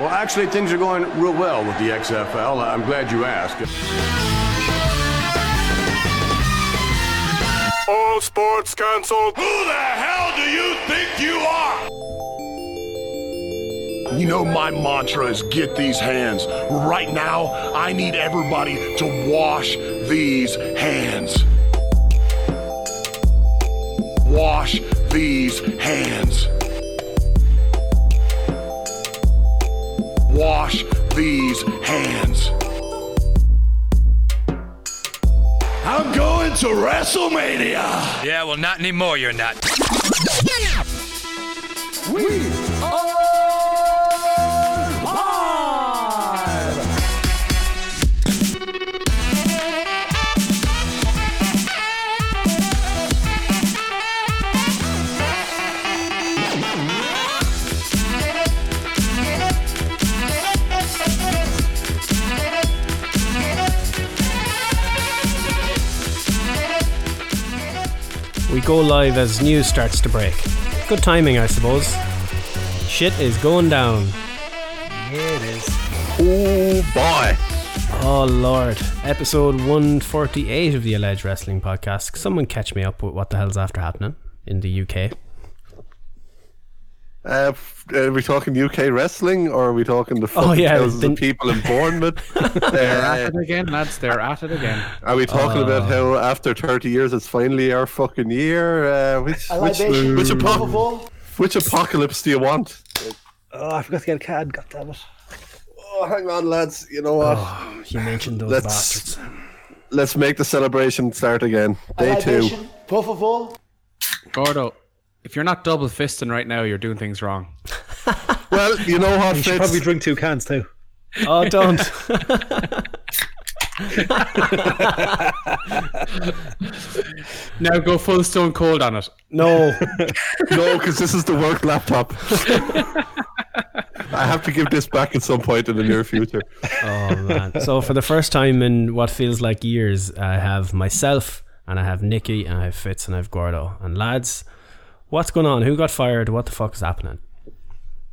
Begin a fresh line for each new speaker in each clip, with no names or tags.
Well, actually, things are going real well with the XFL. I'm glad you asked.
All sports canceled. Who the hell do you think you are?
You know, my mantra is get these hands. Right now, I need everybody to wash these hands. Wash these hands. Wash these hands. I'm going to WrestleMania.
Yeah, well, not anymore, you're not.
We
go live as news starts to break. Good timing, I suppose. Shit is going down.
Yeah, it is.
Oh boy.
Oh lord. Episode 148 of the Alleged Wrestling Podcast. Someone catch me up with what the hell's after happening in the UK.
Uh, are we talking UK wrestling or are we talking the
Oh,
fucking
yeah,
thousands
the-
of people in Bournemouth?
They're
Uh,
at it again, lads. They're at it again.
are we talking
Oh.
about how after 30 years it's finally our fucking year? Uh, which, which, which,
first
apo- which apocalypse do you want?
Oh, I forgot to get a card. God damn it.
Oh, hang on, lads. You know what?
Oh, you mentioned those
Let's
bastards.
let's make the celebration start again. Day two.
Libation, Por favor.
Gordo, if you're not double fisting right now, you're doing things wrong.
Well, you know what,
You should probably drink two cans too.
Oh, don't.
Now go full stone cold on it.
no.
No, because this is the work laptop. I have to give this back at some point in the near future.
Oh man! So for the first time in what feels like years, I have myself and I have Nikki and I have Fitz and I have Gordo. And lads, what's going on? Who got fired? What the fuck is happening?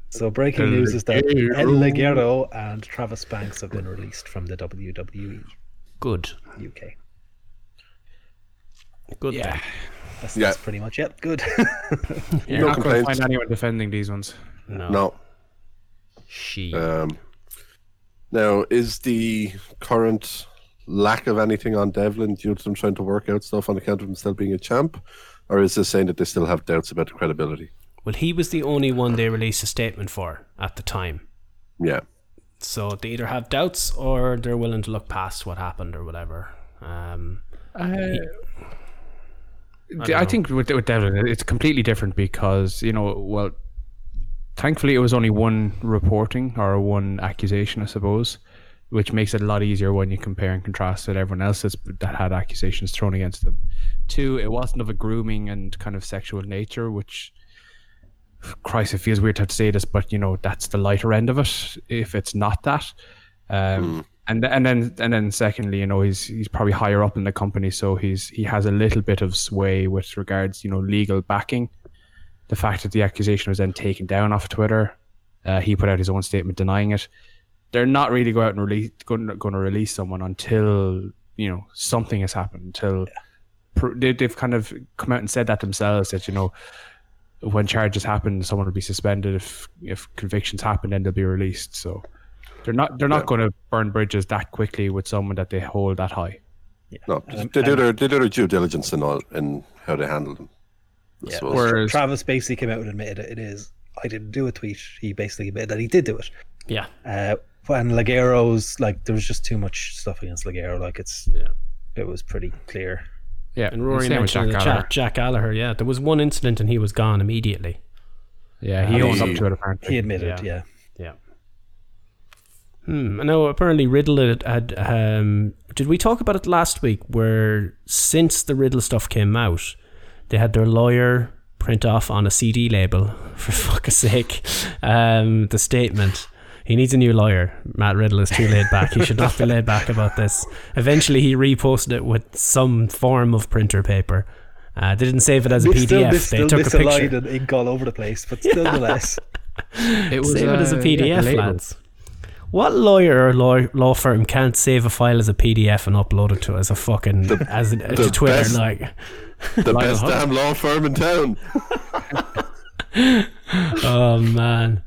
So breaking news is that El Ligero and Travis Banks have been released from the WWE
Good.
UK.
Good.
Yeah.
then.
That's,
Yeah.
that's pretty much it. Good.
You're
No
not going to find anyone defending these ones.
No.
No.
She.
Um, now, is the current lack of anything on Devlin due to them trying to work out stuff on account of him still being a champ? Or is this saying that they still have doubts about the credibility?
well, he was the only one they released a statement for at the time.
Yeah.
So they either have doubts or they're willing to look past what happened or whatever. Um,
I,
don't
think with, with Devlin, it's completely different because, you know, well, thankfully it was only one reporting or one accusation, I suppose, which makes it a lot easier when you compare and contrast with everyone else that had accusations thrown against them. Two, it wasn't of a grooming and kind of sexual nature, which, Christ, it feels weird to have to say this, but, you know, that's the lighter end of it if it's not that. Um, and and then and then secondly, you know, he's he's probably higher up in the company, so he's he has a little bit of sway with regards, you know, legal backing. The fact that the accusation was then taken down off Twitter, uh, he put out his own statement denying it. They're not really going out and release going, going to release someone until you know something has happened. Until pr- they, they've kind of come out and said that themselves that you know when charges happen, someone will be suspended. If if convictions happen, then they'll be released. So they're not they're not going to burn bridges that quickly with someone that they hold that high.
No, they do their they do their due diligence and all in how they handle them.
Yeah.
suppose.
Whereas
Travis basically came out and admitted it. It is. I didn't do a tweet. He basically admitted that he did do it.
yeah.
Uh, when Ligero's like, there was just too much stuff against Ligero. Like it's,
Yeah.
it was pretty clear.
yeah,
And Rory
same with
mentioned
Jack
Jack,
Gallagher.
Jack, Jack Gallagher. Yeah, there was one incident and he was gone immediately.
Yeah, he owned up to it apparently.
He admitted,
Yeah.
yeah.
Yeah. Hmm. I know. Apparently, Riddle had, had. Um, did we talk about it last week? Where since the Riddle stuff came out, they had their lawyer print off on a CD label. For fuck's sake, um, the statement. He needs a new lawyer. Matt Riddle is too laid back. He should not be laid back about this. Eventually, he reposted it with some form of printer paper. Uh, they didn't save it as a
They
PDF.
still, they
they
still
took a picture.
and ink all over the place, but still less.
It was
Save it as a
uh, yeah,
PDF,
relatable.
lads. What lawyer or law, law firm can't save a file as a PDF and upload it to as a fucking as a, to Twitter?
best-
Like,
The
Lionel
best damn law firm in town.
oh man.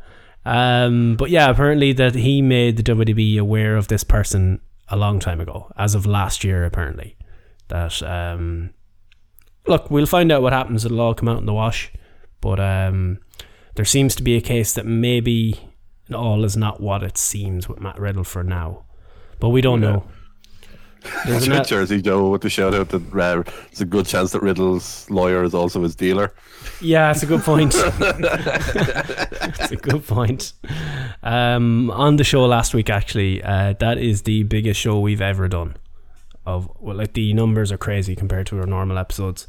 Um, but yeah, apparently that he made the WWE aware of this person a long time ago, as of last year, apparently. That um, look, we'll find out what happens. It'll all come out in the wash. But um, there seems to be a case that maybe all is not what it seems with Matt Riddle for now. But we don't know. An-
Jersey Joe with the shout out that uh, there's a good chance that Riddle's lawyer is also his dealer.
Yeah, it's a good point. it's a good point. Um, on the show last week, actually, uh, that is the biggest show we've ever done. Of well, like the numbers are crazy compared to our normal episodes.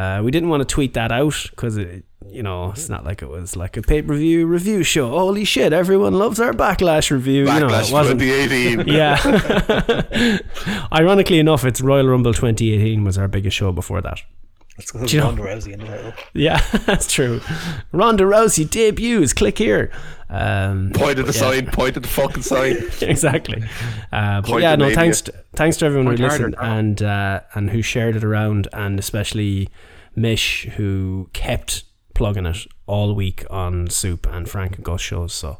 Uh, we didn't want to tweet that out because you know it's not like it was like a pay per view review show. Holy shit, everyone loves our backlash review. you know, it
Backlash
wasn't.
2018.
Yeah. Ironically enough, it's Royal Rumble 2018 was our biggest show before that.
Let's go
know-
Ronda Rousey in the title.
Yeah, that's true. Ronda Rousey debuts. Click here. Um,
Point at the
yeah.
sign, point at the fucking sign.
exactly. Uh, but
Point
yeah, no,
mania.
thanks, to, thanks to everyone
Point
who listened
Tom.
and uh, and who shared it around, and especially Mish who kept plugging it all week on Soup and Frank and Gus shows. So,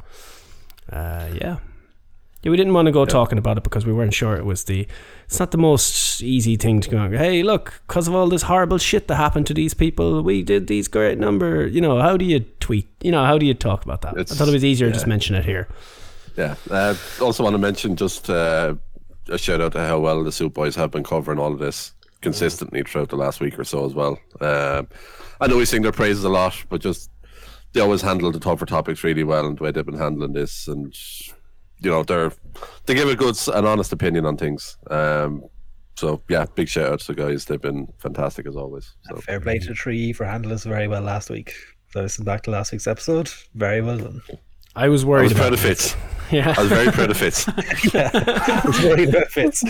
uh, yeah. Yeah, we didn't want to go talking about it because we weren't sure it was the. It's not the most easy thing to go. Hey, look, because of all this horrible shit that happened to these people, we did these great number. You know, how do you tweet? You know, how do you talk about that? I thought it was easier to just mention it here.
Yeah. Uh, also want to mention just uh, a shout out to how well the Soup Boys have been covering all of this consistently throughout the last week or so as well. Um, I know we sing their praises a lot, but just they always handle the tougher topics really well and the way they've been handling this and you know they're they give a good s- an honest opinion on things. Um, so yeah, big shout out to the guys. They've been fantastic as always. So
Fair play to tree for handling us very well last week. If I listen back to last week's episode, very well done.
I was
I
worried
was
about
proud of
it.
Fitz.
Yeah.
I was very proud of Fitz.
It's very well fits.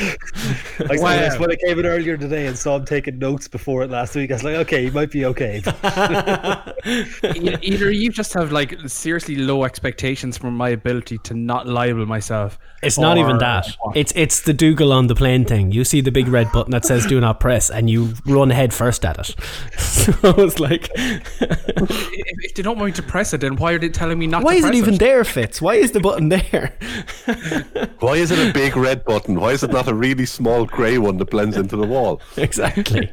Like
Wow.
when I came in earlier today and saw him taking notes before it last week, I was like, okay, he might be okay.
Either you just have like seriously low expectations for my ability to not libel myself.
It's not even that. It's it's the Dougal on the plane thing. You see the big red button that says "Do not press," and you run head first at it. So it's like,
if, if they don't want me to press it, then why are they telling me not
why
to
is it
press
even there, Fitz? Why is the button there?
Why is it a big red button? Why is it not a really small grey one that blends into the wall?
exactly.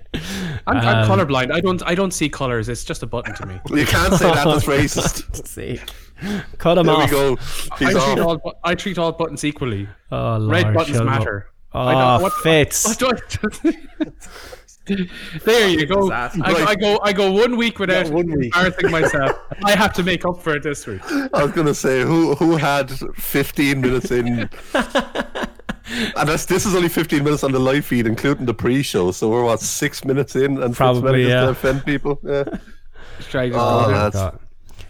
I'm, I'm
Um,
colorblind. I don't I don't see colors. It's just a button to me.
You can't say that. That's racist.
Let's see, cut him
There we
off.
go.
I
He's
treat
off.
all I treat all buttons equally.
Oh, Lord,
Red buttons
shut up.
matter.
Oh,
I don't- what-
Fitz.
What do I- there you go. I, I go. I go one week without
Yeah, one week.
embarrassing myself. I have to make up for it this week.
I was gonna say who who had 15 minutes in. And that's, this is only 15 minutes on the live feed, including the pre-show. So we're what six minutes in, and
Probably, yeah.
to offend people. Yeah.
Try to-
Oh, lads.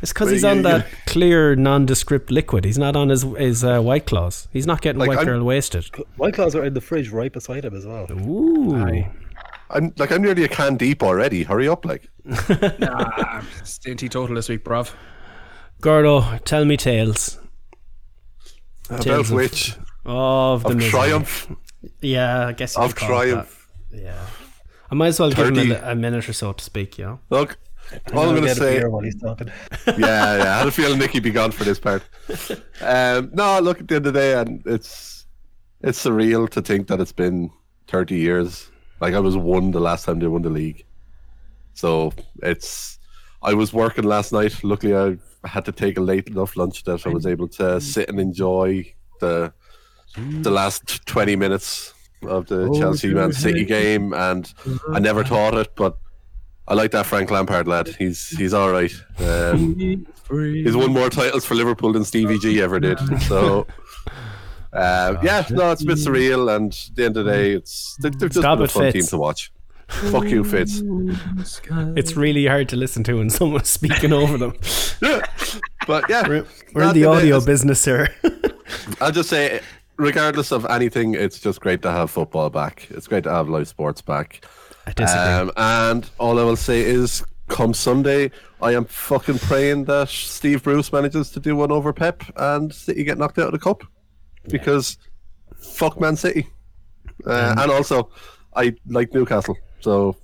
It's because he's on
you-
that clear, nondescript liquid. He's not on his his uh, white claws. He's not getting
Like,
white
I'm-
girl wasted.
White claws are in the fridge right beside him as well.
Ooh.
I'm like I'm nearly a can deep already. Hurry up, like.
Nah, staying teetotal this week, bruv.
Gordo, tell me tales.
About
Tales of-
which
Of the
of triumph,
Yeah, I guess you
of
could call it
triumph.
Yeah. I might as well give him a, a minute or so to speak, you know?
Look, all I'm
I'll
gonna say.
while he's talking.
yeah, yeah. I had a feeling Nicky be gone for this part. Um, no, look at the end of the day, and it's it's surreal to think that it's been 30 years. Like I was one the last time they won the league, so it's. I was working last night. Luckily, I had to take a late enough lunch that I was able to sit and enjoy the the last 20 minutes of the Chelsea Man City game, and I never thought it, but I like that Frank Lampard lad. He's he's all right. Um, he's won more titles for Liverpool than Stevie G ever did. So. Uh, yeah, no, it's a bit surreal, and at the end of the day, it's they've they've just
Stop
been a
it,
fun team to watch. Fuck you, Fitz.
It's really hard to listen to when someone's speaking over them.
But yeah,
We're in the audio
day,
business here.
I'll just say, regardless of anything, it's just great to have football back. It's great to have live sports back.
I disagree.
Um, and all I will say is, come Sunday, I am fucking praying that Steve Bruce manages to do one over Pep and City get knocked out of the cup because fuck Man City. Uh, and also, I like Newcastle, so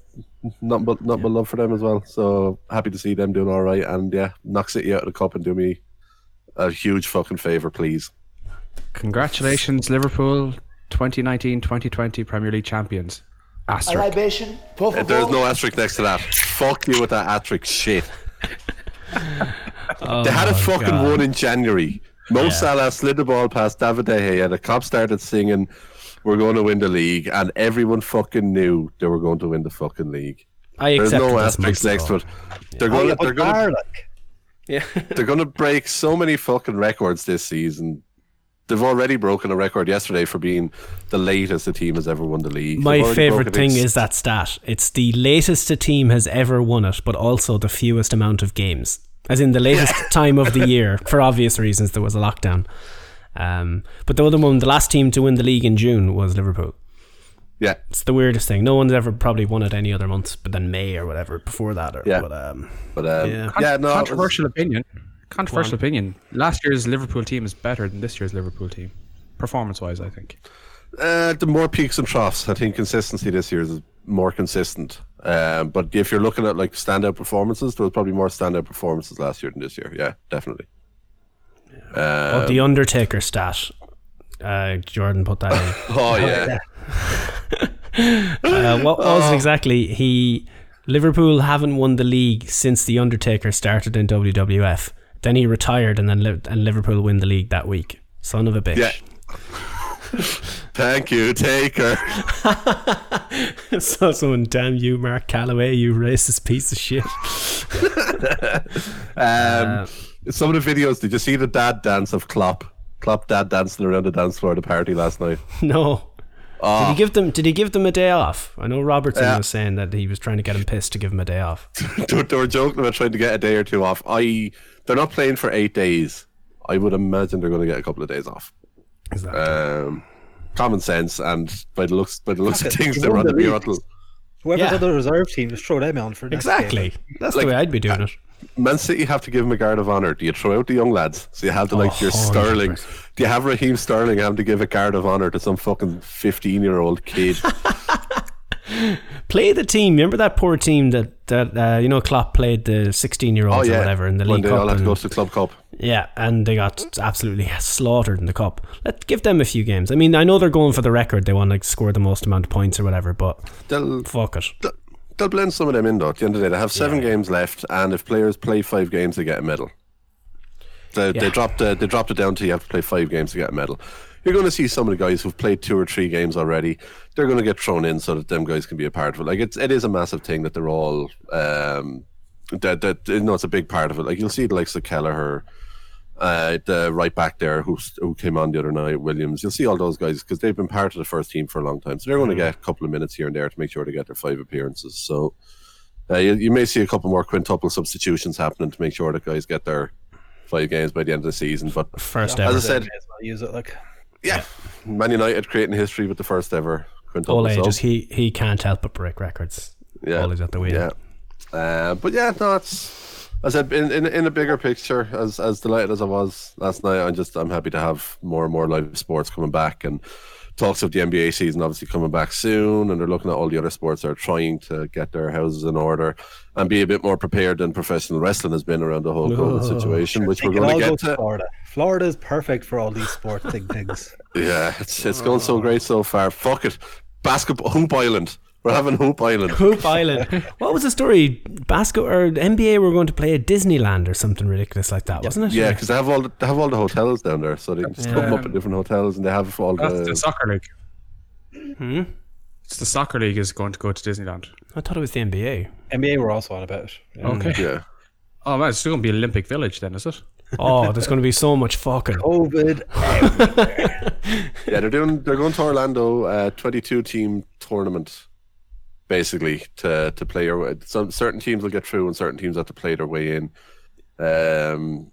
not but nothing but love for them as well. So happy to see them doing all right, and yeah, knock City out of the cup and do me a huge fucking favor, please.
Congratulations, Liverpool 2019-2020 Premier League champions.
A libation, por
Uh, There's no asterisk next to that. Fuck you with that asterisk shit. they had a fucking
God.
one in January. Mo Salah slid the ball past David De Gea. The cops started singing, "We're going to win the league," and everyone fucking knew they were going to win the fucking league.
I
There's
accepted
no
this
asterisk
months
next to it. They're going
yeah,
to they're going to
Yeah.
they're going to break so many fucking records this season. They've already broken a record yesterday for being the latest a team has ever won the league.
My favorite thing is that stat. It's the latest a team has ever won it, but also the fewest amount of games. As in the latest time of the year, for obvious reasons, there was a lockdown. Um, but the other one, the last team to win the league in June was Liverpool.
yeah.
It's the weirdest thing. No one's ever probably won it any other month, but then May or whatever before that. Or,
Yeah.
But um,
But um,
Yeah.
yeah, no, it was-
Controversial opinion. Controversial opinion. Last year's Liverpool team is better than this year's Liverpool team, performance-wise. I think.
Uh, the more peaks and troughs, I think consistency this year is more consistent. Um, but if you're looking at like standout performances, there was probably more standout performances last year than this year. Yeah, definitely.
oh, the Undertaker stat. Uh, Jordan put that in.
Oh yeah,
Uh, what was it exactly? He Liverpool haven't won the league since the Undertaker started in WWF. Then he retired, and then and Liverpool win the league that week. Son of a bitch.
yeah. Thank you, Taker.
so someone, damn you, Mark Calaway, you racist piece of shit.
Um, some of the videos. Did you see the dad dance of Klopp? Klopp dad dancing around the dance floor at the party last night.
No. Did he give them? Did he give them a day off? I know Robertson
Yeah.
was saying that he was trying to get him pissed to give him a day off.
they, were, joking about trying to get a day or two off. I they're not playing for eight days. I would imagine they're going to get a couple of days off.
Exactly.
Um, common sense, and by the looks by the looks of things,
you
they were on the
the whoever's
Yeah.
on the reserve team, just throw them on for next game.
exactly. That's
Like,
the way I'd be doing uh, it.
Man City have to give him a guard of honor. Do you throw out the young lads? So you have to like
Oh,
your Sterling.
100%.
Do you have Raheem Sterling having to give a guard of honor to some fucking fifteen year old kid?
Play the team. Remember that poor team that that uh, you know Klopp played the sixteen year
oh
olds
yeah,
or whatever in the
when
League Cup.
all have to go to the club cup.
Yeah, and they got absolutely slaughtered in the cup. Let give them a few games. I mean, I know they're going for the record. They want to score the most amount of points or whatever, but
They'll
fuck it.
they'll- they'll blend some of them in though. At the end of the day, they have seven games left, and if players play five games, they get a medal. They, they dropped uh, they dropped it down to you have to play five games to get a medal. You're going to see some of the guys who've played two or three games already. They're going to get thrown in so that them guys can be a part of it. Like it's it is a massive thing that they're all um that that you know it's a big part of it. Like you'll see the likes of Kelleher, uh, the right back there who who came on the other night, Williams. You'll see all those guys because they've been part of the first team for a long time, so they're going to get a couple of minutes here and there to make sure they get their five appearances. So uh, you, you may see a couple more quintuple substitutions happening to make sure that guys get their five games by the end of the season. But
First
as
ever.
I said,
as well use it like.
Yeah, Man United creating history with the first ever quintuple.
All
sub.
ages. He he can't help but break records.
yeah,
Always at the wheel.
Yeah, uh, but yeah, no, it's as I said in, in in a bigger picture. As as delighted as I was last night, I'm just I'm happy to have more and more live sports coming back and. Talks of the NBA season obviously coming back soon, and they're looking at all the other sports that are trying to get their houses in order and be a bit more prepared than professional wrestling has been around the whole COVID situation, which
They
we're going to get
to
to.
Florida. Florida is perfect for all these sport thing things.
Yeah, it's it's going so great so far. Fuck it, basketball Hoop Island. We're having Hoop Island.
Hoop Island. what was the story? Basco or NBA were going to play at Disneyland or something ridiculous like that, wasn't it?
Yeah, because they have all the, they have all the hotels down there, so they can just put them up at different hotels, and they have all
That's the
the.
soccer league. Hmm. It's the soccer league is going to go to Disneyland.
I thought it was the NBA.
NBA were also on about it. Yeah.
Okay.
Yeah,
Oh man, it's still going to be Olympic Village then, is it?
Oh, there's going to be so much fucking.
COVID.
yeah, they're doing they're going to Orlando, uh, twenty two team tournament, basically to to play your way. Some certain teams will get through, and certain teams have to play their way in. Um,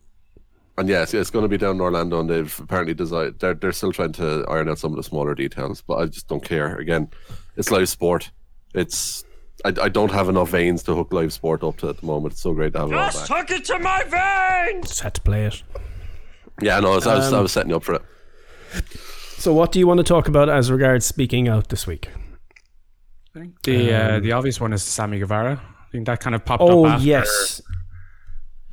and yes, it's going to be down in Orlando, and they've apparently designed. They're they're still trying to iron out some of the smaller details, but I just don't care. Again, it's live sport. It's I, I don't have enough veins to hook live sport up to at the moment. It's so great to have it all
Just
back.
hook it to my veins!
Just had to play it.
Yeah, no, I was, I, was, I
Um,
was setting up for it.
So, what do you want to talk about as regards speaking out this week?
The uh,
Um,
the obvious one is Sammy Guevara. I think that kind of popped
Oh
up after,
yes,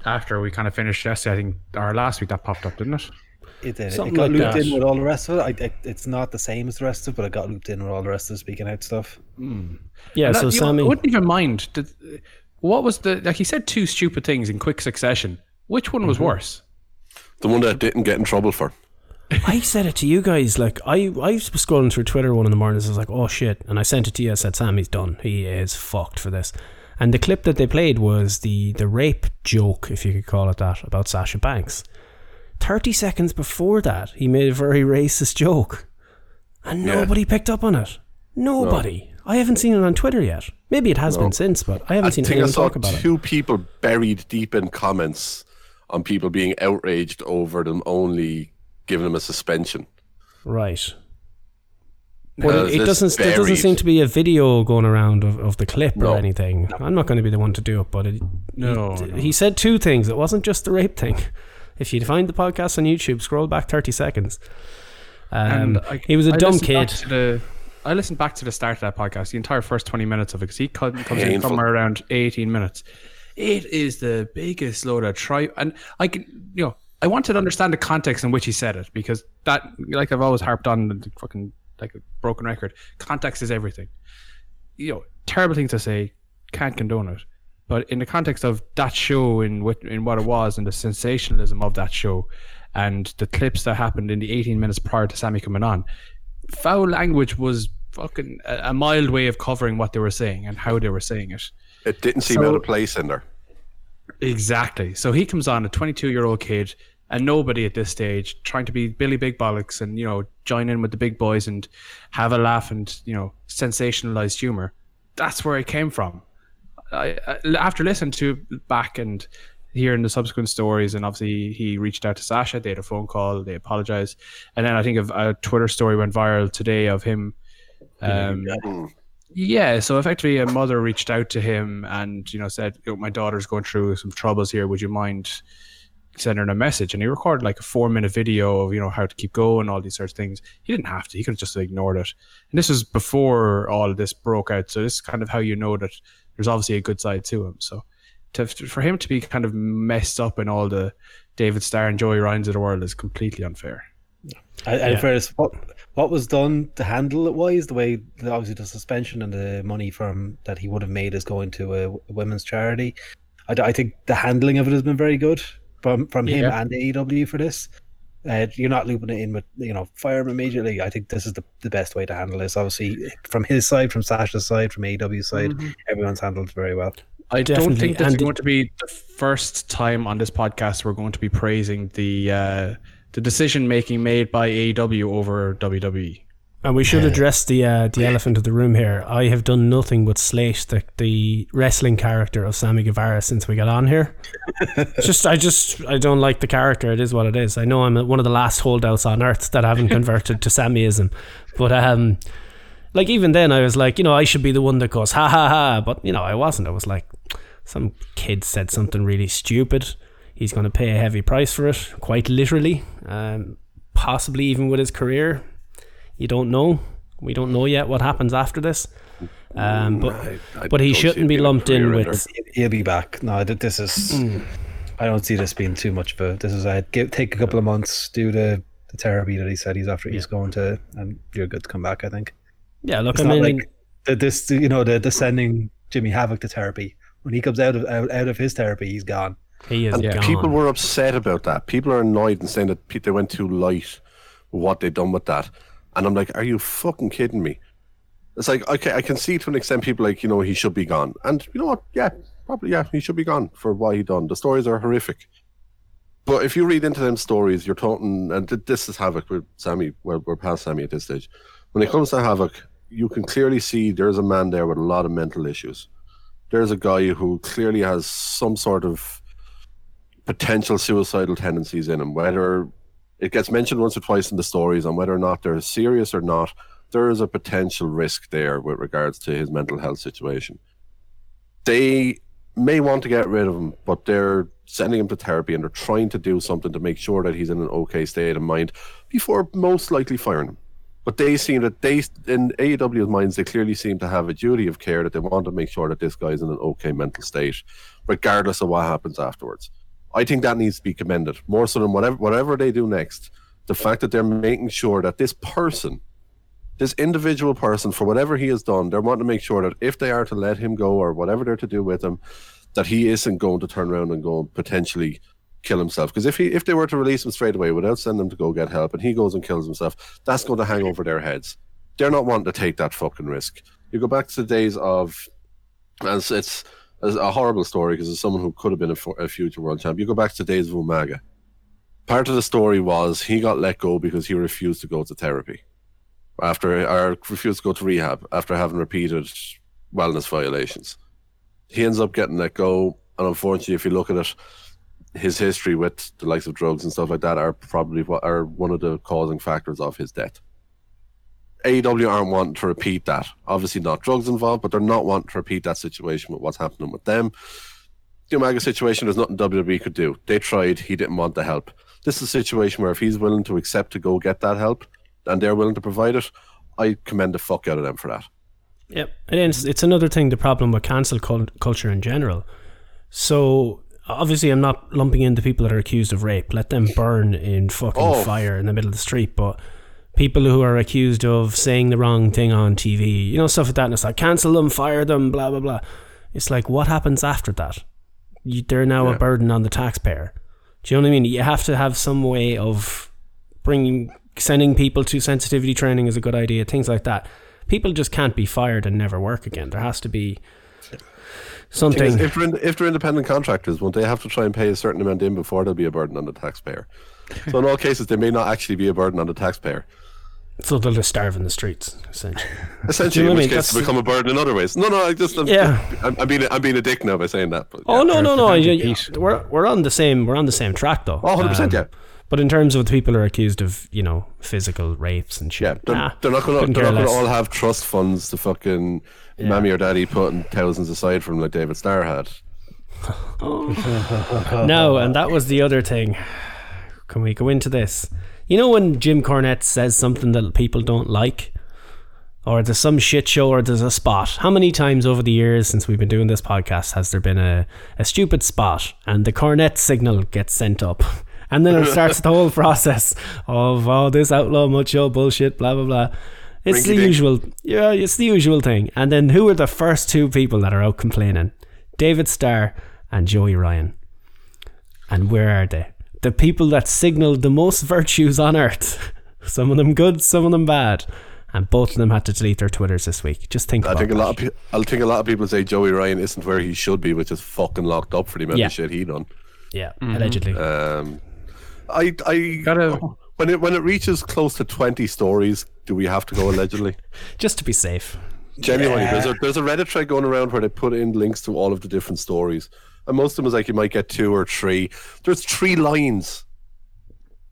after we kind of finished yesterday. I think or last week that popped up, didn't it?
It did.
Something
it got
like
looped
that.
in with all the rest of it. I, I, it's not the same as the rest of it, but it got looped in with all the rest of the speaking out stuff.
yeah.
And
So
that- you
Sammy,
I wouldn't even mind. Did, what was the like? He said two stupid things in quick succession. Which one
Mm-hmm.
was worse?
The one that I didn't get in trouble for.
I said it to you guys. Like I, I was scrolling through Twitter one of the mornings. I was like, "Oh shit!" And I sent it to you. I said, "Sammy's done. He is fucked for this." And the clip that they played was the the rape joke, if you could call it that, about Sasha Banks. Thirty seconds before that, he made a very racist joke, and
Yeah.
nobody picked up on it. Nobody. I haven't seen it on Twitter yet. Maybe it has
No.
been since, but I haven't
I
seen
think I
anyone
saw
talk about it.
two people buried deep in comments on people being outraged over them only giving them a suspension.
Right. But
Uh,
it, it
this
doesn't. There doesn't
buried.
seem to be a video going around of, of the clip
No.
or anything. I'm not going to be the one to do it, but it,
No,
he,
no.
he said two things. It wasn't just the rape thing. If you find the podcast on YouTube, scroll back 30 seconds. Um,
And I-
he was a
I
dumb kid.
the- I listened back to the start of that podcast, the entire first twenty minutes of it, because he co- comes in somewhere around eighteen minutes. It is the biggest load of try, and I can, you know, I wanted to understand the context in which he said it because that, like I've always harped on, the fucking like a broken record. Context is everything. You know, terrible thing to say. Can't condone it. But in the context of that show, in what in what it was, and the sensationalism of that show, and the clips that happened in the 18 minutes prior to Sammy coming on, foul language was fucking a, a mild way of covering what they were saying and how they were saying it.
It didn't seem
So-
out of place in there.
Exactly. So he comes on, a 22 year old kid, and nobody at this stage trying to be Billy Big Bollocks and, you know, join in with the big boys and have a laugh and, you know, sensationalized humor. That's where it came from. I, I, after listening to back and hearing the subsequent stories, and obviously he reached out to Sasha, they had a phone call, they apologized. And then I think of a Twitter story went viral today of him. Um, yeah, so effectively, a mother reached out to him and you know said, know, "My daughter's going through some troubles here. Would you mind sending her a message?" And he recorded like a four-minute video of you know how to keep going, all these sorts of things. He didn't have to; he could have just ignored it. And this was before all of this broke out. So this is kind of how you know that there's obviously a good side to him. So to, for him to be kind of messed up in all the David Starr and Joey Ryan's of the world is completely unfair.
And, and
Yeah.
first, what what was done to handle it wise, the way obviously the suspension and the money from that he would have made is going to a, women's charity. I think the handling of it has been very good from from him
Yeah.
and AEW for this. Uh, you're not looping it in with you know fire him immediately. I think this is the, the best way to handle this. Obviously, from his side, from Sasha's side, from AEW's side, everyone's handled very well.
I don't think this is
and-
going to be the first time on this podcast we're going to be praising the uh, the decision making made by AEW over. WWE.
And we should address the uh, the elephant of the room here. I have done nothing but slate the, the wrestling character of Sammy Guevara since we got on here. Just I just I don't like the character. It is what it is. I know I'm one of the last holdouts on earth that haven't converted to Sammyism, but um, like even then I was like, you know, I should be the one that goes ha ha ha, but you know I wasn't. I was like, some kid said something really stupid. He's going to pay a heavy price for it, quite literally, um, possibly even with his career. You don't know. We don't know yet what happens after this. Um, but
I- I
but he shouldn't be lumped in with.
ender.
He'll be back. No, this is.
Hmm.
I don't see this being too much of a. This is a give, take a couple of months, do the, the therapy that he said he's after he's going to, and you're good to come back. I think.
Yeah, look,
It's
I
not
mean,
like the, this, you know, the, the sending Jimmy Havoc to therapy. When he comes out of out, out of his therapy, he's gone.
he is
And
gone.
people were upset about that. People are annoyed and saying that they went too light what they done with that. And I'm like, are you fucking kidding me? It's like, okay, I can see to an extent people like, you know, he should be gone. And you know what? Yeah, probably, yeah, he should be gone for what he done. The stories are horrific. But if you read into them stories, you're talking, and this is Havoc with Sammy, well, we're past Sammy at this stage. When it comes to Havoc, you can clearly see there's a man there with a lot of mental issues. There's a guy who clearly has some sort of potential suicidal tendencies in him, whether it gets mentioned once or twice in the stories and whether or not they're serious or not, there is a potential risk there with regards to his mental health situation. they may want to get rid of him, but they're sending him to therapy and they're trying to do something to make sure that he's in an okay state of mind before most likely firing him. But they seem that they, in AEW's minds, they clearly seem to have a duty of care that they want to make sure that this guy's in an okay mental state, regardless of what happens afterwards. I think that needs to be commended more so than whatever whatever they do next. The fact that they're making sure that this person, this individual person, for whatever he has done, they're wanting to make sure that if they are to let him go or whatever they're to do with him, that he isn't going to turn around and go and potentially kill himself. Because if he if they were to release him straight away without sending him to go get help and he goes and kills himself, that's going to hang over their heads. They're not wanting to take that fucking risk. You go back to the days of as it's, it's a horrible story because it's someone who could have been a, a future world champ. You go back to days of Umaga. Part of the story was he got let go because he refused to go to therapy after or refused to go to rehab after having repeated wellness violations. He ends up getting let go, and unfortunately, if you look at it, his history with the likes of drugs and stuff like that are probably what are one of the causing factors of his death. AEW aren't wanting to repeat that. Obviously, not drugs involved, but they're not wanting to repeat that situation with what's happening with them. The Umaga situation, there's nothing WWE could do. They tried, he didn't want the help. This is a situation where if he's willing to accept to go get that help and they're willing to provide it, I commend the fuck out of them for that.
Yep, and it's it's another thing. The problem with cancel cul- culture in general. So obviously, I'm not lumping in the people that are accused of rape. Let them burn in fucking
Oh.
fire in the middle of the street. But people who are accused of saying the wrong thing on TV, you know, stuff like that, and it's like cancel them, fire them, blah blah blah. It's like what happens after that? You, they're now a burden on the taxpayer. Do you know what I mean? You have to have some way of bringing sending people to sensitivity training is a good idea. Things like that. People just can't be fired and never work again. There has to be something.
if, they're in, if they're independent contractors, won't they have to try and pay a certain amount in before they'll be a burden on the taxpayer? So in all cases, they may not actually be a burden on the taxpayer.
So they'll just starve in the streets, essentially.
Essentially,
know
in
what I
which
mean?
case, they
That's-
become a burden in other ways. No, no, I just, I'm,
Yeah.
I'm, I'm being, a, I'm being a dick now by saying that. But
Oh
yeah.
no, no, no! You- you- we're we're on the same we're on the same track though.
Oh, 100%, um, yeah.
But in terms of the people who are accused of you know physical rapes and shit,
Yeah, they're,
nah,
they're not going to. They're
care
not going to all have trust funds to fucking mammy or daddy putting thousands aside from like David Starr had.
No, and that was the other thing. Can we go into this? You know when Jim Cornette says something that people don't like, or there's some shit show, or there's a spot. How many times over the years since we've been doing this podcast has there been a, a stupid spot, and the Cornette signal gets sent up, and then it starts the whole process of oh this outlaw mudshow bullshit, blah blah blah. It's the
Rinky-dink.
usual, yeah, it's the usual thing. And then who are the first two people that are out complaining? David Starr and Joey Ryan. And where are they? The people that signaled the most virtues on earth. Some of them good, some of them bad. And both of them had to delete their Twitters this week. Just think
I
about
think a
that.
lot of pe- I think a lot of people say Joey Ryan isn't where he should be, which is fucking locked up for the amount
Yeah.
of shit he done.
Yeah, allegedly.
Um, I I
Gotta-
when it when it reaches close to twenty stories, do we have to go allegedly?
Just to be safe.
Genuinely, there's a there's a Reddit thread going around where they put in links to all of the different stories, and most of them is like you might get two or three. There's three lines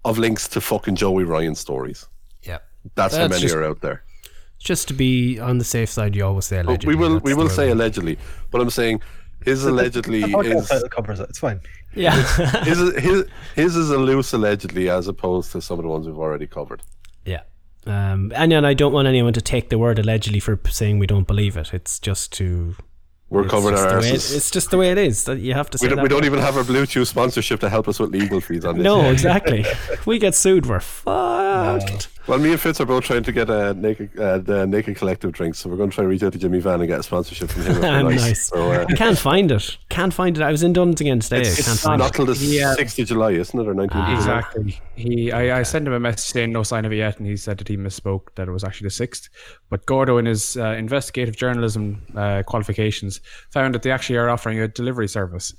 of links to fucking Joey Ryan stories.
Yeah.
That's, how many
just-
are out there.
Just to be on the safe side, you always say
But
allegedly.
we will we will say allegedly, but I'm saying his allegedly is
covers it. It's fine.
Yeah.
his, his his is a loose allegedly as opposed to some of the ones we've already covered.
yeah. Um, and, and I don't want anyone to take the word allegedly for saying we don't believe it. It's just to.
We're
it's
covering
just
our
the way it- It's just the way it is. That you have to say
We don't,
that
we don't even have our Bluetooth sponsorship to help us with legal fees on this.
No, exactly. if we get sued, we're fucked.
Well, me and Fitz are both trying to get a naked, uh, the naked collective drinks, so we're going to try to reach out to Jimmy Van and get a sponsorship from him. if
nice.
So, uh,
I can't find it. Can't find it. I was in Dunnes again today. I can't
it's
find
not
it.
till the
Yeah.
sixth of July, isn't it, or nineteenth?
Ah.
Exactly. He, I, I sent him a message saying no sign of it yet, and he said that he misspoke that it was actually the sixth. But Gordo, in his uh, investigative journalism uh, qualifications, found that they actually are offering a delivery service.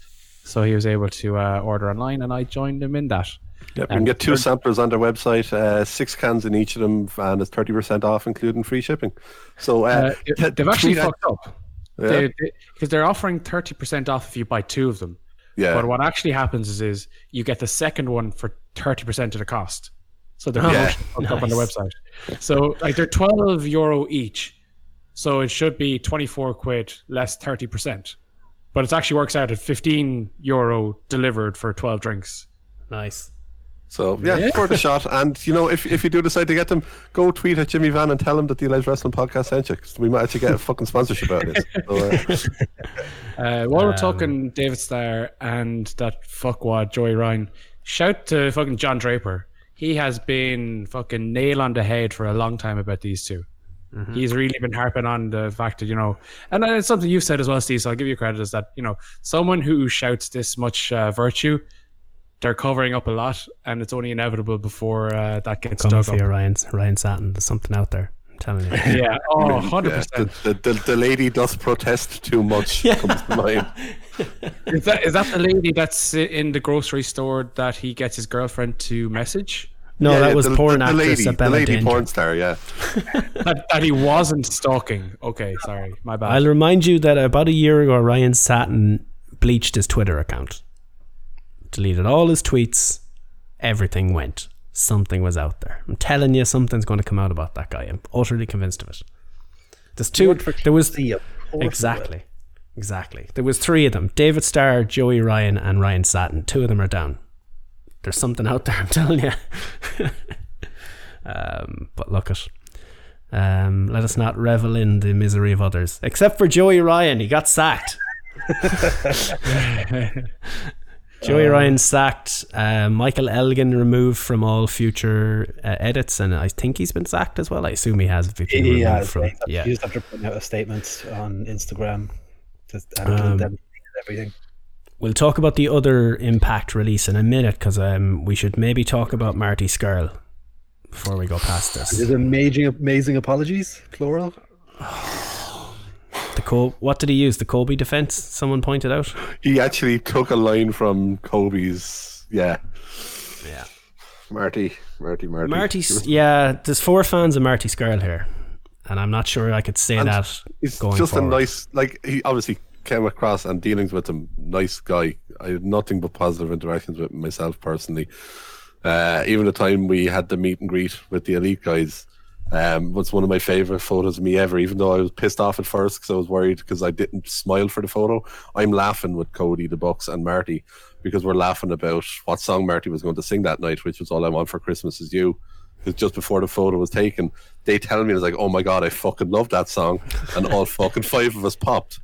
So he was able to uh, order online, and I joined him in that.
Yep, you can get two samplers on their website, uh, six cans in each of them, and it's thirty percent off, including free shipping. So uh,
Uh, they've actually fucked up.
Yeah.
They, because they're offering thirty percent off if you buy two of them.
Yeah.
But what actually happens is, is you get the second one for thirty percent of the cost. So they're oh,
Yeah.
fucked up on the website. So like they're twelve euro each. So it should be twenty four quid less thirty percent. but it actually works out at 15 euro delivered for 12 drinks.
Nice.
So yeah, for the shot. And you know, if if you do decide to get them, go tweet at Jimmy Van and tell him that the Alleged Wrestling Podcast sent you. 'cause we might actually get a fucking sponsorship out of this. So, uh,
Uh, while we're talking David Starr and that fuckwad Joey Ryan, shout to fucking John Draper. He has been fucking nail on the head for a long time about these 2 He's really been harping on the fact that you know, and uh, it's something you've said as well, Steve. So I'll give you credit is that you know, someone who shouts this much uh, virtue, they're covering up a lot, and it's only inevitable before uh, that gets
Coming
dug
for
up.
you, Ryan, Ryan Satin. There's something out there. I'm telling you.
Yeah, oh, 100
yeah,
percent.
the, the, the, the lady does protest too much. Comes to mind.
Is that is that the lady that's in the grocery store that he gets his girlfriend to message?
No,
Yeah,
that
yeah,
was
the,
porn
the, the
actress
lady, the lady
Danger.
porn star. Yeah,
that, that he wasn't stalking. Okay, sorry, my bad.
I'll remind you that about a year ago, Ryan Satin bleached his Twitter account, deleted all his tweets. Everything went. Something was out there. I'm telling you, something's going to come out about that guy. I'm utterly convinced of it. There's two. There was
TLC, of course it will.
exactly, exactly. There was three of them: David Starr, Joey Ryan, and Ryan Satin. Two of them are down. There's something out there. I'm telling you. um, but look at. Um, let us not revel in the misery of others. Except for Joey Ryan, he got sacked. Joey Ryan sacked. Uh, Michael Elgin removed from all future uh, edits, and I think he's been sacked as well. I assume he has. Been removed
Yeah,
from,
yeah.
yeah.
You just have to put out a statement on Instagram. And
Um,
everything.
We'll talk about the other Impact release in a minute because um, we should maybe talk about Marty Scurll before we go past this.
Is amazing, amazing apologies, plural.
The Col- what did he use? The Kobe defense? Someone pointed out.
he actually took a line from Kobe's. Yeah,
Yeah.
Marty, Marty, Marty.
Marty, yeah, there's four fans of Marty Scurll here, and I'm not sure I could say
And
that
He's
going
just
forward.
a nice, like he obviously came across and dealings with him, nice guy. I had nothing but positive interactions with myself personally. Uh, even the time we had the meet and greet with the elite guys um, was one of my favorite photos of me ever. Even though I was pissed off at first because I was worried because I didn't smile for the photo. I'm laughing with Cody, the Bucks, and Marty because we're laughing about what song Marty was going to sing that night, which was "All I Want for Christmas Is You." Because just before the photo was taken, they tell me it's like, "Oh my god, I fucking love that song," and all fucking five of us popped.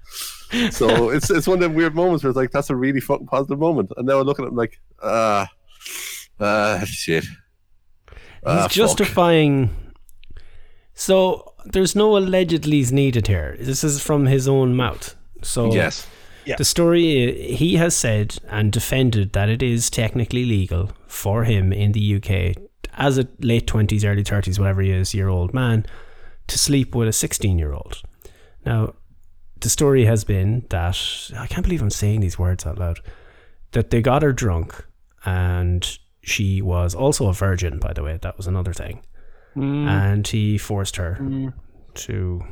So it's it's one of them weird moments where it's like that's a really fucking positive moment, and now I look at it like, ah, ah, shit.
He's
fuck.
justifying. So there's no allegedly's needed here. This is from his own mouth. So
Yes. Yeah.
the story he has said and defended that it is technically legal for him in the UK as a late twenties, early thirties, whatever he is, year old man, to sleep with a sixteen year old. Now, the story has been that I can't believe I'm saying these words out loud. That they got her drunk, and she was also a virgin. By the way, that was another thing. And he forced her to.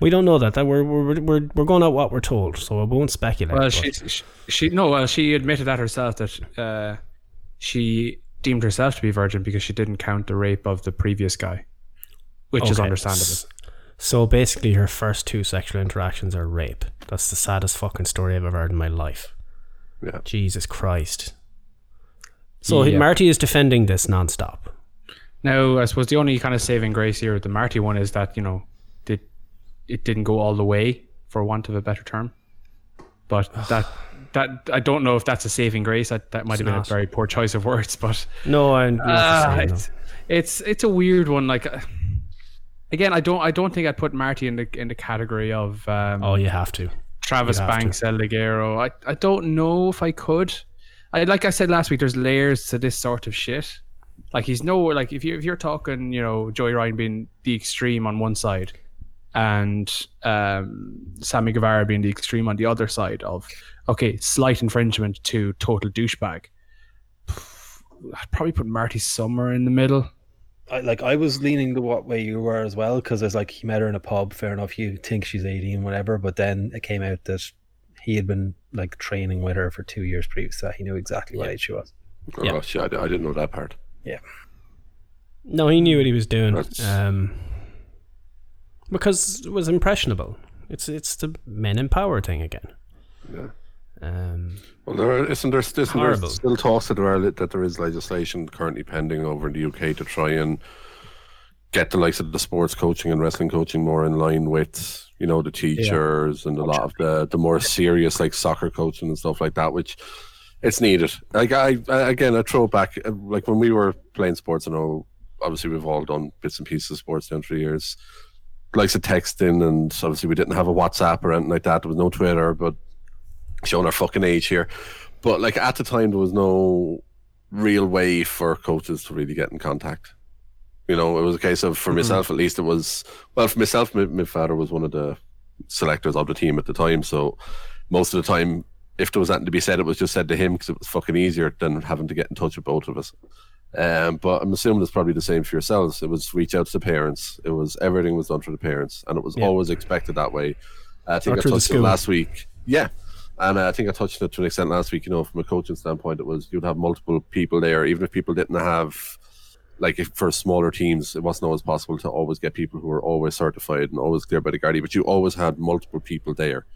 We don't know that. That we're we're we're we're going out what we're told, so I won't speculate.
Well, she, she, she no, well, she admitted that herself that uh, she deemed herself to be virgin because she didn't count the rape of the previous guy, which is understandable.
So basically, her first two sexual interactions are rape. That's the saddest fucking story I've ever heard in my life.
Yeah.
Jesus Christ. So
Yeah.
Marty is defending this nonstop.
Now, I suppose the only kind of saving grace here with the Marty one is that you know, it it didn't go all the way, for want of a better term. But that that I don't know if that's a saving grace. That that might have been
not.
a very poor choice of words, but
No, I. know what you're
Ah, it's, it's it's a weird one. Like uh, again, I don't I don't think I'd put Marty in the in the category of um.
Oh, you have to.
Travis
have to.
Banks, El Ligero. I I don't know if I could. I like I said last week. There's layers to this sort of shit. Like he's no like if you if you're talking, you know, Joey Ryan being the extreme on one side, and um, Sammy Guevara being the extreme on the other side of okay, slight infringement to total douchebag. I'd probably put Marty somewhere in the middle.
I, like I was leaning to what way you were as well because there's like he met her in a pub. Fair enough, you think she's eighteen, whatever. But then it came out that he had been like training with her for two years previous. to that. he knew exactly what age she was.
Oh,
Yeah.
shit, I, I didn't know that part.
No, he knew what he was doing. Um, because it was impressionable. It's it's the men in power thing again.
Yeah.
Um,
Well, there isn't there, isn't there still talks that there, are, that there is legislation currently pending over in the UK to try and get the likes of the sports coaching and wrestling coaching more in line with you know the teachers and a lot of the the more serious like soccer coaching and stuff like that, which it's needed. Like I, I again, I throw it back uh, like when we were playing sports. I know obviously we've all done bits and pieces of sports down through the years. Likes of texting, and obviously we didn't have a WhatsApp or anything like that. There was no Twitter, but showing our fucking age here. But like at the time, there was no real way for coaches to really get in contact. You know, it was a case of for myself at least. It was well for myself. My, my father was one of the selectors of the team at the time, so most of the time, if there was anything to be said, it was just said to him because it was fucking easier than having to get in touch with both of us. Um, but I'm assuming it's probably the same for yourselves. It was reach out to the parents. It was everything was done for the parents, and it was
Yeah.
always expected that way. I think I touched it last week. Yeah, and uh, I think I touched on it to an extent last week. You know, from a coaching standpoint, it was you'd have multiple people there, even if people didn't have, like, if for smaller teams, it wasn't always possible to always get people who were always certified and always cleared by the Guardian, but you always had multiple people there.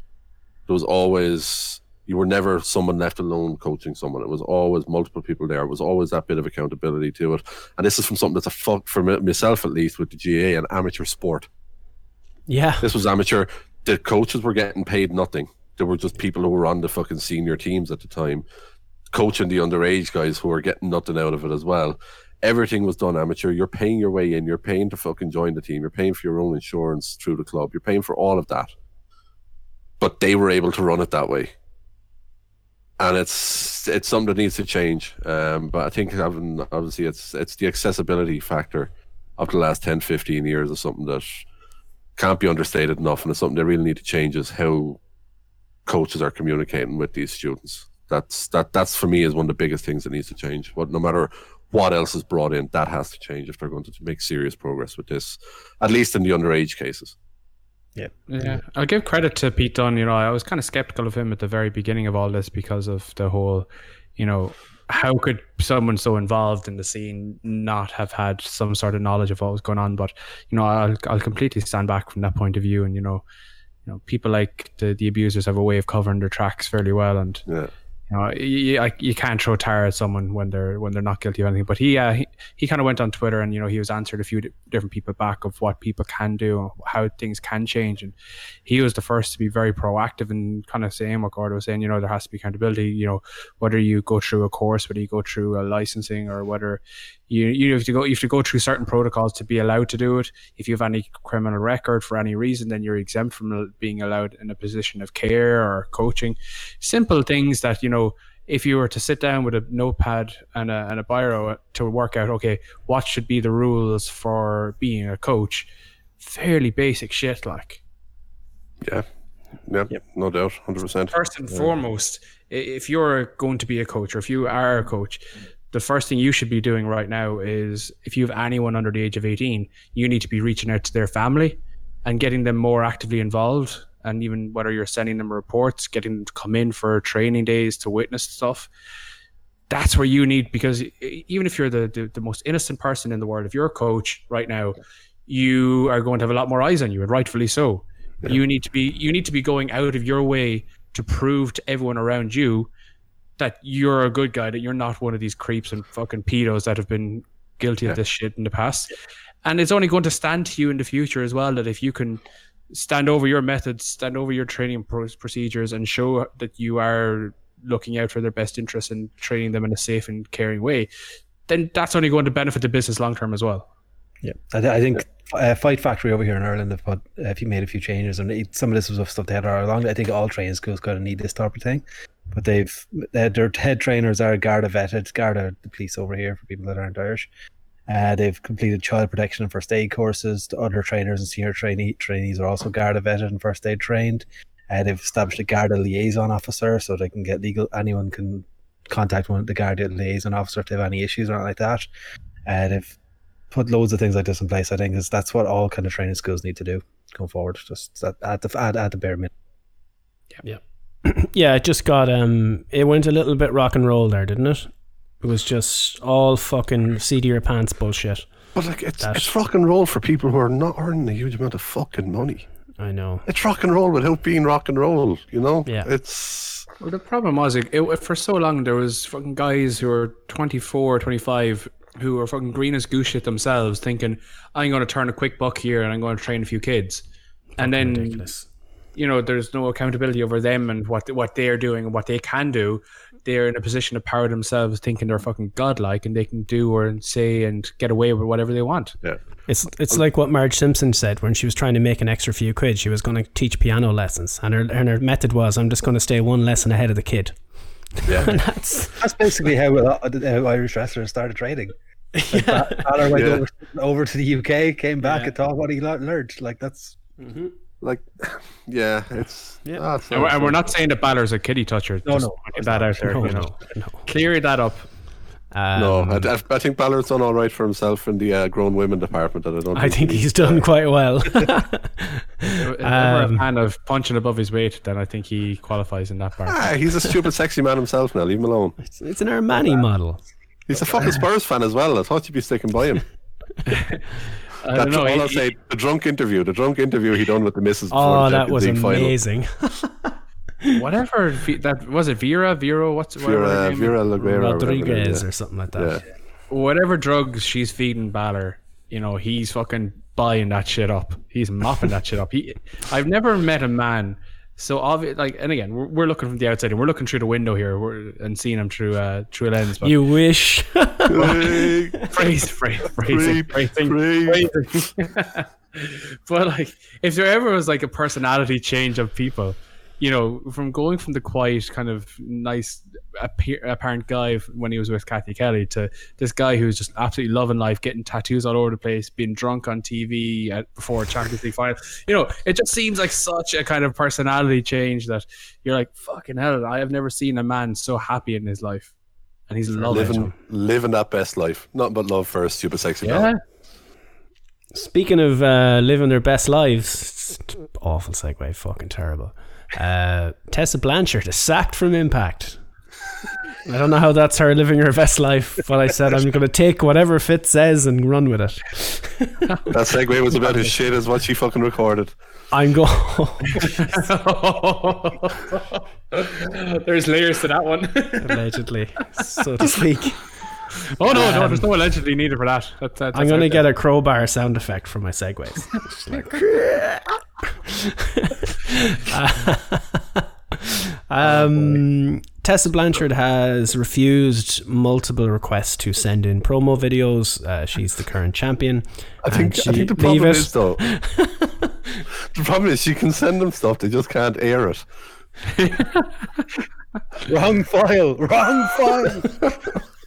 There was always you were never someone left alone coaching someone. It was always multiple people there. It was always that bit of accountability to it. And this is from something that's a fuck for myself at least with the GAA and amateur sport.
yeah,
This was amateur. The coaches were getting paid nothing. There were just people who were on the fucking senior teams at the time, coaching the underage guys who were getting nothing out of it as well. Everything was done amateur. You're paying your way in. You're paying to fucking join the team. You're paying for your own insurance through the club. You're paying for all of that. But they were able to run it that way. And it's it's something that needs to change. Um, but I think having obviously it's it's the accessibility factor of the last 10, 15 years is something that can't be understated enough, and it's something they really need to change is how coaches are communicating with these students. That's that that's for me is one of the biggest things that needs to change. But no matter what else is brought in, that has to change if they're going to make serious progress with this, at least in the underage cases.
Yeah, I'll give credit to Pete Dunne. You know, I was kind of skeptical of him at the very beginning of all this because of the whole, you know, how could someone so involved in the scene not have had some sort of knowledge of what was going on? But you know, I'll I'll completely stand back from that point of view. And you know, you know, people like the the abusers have a way of covering their tracks fairly well, and
Yeah.
You know, you, you can't throw tar at someone when they're when they're not guilty of anything. But he uh, he, he kind of went on Twitter and you know he was answered a few di- different people back of what people can do, how things can change, and he was the first to be very proactive and kind of saying what Gordo was saying. You know, there has to be accountability. You know, whether you go through a course, whether you go through a licensing, or whether you you have to go you have to go through certain protocols to be allowed to do it. If you have any criminal record for any reason, then you're exempt from being allowed in a position of care or coaching. Simple things that you know. If you were to sit down with a notepad and a, and a biro to work out, okay, what should be the rules for being a coach, fairly basic shit, like
Yeah. yeah, Yep. No doubt. Hundred percent.
first and foremost, if you're going to be a coach or if you are a coach, the first thing you should be doing right now is if you have anyone under the age of 18, you need to be reaching out to their family and getting them more actively involved. And even whether you're sending them reports, getting them to come in for training days to witness stuff, that's where you need because even if you're the, the, the most innocent person in the world, if you're a coach right now, you are going to have a lot more eyes on you, and rightfully so. You need to be you need to be going out of your way to prove to everyone around you that you're a good guy, that you're not one of these creeps and fucking pedos that have been guilty of this shit in the past. And it's only going to stand to you in the future as well that if you can stand over your methods, stand over your training pro- procedures, and show that you are looking out for their best interests and training them in a safe and caring way, then that's only going to benefit the business long term as well.
Yeah, I, th- I think uh, Fight Factory over here in Ireland have put uh, if you made a few changes, and it- some of this was stuff they had all along. I think all training schools kind of need this type of thing, but they've uh, their head trainers are Garda vetted. Garda, the police over here for people that aren't Irish. Uh, they've completed child protection and first aid courses. The other trainers and senior trainee trainees are also Garda vetted and first aid trained. Uh, they've established a Garda liaison officer so they can get legal. Anyone can contact one the Garda liaison officer if they have any issues or anything like that. Uh, they've put loads of things like this in place. I think is that's what all kind of training schools need to do going forward. Just at, at the at, at the bare minimum.
yeah, it just got um, it went a little bit rock and roll there, didn't it? It was just all fucking seat of your pants bullshit.
But like it's
That-
it's rock and roll for people who are not earning a huge amount of fucking money.
I know.
It's rock and roll without being rock and roll. You know.
Yeah.
It's
Well, the problem was, it, it, for so long, there was fucking guys who were 24, 25, who were fucking green as goose shit themselves, thinking, I'm going to turn a quick buck here and I'm going to train a few kids. and then,
Ridiculous.
You know, there's no accountability over them and what what they're doing and what they can do. They're in a position of power themselves, thinking they're fucking godlike and they can do or say and get away with whatever they want.
yeah.
It's it's like what Marge Simpson said when she was trying to make an extra few quid. She was going to teach piano lessons, and her and her method was, I'm just going to stay one lesson ahead of the kid.
Yeah.
And that's
That's basically how, how Irish wrestlers started trading. Like, Ba- Balor went
Yeah.
over, over to the UK, came back and taught what he learned. Like that's mm-hmm.
Like, yeah, it's
Yeah.
ah, it's
And we're, and we're
not-
not saying that Balor's a kiddie toucher.
No,
just
no,
putting that out there.
no,
you know.
no, no.
Clear that up.
Um,
No, I, I- I think Balor's done all right for himself in the uh, grown women department. That I don't.
I think he's done quite well.
If ever
Um,
a fan of punching above his weight, then I think he qualifies in that part.
Ah, he's a stupid, sexy man himself now. Leave him alone.
it's, it's an Armani model.
He's a fucking Spurs fan as well. I thought you'd be sticking by him.
I
That,
don't know.
all I'll say, the drunk interview, the drunk interview he done with the missus.
Oh,
the
that
Champions
was amazing.
whatever that was it Vera Vero what's whatever her
Vera,
name?
Vera Laguera, or whatever it
Rodriguez or something like that.
yeah.
whatever drugs she's feeding Balor you know he's fucking buying that shit up he's mopping that shit up he I've never met a man so obvious like and again we're, we're looking from the outside and we're looking through the window here we're, and seeing him through uh through a lens but
You wish.
Hey,
phrase phrase phrasing
Free,
phrasing phrasing. but like if there ever was like a personality change of people you know from going from the quiet kind of nice appear, apparent guy when he was with Cathy Kelley to this guy who's just absolutely loving life getting tattoos all over the place being drunk on TV at, before a Champions League final you know it just seems like such a kind of personality change that you're like fucking hell I have never seen a man so happy in his life and he's loving
living, living that best life. Nothing but love for a stupid, sexy
yeah
man.
Speaking of uh, living their best lives, awful segue, fucking terrible. Uh, Tessa Blanchard is sacked from Impact. I don't know how that's her living her best life, but I said I'm going to take whatever Fitz says and run with it.
That segue was about as shit as what she fucking recorded.
I'm going.
There's layers to that one.
allegedly, so to speak.
oh no, no, there's no allegedly needed for that. that, that
I'm going to get a crowbar sound effect for my segues. Like- um, Tessa Blanchard has refused multiple requests to send in promo videos. Uh, she's the current champion.
I think,
and
I think the problem
it.
is though. the problem is you can send them stuff, they just can't air it.
wrong file, wrong file.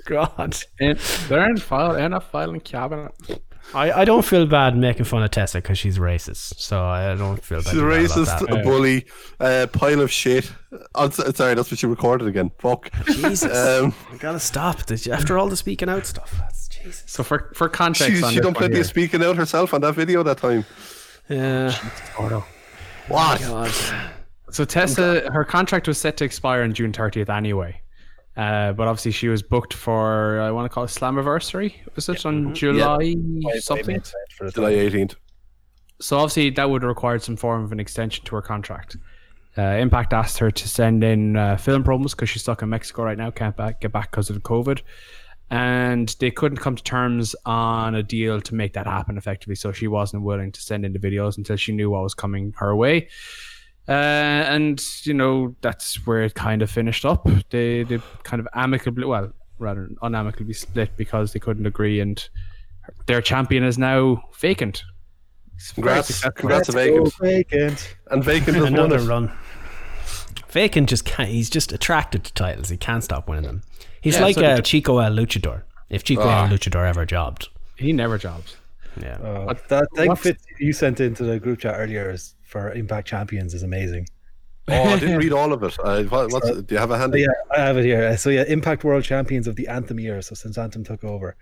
God.
They're in file in a filing cabinet.
I, I don't feel bad making fun of Tessa because she's racist. So I don't feel bad.
She's a
about
racist,
that.
a bully, a pile of shit. Oh, s- sorry, that's what she recorded again. Fuck.
Jesus.
Um,
I gotta stop. Did you- After all the speaking out stuff. That's Jesus.
So for for context,
she
on
she
this
done
one
plenty
here,
of speaking out herself on that video that time.
Yeah.
Oh, What?
so Tessa, her contract was set to expire on June 30th anyway. Uh, but obviously she was booked for I want to call it Slammiversary. Was it on July something?
July 18th.
So obviously that would have required some form of an extension to her contract. Uh, Impact asked her to send in uh, film promos because she's stuck in Mexico right now, can't back, get back because of the COVID, and they couldn't come to terms on a deal to make that happen effectively. So she wasn't willing to send in the videos until she knew what was coming her way. Uh, and you know that's where it kind of finished up. They they kind of amicably, well, rather unamicably split because they couldn't agree, and their champion is now vacant. It's
Congrats, congrats to Vacant.
Vacant.
And Vacant has won
Another
it.
run. Vacant just can't. He's just attracted to titles. He can't stop winning them. He's
Yeah,
like
so
uh, Chico El Luchador. If Chico
Ah.
El Luchador ever jobbed.
He never jobs.
Yeah.
What-
that thing
what's-
you sent into the group chat earlier is for Impact Champions is amazing.
Oh, I didn't read all of it. Uh, what, what's, do you have a hand?
yeah, I have it here. Uh, So yeah, Impact World Champions of the Anthem year. So since Anthem took over,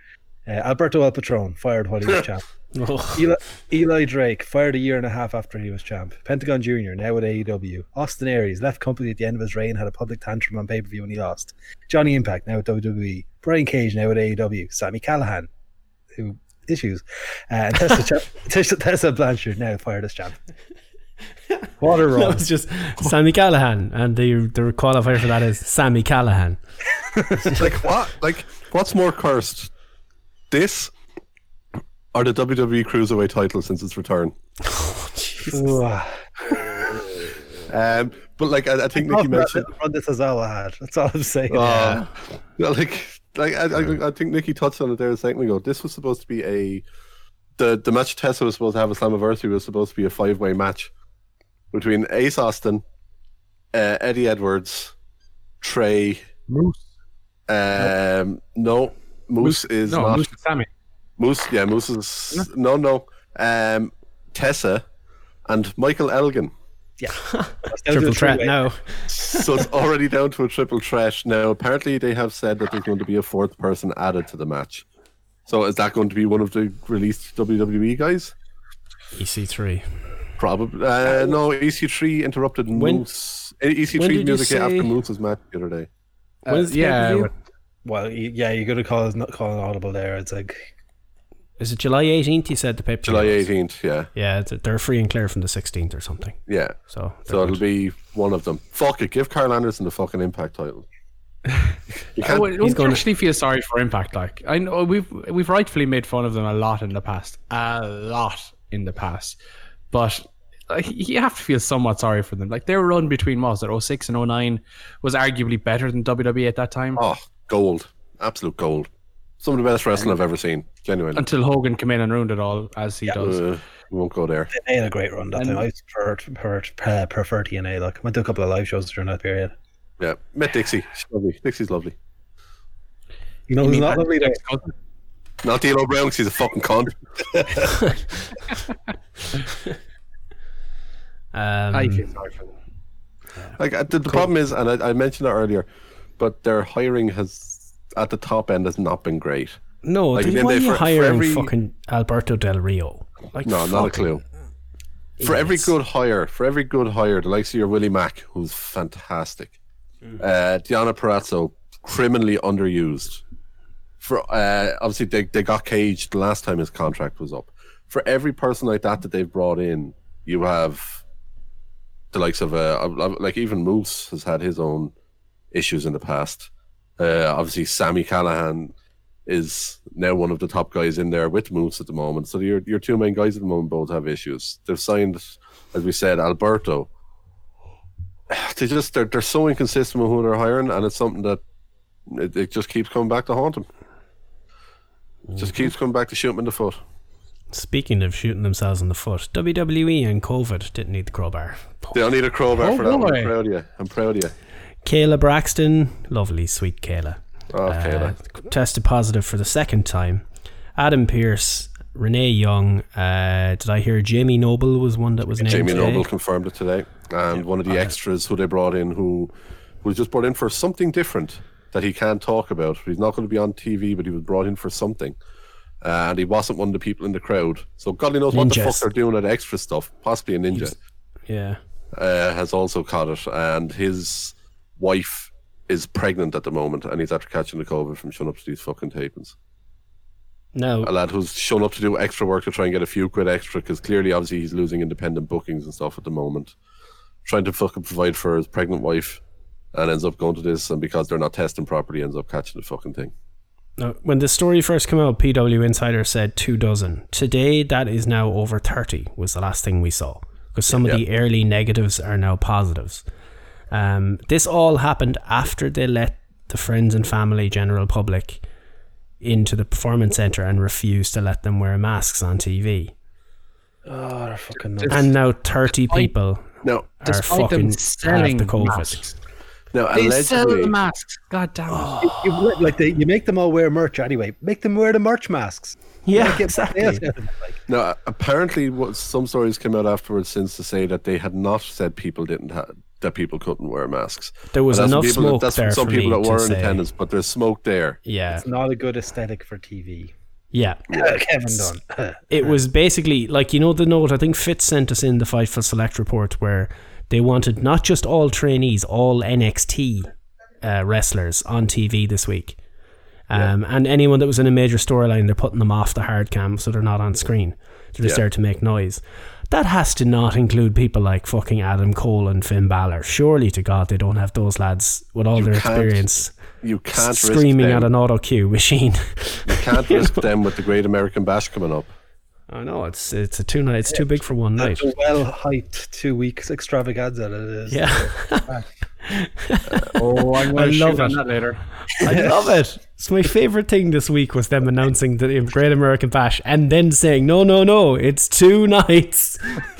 uh, Alberto El Patron fired while he was champ. Eli, Eli Drake fired a year and a half after he was champ. Pentagon Jr. now at AEW. Austin Aries left company at the end of his reign, had a public tantrum on pay per view when he lost. Johnny Impact now at WWE. Brian Cage now at AEW. Sami Callihan, who issues, uh, and Tessa, Cha- Tessa, Tessa Blanchard now fired as champ. What a
That
run.
was just Sami Callihan, and the the qualifier for that is Sami Callihan.
like what? Like what's more cursed? This or the WWE Cruiserweight title since its return?
Ooh.
Um, but like I, I think Nikki mentioned,
Run this as all I had. That's all I'm saying.
uh, yeah, like like I, I, I think Nikki touched on it there a second ago. This was supposed to be a the the match Tessa was supposed to have a Slammiversary was supposed to be a five way match between Ace Austin, uh, Eddie Edwards, Trey,
Moose.
um, no, Moose is
no,
not
Moose and Sammy.
Moose, yeah, Moose is no, no. Um, Tessa and Michael Elgin.
Yeah. That's down to
Triple threat now.
So it's already down to a triple threat. Now, apparently, they have said that there's going to be a fourth person added to the match. So is that going to be one of the released WWE guys?
EC3.
Probably. Uh, no, EC3 interrupted
When-
Moose. EC3
did you
music
say-
after Moose's match the other day.
When's the
yeah,
Well, yeah, you're gonna call it not calling audible there. It's like
Is it July 18th? You said the paper.
July 18th, yeah.
Yeah, they're free and clear from the 16th or something.
Yeah.
So,
So it'll be one of them. Fuck it, give Karl Anderson the fucking Impact title. You can't,
would-
he's
don't
gonna-
actually feel sorry for Impact. Like I know we've we've rightfully made fun of them a lot in the past, a lot in the past, but like, you have to feel somewhat sorry for them. Like their run between what was it 06 and 09 was arguably better than WWE at that time.
oh, gold. Absolute gold. Some of the best wrestling I've ever seen. Genuinely.
Until Hogan came in and ruined it all, as he does.
Uh, we won't go there.
they had a great run that
And-
time. I preferred, preferred, uh, prefer TNA. Like went to a couple of live shows during that period.
Yeah. Met Dixie. She's lovely. Dixie's lovely.
You know,
You
who's not lovely
Not D'Lo Brown, 'cause he's a fucking cunt.
um,
I feel sorry for them.
Like the, the problem is, and I, I mentioned it earlier, but their hiring has at the top end has not been great.
no,
like,
then
then
why
they-
are you
for- for every-
fucking Alberto Del Rio? Like,
No, not a clue. For every
idiots.
good hire, for every good hire, the likes of your Willie Mack, who's fantastic, uh, Deonna Purrazzo, criminally underused. For uh, obviously they, they got caged the last time his contract was up. For every person like that that they've brought in, you have the likes of uh, of- of- like even Moose has had his own issues in the past. Uh, obviously, Sami Callihan is now one of the top guys in there with Moose at the moment. So your your two main guys at the moment both have issues. They've signed, as we said, Alberto. They just they're they're so inconsistent with who they're hiring, and it's something that it, it just keeps coming back to haunt them. It just keeps coming back to shoot them in the foot.
Speaking of shooting themselves in the foot, WWE and COVID didn't need the crowbar.
They don't need a crowbar
Oh,
for that
boy.
I'm proud of you. I'm proud of you.
Kayla Braxton, lovely, sweet Kayla.
Oh,
uh,
Kayla.
tested positive for the second time. Adam Pearce, Renee Young. Uh, did I hear Jamie Noble was one that was named
Jamie
today?
Noble confirmed it today, and one of the extras who they brought in, who was just brought in for something different that he can't talk about. He's not going to be on TV, but he was brought in for something, uh, and he wasn't one of the people in the crowd. So God knows what the fuck they're doing at extra stuff. Possibly a ninja
Yeah.
uh, has also caught it, and his wife is pregnant at the moment, and he's after catching the COVID from showing up to these fucking tapings.
No,
A lad who's shown up to do extra work to try and get a few quid extra because clearly, obviously, he's losing independent bookings and stuff at the moment. Trying to fucking provide for his pregnant wife and ends up going to this, and because they're not testing properly, ends up catching the fucking thing.
no. When the story first came out, PW Insider said two dozen. Today, that is now over 30, was the last thing we saw. Because some of
Yeah.
the early negatives are now positives. Um, this all happened after they let the friends and family, general public, into the performance center and refused to let them wear masks on TV.
Oh, they're fucking nuts.
And now 30 people
Now,
are
Despite
fucking
selling
the COVID.
masks.
now
They sell
allegedly,
the masks. God damn it.
You- you- like they, you make them all wear merch anyway. Make them wear the merch masks.
Yeah,
Make it-
exactly.
like,
now apparently, what some stories came out afterwards since to say that they had not said people didn't have that people couldn't wear masks.
There was enough
from people that-
smoke
that's from
there
some people
me
that
to
were in
say-
attendance, but there's smoke there.
Yeah,
it's not a good aesthetic for TV.
yeah.
Kevin Dunn.
It was basically like you know the note. I think Fitz sent us in the Fightful Select report where they wanted not just all trainees, all NXT uh, wrestlers on TV this week, um, and anyone that was in a major storyline, they're putting them off the hard cam so they're not on screen. They're just
Yeah.
there to make noise. That has to not include people like fucking Adam Cole and Finn Balor. Surely to God, they don't have those lads with all
You
their experience
You can't
screaming at an auto cue machine.
You can't risk them with the Great American Bash coming up.
I know it's it's a two night. It's too big for one night.
That's a well hyped two weeks extravaganza that it is.
Yeah,
Oh, I'm going to
love
shoot on
it.
that later.
I love it. It's my favorite thing this week was them announcing the Great American Bash and then saying, "No, no, no, it's two nights."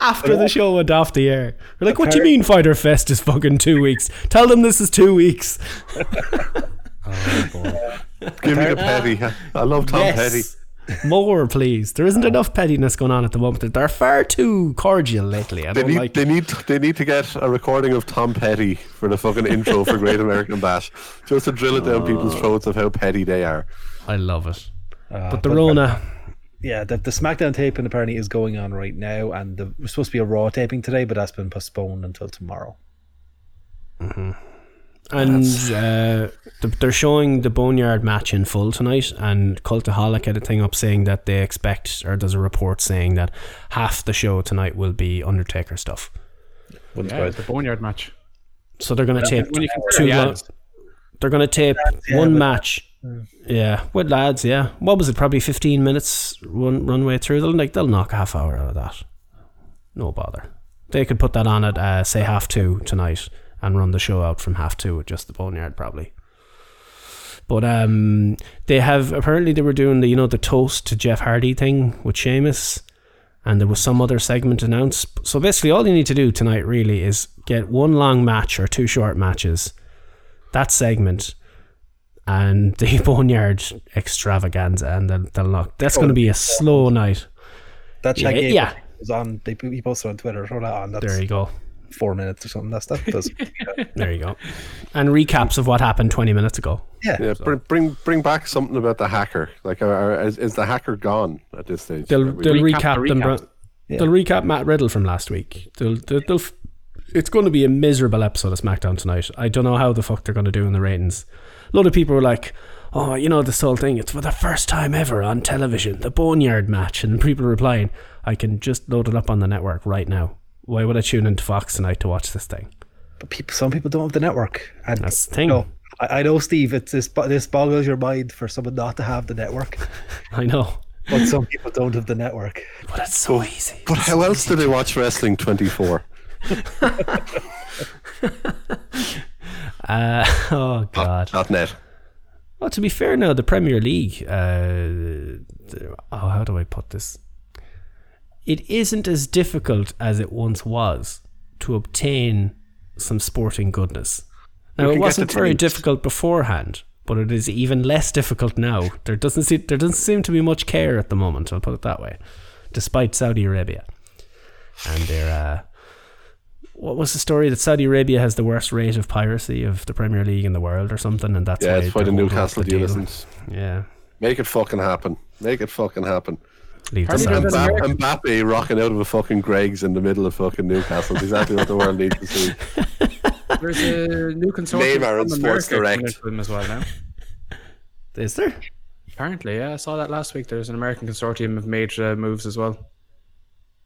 After the show went off the air, we're like, "What do you mean Fyter Fest is fucking two weeks? Tell them this is two weeks."
Oh, Give me the petty. I love Tom Petty.
More, please. There isn't enough pettiness going on at the moment. They're far too cordial lately. I
They
don't
need,
like.
they need they need to get a recording of Tom Petty for the fucking intro for Great American Bash, just to drill it down people's throats of how petty they are.
I love it.
Uh,
But the Rona,
yeah, the, the SmackDown taping apparently is going on right now, and the, there's supposed to be a Raw taping today, but that's been postponed until tomorrow.
And uh, they're showing the Boneyard match in full tonight. And Cultaholic had a thing up saying that they expect, or there's a report saying that half the show tonight will be Undertaker stuff.
Wouldn't
Yeah, the Boneyard match.
So they're going to tape
When you consider
two.
the
lo- they're going to tape
yeah,
one
but-
match. Yeah, with lads. Yeah, what was it? Probably fifteen minutes run runway through. They'll like they'll knock a half hour out of that. No bother. They could put that on at uh, say half two tonight and run the show out from half two with just the boneyard probably. But um, they have apparently they were doing the you know the toast to Jeff Hardy thing with Sheamus, and there was some other segment announced. So basically, all you need to do tonight really is get one long match or two short matches, that segment, and the boneyard extravaganza, and they'll, they'll knock. That's going to be a slow night.
That's
Yeah, yeah.
was on. They he posted on Twitter. That on. That's
There you go.
Four minutes or something. That's that. Does
There you go. And recaps of what happened 20 minutes ago.
yeah.
Yeah, bring bring bring back something about the hacker. Like, are, are- is, is the hacker gone at this stage?
They'll they'll
recap
recap,
the
them.
recap.
bro- They'll recap Matt Riddle from last week. They'll, they'll, they'll f- it's going to be a miserable episode of SmackDown tonight. I don't know how the fuck they're going to do in the ratings. A lot of people were like, "Oh, you know this whole thing. It's for the first time ever on television, the Boneyard match." And people replying, "I can just load it up on the network right now. Why would I tune into Fox tonight to watch this thing?"
But people, some people don't have the network. And
That's the thing.
No, I, I know, Steve. It's this. This boggles your mind for someone not to have the network.
I know,
But some people don't have the network.
but it's so easy.
But how else do they watch wrestling twenty four?
Uh, oh God.
Dot net.
Well, to be fair, now the Premier League. Uh, oh, how do I put this? It isn't as difficult as it once was to obtain some sporting goodness. Now, it wasn't very difficult beforehand, but it is even less difficult now. There doesn't seem, there doesn't seem to be much care at the moment. I'll put it that way, despite Saudi Arabia and their. Uh, what was the story that Saudi Arabia has the worst rate of piracy of the Premier League in the world or something, and that's
Yeah,
why
it's why the Newcastle deal. isn't.
Yeah,
Make it fucking happen. Make it fucking happen.
Leave the
Hardy
Mbappe, Mbappe rocking out of a fucking Greggs in the middle of fucking Newcastle. is exactly what the world needs to see.
There's a new consortium
Neymar in
from
Sports
America coming
Direct.
them as well now.
Is there?
Apparently, yeah, I saw that last week. There's an American consortium of major uh, moves as well.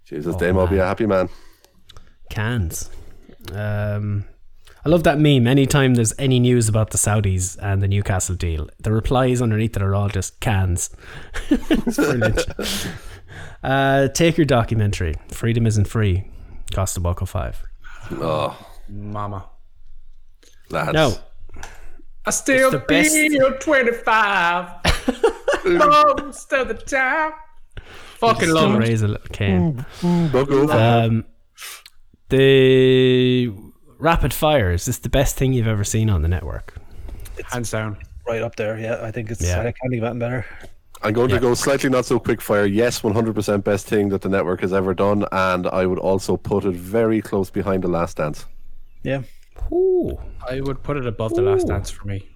Jesus,
Oh,
Dame will be a happy man.
Cans. Um, I love that meme. Anytime there's any news about the Saudis and the Newcastle deal, the replies underneath it are all just cans. it's brilliant. uh, take your documentary. Freedom isn't free. Cost a buck or five.
Oh,
Mama.
lads.
No,
I still
the best-
feel 25. Most of the time. Fucking
still
love it.
raise a little cane.
Buck over.
Um, the rapid fire is this the best thing you've ever seen on the network?
It's Hands down.
Right up there. Yeah, I think it's.
Yeah.
I can't think of better.
I'm going
Yeah.
to go slightly not so quick fire. Yes, 100% best thing that the network has ever done, and I would also put it very close behind the Last Dance.
Yeah.
Ooh,
I would put it above the last dance for me.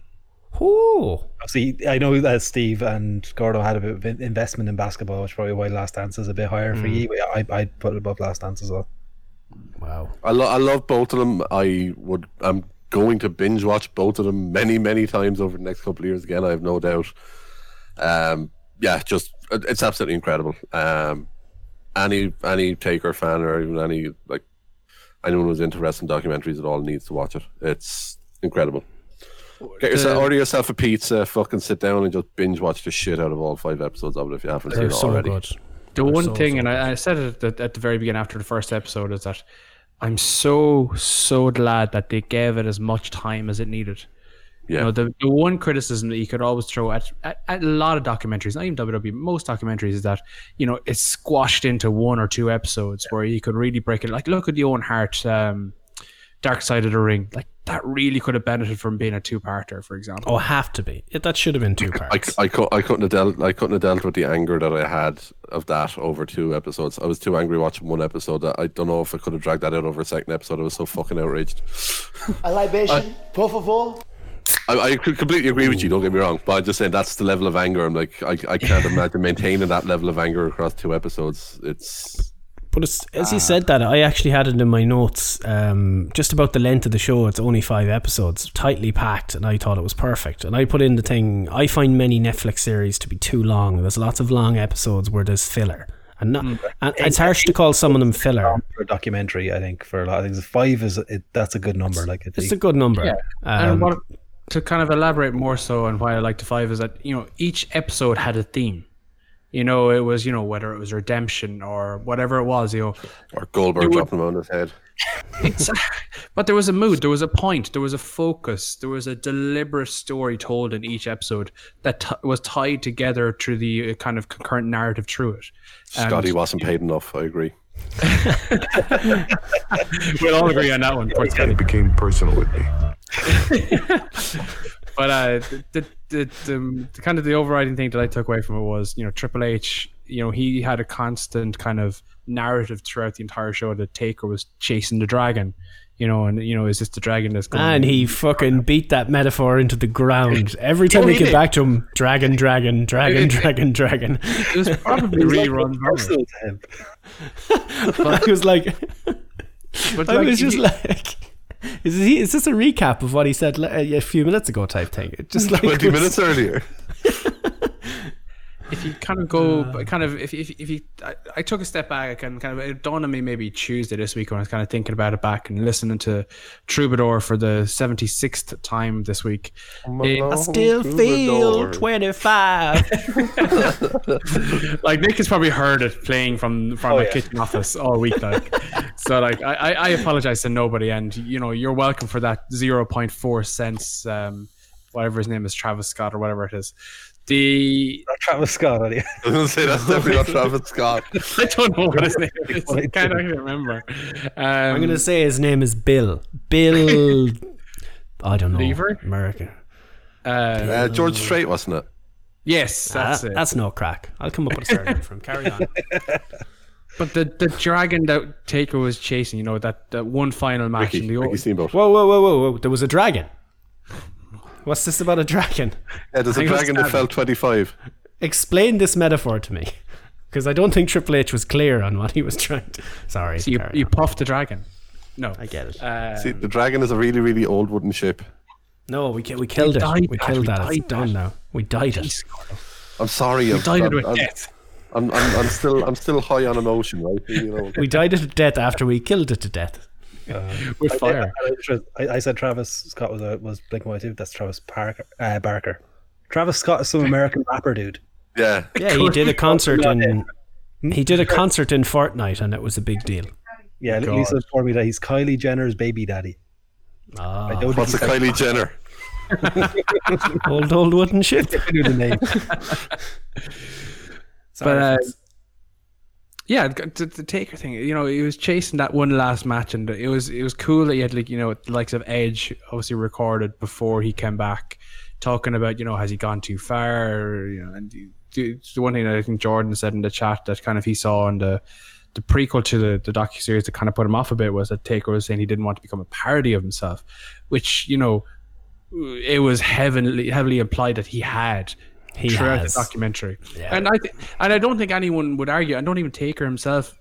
ooh.
See, I know that Steve and Gordo had a bit of investment in basketball, which is probably why Last Dance is a bit higher for mm. you. I, I'd put it above Last Dance as well.
Wow.
I, lo- I love both of them. I would. I'm going to binge watch both of them many, many times over the next couple of years. Again, I have no doubt. Um, yeah, just it's absolutely incredible. Um, any any Taker fan or even any like anyone who's into wrestling documentaries at all needs to watch it. It's incredible. Get yourself, order yourself a pizza, fucking sit down and just binge watch the shit out of all five episodes of it if you haven't seen
They're
it
so
already.
good.
The one
so,
thing,
so
and I, I said it at the, at the very beginning after the first episode, is that I'm so so glad that they gave it as much time as it needed. You know, the, the one criticism that you could always throw at, at, at a lot of documentaries, not even WWE, most documentaries, is that you know it's squashed into one or two episodes where you could really break it. Like look at the Owen Hart um, Dark Side of the Ring, like that really could have benefited from being a two-parter, for example.
Oh, have to be. It, that should have been two
I,
parts.
I, cou- I couldn't have dealt I couldn't have dealt with the anger that I had of that over two episodes. I was too angry watching one episode. That I don't know if I could have dragged that out over a second episode. I was so fucking outraged.
A libation, por favor.
I, I completely agree with you. Don't get me wrong, but I'm just saying that's the level of anger. I'm like I, I can't imagine maintaining that level of anger across two episodes. It's
But it's, as you said that, I actually had it in my notes um, just about the length of the show. It's only five episodes, tightly packed, and I thought it was perfect. And I put in the thing, I find many Netflix series to be too long. There's lots of long episodes where there's filler. And, not, and it's harsh to call some of them filler.
for a documentary. I think for a lot of things, five is it, that's a good number. Like it,
It's a good number.
Yeah.
Um,
and what to kind of elaborate more so on why I like the five is that you know each episode had a theme. You know, it was you know whether it was redemption or whatever it was. You know,
or Goldberg
would-
dropping him on his head.
but there was a mood, there was a point, there was a focus, there was a deliberate story told in each episode that t- was tied together through the uh, kind of concurrent narrative through it. And
Scotty wasn't paid enough. I agree.
we'll all agree on that one. Poor
It became personal with me.
But uh, the, the, the, the kind of the overriding thing that I took away from it was, you know, Triple H, you know, he had a constant kind of narrative throughout the entire show that Taker was chasing the dragon, you know, and, you know, is this the dragon that's going
and he fucking beat that metaphor into the ground. Every time we get back to him, dragon, dragon, dragon, dragon, dragon.
It was probably really run wrong.
personal to him.
I was like,
But
I
like,
was just
he-
like, is, he, is this a recap of what he said a few minutes ago type thing? Just like
Twenty minutes earlier.
if you kind of go,
Uh.
kind of, if, if, if you, I, I took a step back and kind of, it dawned on me maybe Tuesday this week when I was kind of thinking about it back and listening to Troubadour for the 76th time this week. It-
I still feel 25.
like Nick has probably heard it playing from from
Oh,
my
yeah.
kitchen office all week. Like, so like I, I I apologize to nobody, and you know you're welcome for that zero point four cents, um, whatever his name is, Travis Scott or whatever it is. The
Not Travis Scott. Anyway.
I was gonna say that's definitely not Travis Scott.
I don't know what his name is. I can't
too.
actually remember. Um,
I'm going to say his name is Bill. Bill. I don't know.
Lever?
America.
uh,
Uh, George Strait wasn't it?
yes, that's
Ah,
it.
That's no crack. I'll come up with a surname for him. Carry on.
But the the dragon that Taker was chasing, you know, that, that one final match
Ricky,
in the
Ricky
old,
Steamboat.
Whoa, whoa, whoa, whoa, whoa. There was a dragon. What's this about a dragon?
Yeah, there's a
I'm gonna
dragon that fell 25.
Explain this metaphor to me. Because I don't think Triple H was clear on what he was trying to. Sorry.
so you, you puffed the dragon. No,
I get it.
Uh,
See, the dragon is a really, really old wooden ship.
no, we, we killed it.
died
We
that,
killed
we
that. It's
died
done
that.
now. We died it.
I'm sorry. I'm,
died
I'm,
with
I'm,
death.
I'm, I'm, I'm still, I'm still high on emotion, right? You know,
We died it to death after we killed it to death.
With
I,
fire.
I, I said Travis Scott was a, was Blink One Two. That's Travis Parker, uh, Barker. Travis Scott is some American rapper dude.
yeah.
Yeah, he did a concert in. He did a concert in Fortnite, and it was a big deal.
Yeah,
God.
Lisa informed me that he's Kylie Jenner's baby daddy. I
Ah,
don't
What's a
think
Kylie Jenner?
old old wooden shit.
I knew the name.
But uh, yeah, the, the Taker thing, you know, he was chasing that one last match, and it was it was cool that he had like you know the likes of Edge obviously recorded before he came back, talking about you know has he gone too far, you know, and the, one thing that I think Jordan said in the chat that kind of he saw in the the prequel to the the docu series that kind of put him off a bit was that Taker was saying he didn't want to become a parody of himself, which you know it was heavily heavily implied that he had
He
throughout
has.
the documentary.
Yeah.
And I th- and I don't think anyone would argue. I don't even Taker himself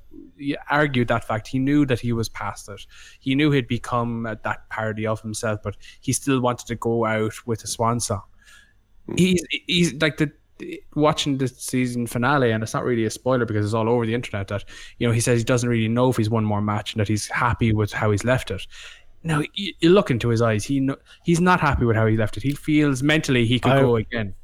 argued that fact. He knew that he was past it. He knew he'd become uh, that parody of himself, but he still wanted to go out with a swan song. He's he's like the watching the season finale, and it's not really a spoiler because it's all over the internet. That you know, he says he doesn't really know if he's won more match and that he's happy with how he's left it. Now you, you look into his eyes; he no, he's not happy with how he left it. He feels mentally he could
I-
go again.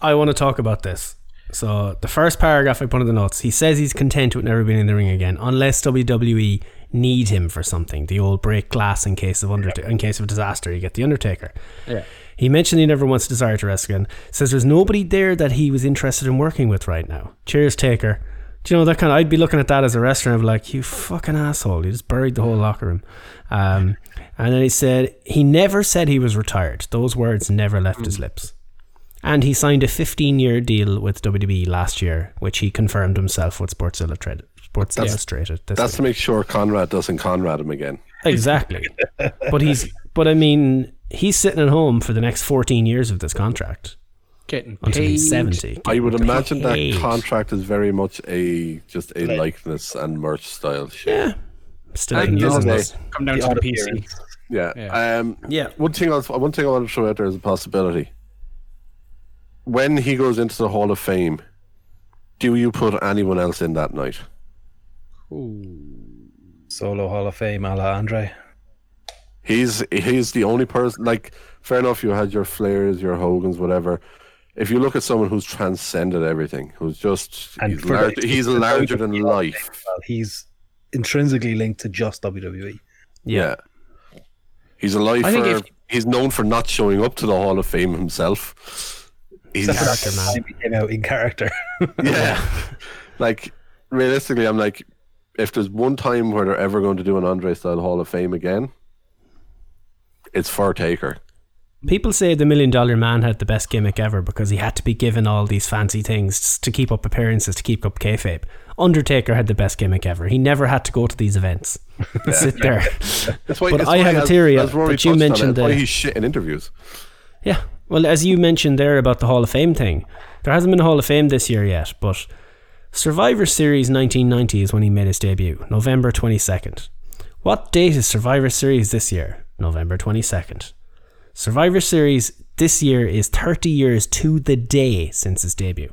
I want to talk about this. So the first paragraph I put in the notes, he says he's content with never being in the ring again, unless WWE need him for something. The old break glass in case of under in case of disaster, you get the Undertaker.
Yeah.
He mentioned he never wants to desire to wrestle again. Says there's nobody there that he was interested in working with right now. Cheers, Taker. Do you know that kind of? I'd be looking at that as a wrestler be like, "You fucking asshole! You just buried the whole locker room." Um, and then he said he never said he was retired. Those words never left his lips. And he signed a 15 year deal with WWE last year, which he confirmed himself with Sports Illustrated. Sports
That's-
Illustrated. this
That's
week.
to make sure Conrad doesn't Conrad him again.
exactly. but he's, but I mean, he's sitting at home for the next 14 years of this contract
Getting
until
paid.
he's 70.
I would
Getting
imagine that contract is very much a just a likeness and merch style shit.
Yeah. Still
I
in
know
business.
come down
The
to the PC.
Yeah.
Yeah.
Um,
Yeah.
One thing, I was, one thing I want to throw out there is a possibility. When he goes into the Hall of Fame, do you put anyone else in that night?
Solo Hall of Fame, a la Andre.
He's he's the only person. Like, fair enough, you had your Flairs, your Hogans, whatever. If you look at someone who's transcended everything, who's just
And
he's,
for
lar-
the-
he's larger than
WWE
life.
Well, he's intrinsically linked to just. WWE.
Yeah. He's a lifer.
I think if-
he's known for not showing up to the Hall of Fame himself. He's
Except for that time he came out in character.
yeah. like realistically, I'm like, if there's one time where they're ever going to do an Andre style Hall of Fame again, it's for Taker.
People say the Million Dollar Man had the best gimmick ever because he had to be given all these fancy things to keep up appearances, to keep up kayfabe. Undertaker had the best gimmick ever. He never had to go to these events. Sit there.
That's why,
But
that's
I
why
have a theory,
As Rory
but you
touched on it,
mentioned
that's why he's shit in interviews.
Yeah. Well, as you mentioned there about the Hall of Fame thing, there hasn't been a Hall of Fame this year yet, but Survivor Series 1990 is when he made his debut, November 22nd. What date is Survivor Series this year? November 22nd. Survivor Series this year is 30 years to the day since his debut.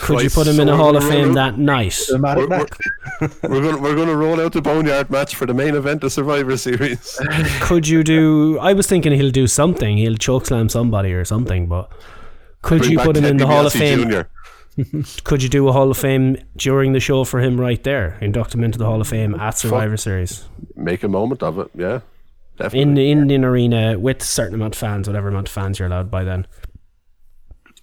Could you put him in
so
a
we're
Hall of Fame that night?
We're, we're, we're going we're going to roll out the boneyard match for the main event of Survivor Series.
Could you do? I was thinking he'll do something. He'll chokeslam somebody or something, but could
Bring
you put him in the Hall of Fame?
Jr..
Could you do a Hall of Fame during the show for him right there? Induct him into the Hall of Fame at Survivor Series
Make a moment of it. Yeah, definitely.
in the Indian arena with a certain amount of fans, whatever amount of fans you're allowed by then.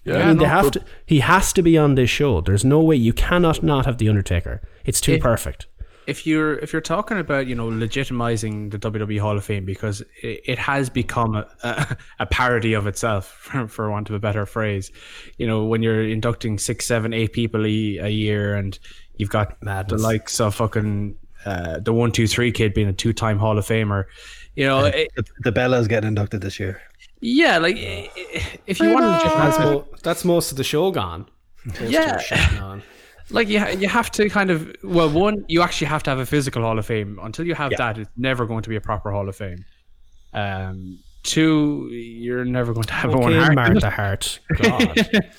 Yeah,
I mean, they have to. He has to be on this show. There's no way you cannot not have the Undertaker. It's too
It-
perfect.
if you're if you're talking about you know legitimizing the WWE Hall of Fame because it, it has become a, a, a parody of itself for, for want of a better phrase you know when you're inducting six seven eight people a, a year and you've got
Madness.
the likes of fucking uh, the one two three kid being a two time Hall of Famer you know it,
The, the Bella's getting inducted this year.
Yeah like i- i- if you want to
That's,
legitimize
mo- that's most of the show gone. Most
Yeah.
shit
like you, you have to kind of well one you actually have to have a physical hall of fame until you have
Yeah.
that it's never going to be a proper hall of fame um two you're never going to have a one heart.
Martha Hart. God.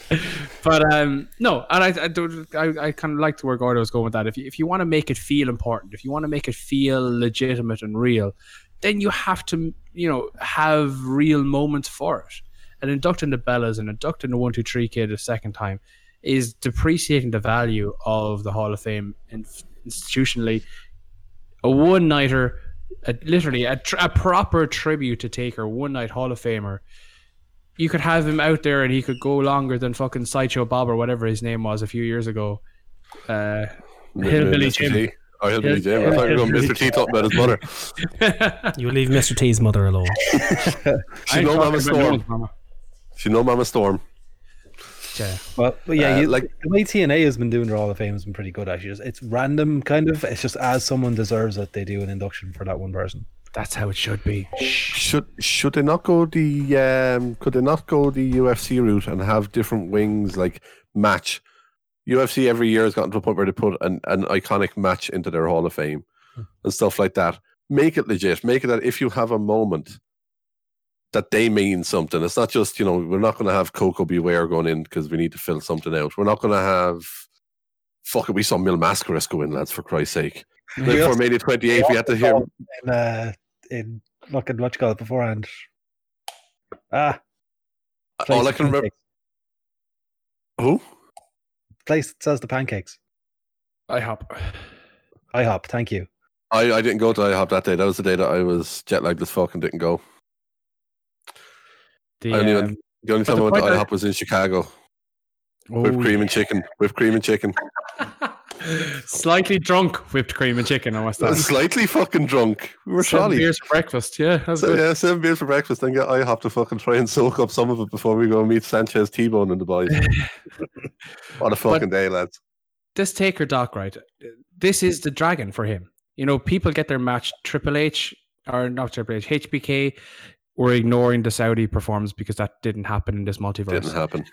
but um no and i i, don't, I, I kind of liked where gordo was going with that if you, if you want to make it feel important if you want to make it feel legitimate and real then you have to you know have real moments for it. And inducting the bellas and inducting the one two three kid a second time is depreciating the value of the hall of fame institutionally. A one nighter literally a, tr- a proper tribute to taker one night hall of famer. You could have him out there and he could go longer than fucking Sideshow Bob or whatever his name was a few years ago. Uh, Hillbilly Jim.
T. Oh, Hillbilly
Hill-
Jim. I thought you were going
Hillbilly
Mr. T talking about his mother.
You leave Mr. T's mother alone.
She know Mama Storm.
Mama.
She know Mama Storm.
Yeah.
Well, but yeah,
Uh,
you,
like-
like the way TNA has been doing their Hall of Fame has been pretty good actually. It's, it's random kind of. It's just as someone deserves it, they do an induction for that one person.
That's how it should be.
Should should they not go the um could they not go the UFC route and have different wings like match? UFC every year has gotten to a point where they put an, an iconic match into their Hall of Fame and stuff like that. Make it legit. Make it that if you have a moment that they mean something. It's not just you know we're not going to have Koko B. Ware going in because we need to fill something out. We're not going to have fuck it. We saw Mil Mascaras go in, lads, for Christ's sake. Like
We
for Mania 28, we had to hear.
in, uh, in fucking what you call it beforehand. Ah,
All I can remember. Who?
Place that sells the pancakes.
I hop.
IHOP, thank you.
I, I didn't go to IHOP that day. That was the day that I was jet lagged as fuck and didn't go.
The,
I only
um,
went, the only time
the
I went to
point I-
IHOP was in Chicago. Whipped
oh,
cream and chicken. Whipped cream and chicken.
Slightly drunk whipped cream and chicken. I
was slightly fucking drunk. We were
Seven
trolley.
beers for breakfast. Yeah, that's
So,
good.
yeah, seven beers for breakfast. Then I have to fucking try and soak up some of it before we go and meet Sanchez T Bone and the boys. what a fucking day, lads.
this Taker doc, right? This is the dragon for him. You know, people get their match. Triple H or not Triple H, HBK. We're ignoring the Saudi performance because that didn't happen in this multiverse.
Didn't happen.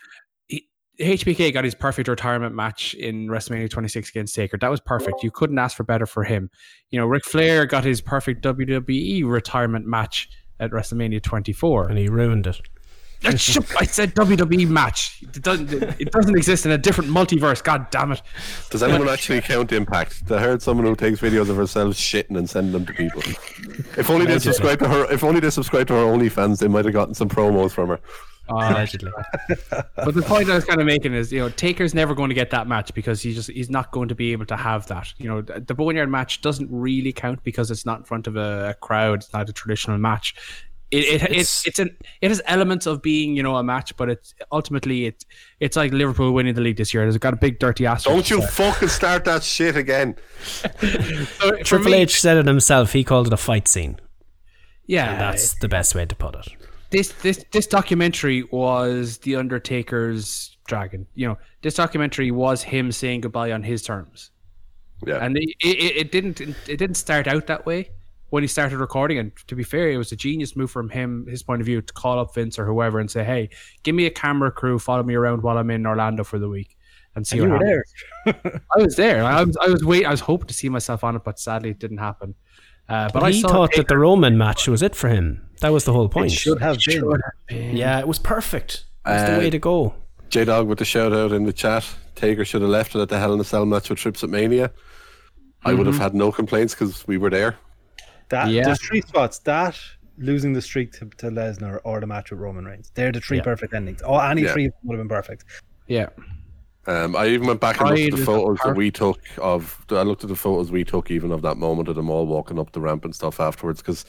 HBK got his perfect retirement match in WrestleMania 26 against Taker. That was perfect. You couldn't ask for better for him. You know, Ric Flair got his perfect WWE retirement match at WrestleMania 24.
And he ruined it.
I said WWE match. It doesn't, it doesn't exist in a different multiverse. God damn it.
Does anyone actually count Impact? I heard someone who takes videos of herself shitting and sending them to people. If only they subscribe to her. If only they subscribe to her OnlyFans, they might have gotten some promos from her.
Allegedly.
But the point I was kind of making is, you know, Taker's never going to get that match because he just he's not going to be able to have that. You know, the the Boneyard match doesn't really count because it's not in front of a, a crowd. It's not a traditional match. It, it, it's it's an it has elements of being you know a match, but it's ultimately it it's like Liverpool winning the league this year. It's got a big dirty ass.
Don't you fucking start that shit again.
So
Triple
me-
H said it himself. He called it a fight scene.
Yeah,
And that's the best way to put it.
This this this documentary was the Undertaker's dragon. You know, this documentary was him saying goodbye on his terms.
Yeah.
and it, it, it didn't it didn't start out that way when he started recording. And to be fair, it was a genius move from him, his point of view, to call up Vince or whoever and say, "Hey, give me a camera crew, follow me around while I'm in Orlando for the week." And see
And you
what
were
happens.
there.
I was there. I was, I was wait. I was hoping to see myself on it, but sadly, it didn't happen. Uh, but
But
I
he
saw
thought
Taker-
that the Roman match was it for him. That was the whole point.
should have been.
should have been.
Yeah, it was perfect. That's
Uh,
the way to go.
J Dog with the shout out in the chat. Taker should have left it at the Hell in a Cell match with Trips at Mania. I would have had no complaints because we were there.
That
Yeah.
there's three spots. That losing the streak to, to Lesnar or the match with Roman Reigns. They're the three
Yeah.
perfect endings. Oh, any
Yeah.
three would have been perfect.
Yeah.
Um, I even went back and looked at the photos that we took of. I looked at the photos we took even of that moment of them all walking up the ramp and stuff afterwards. Because,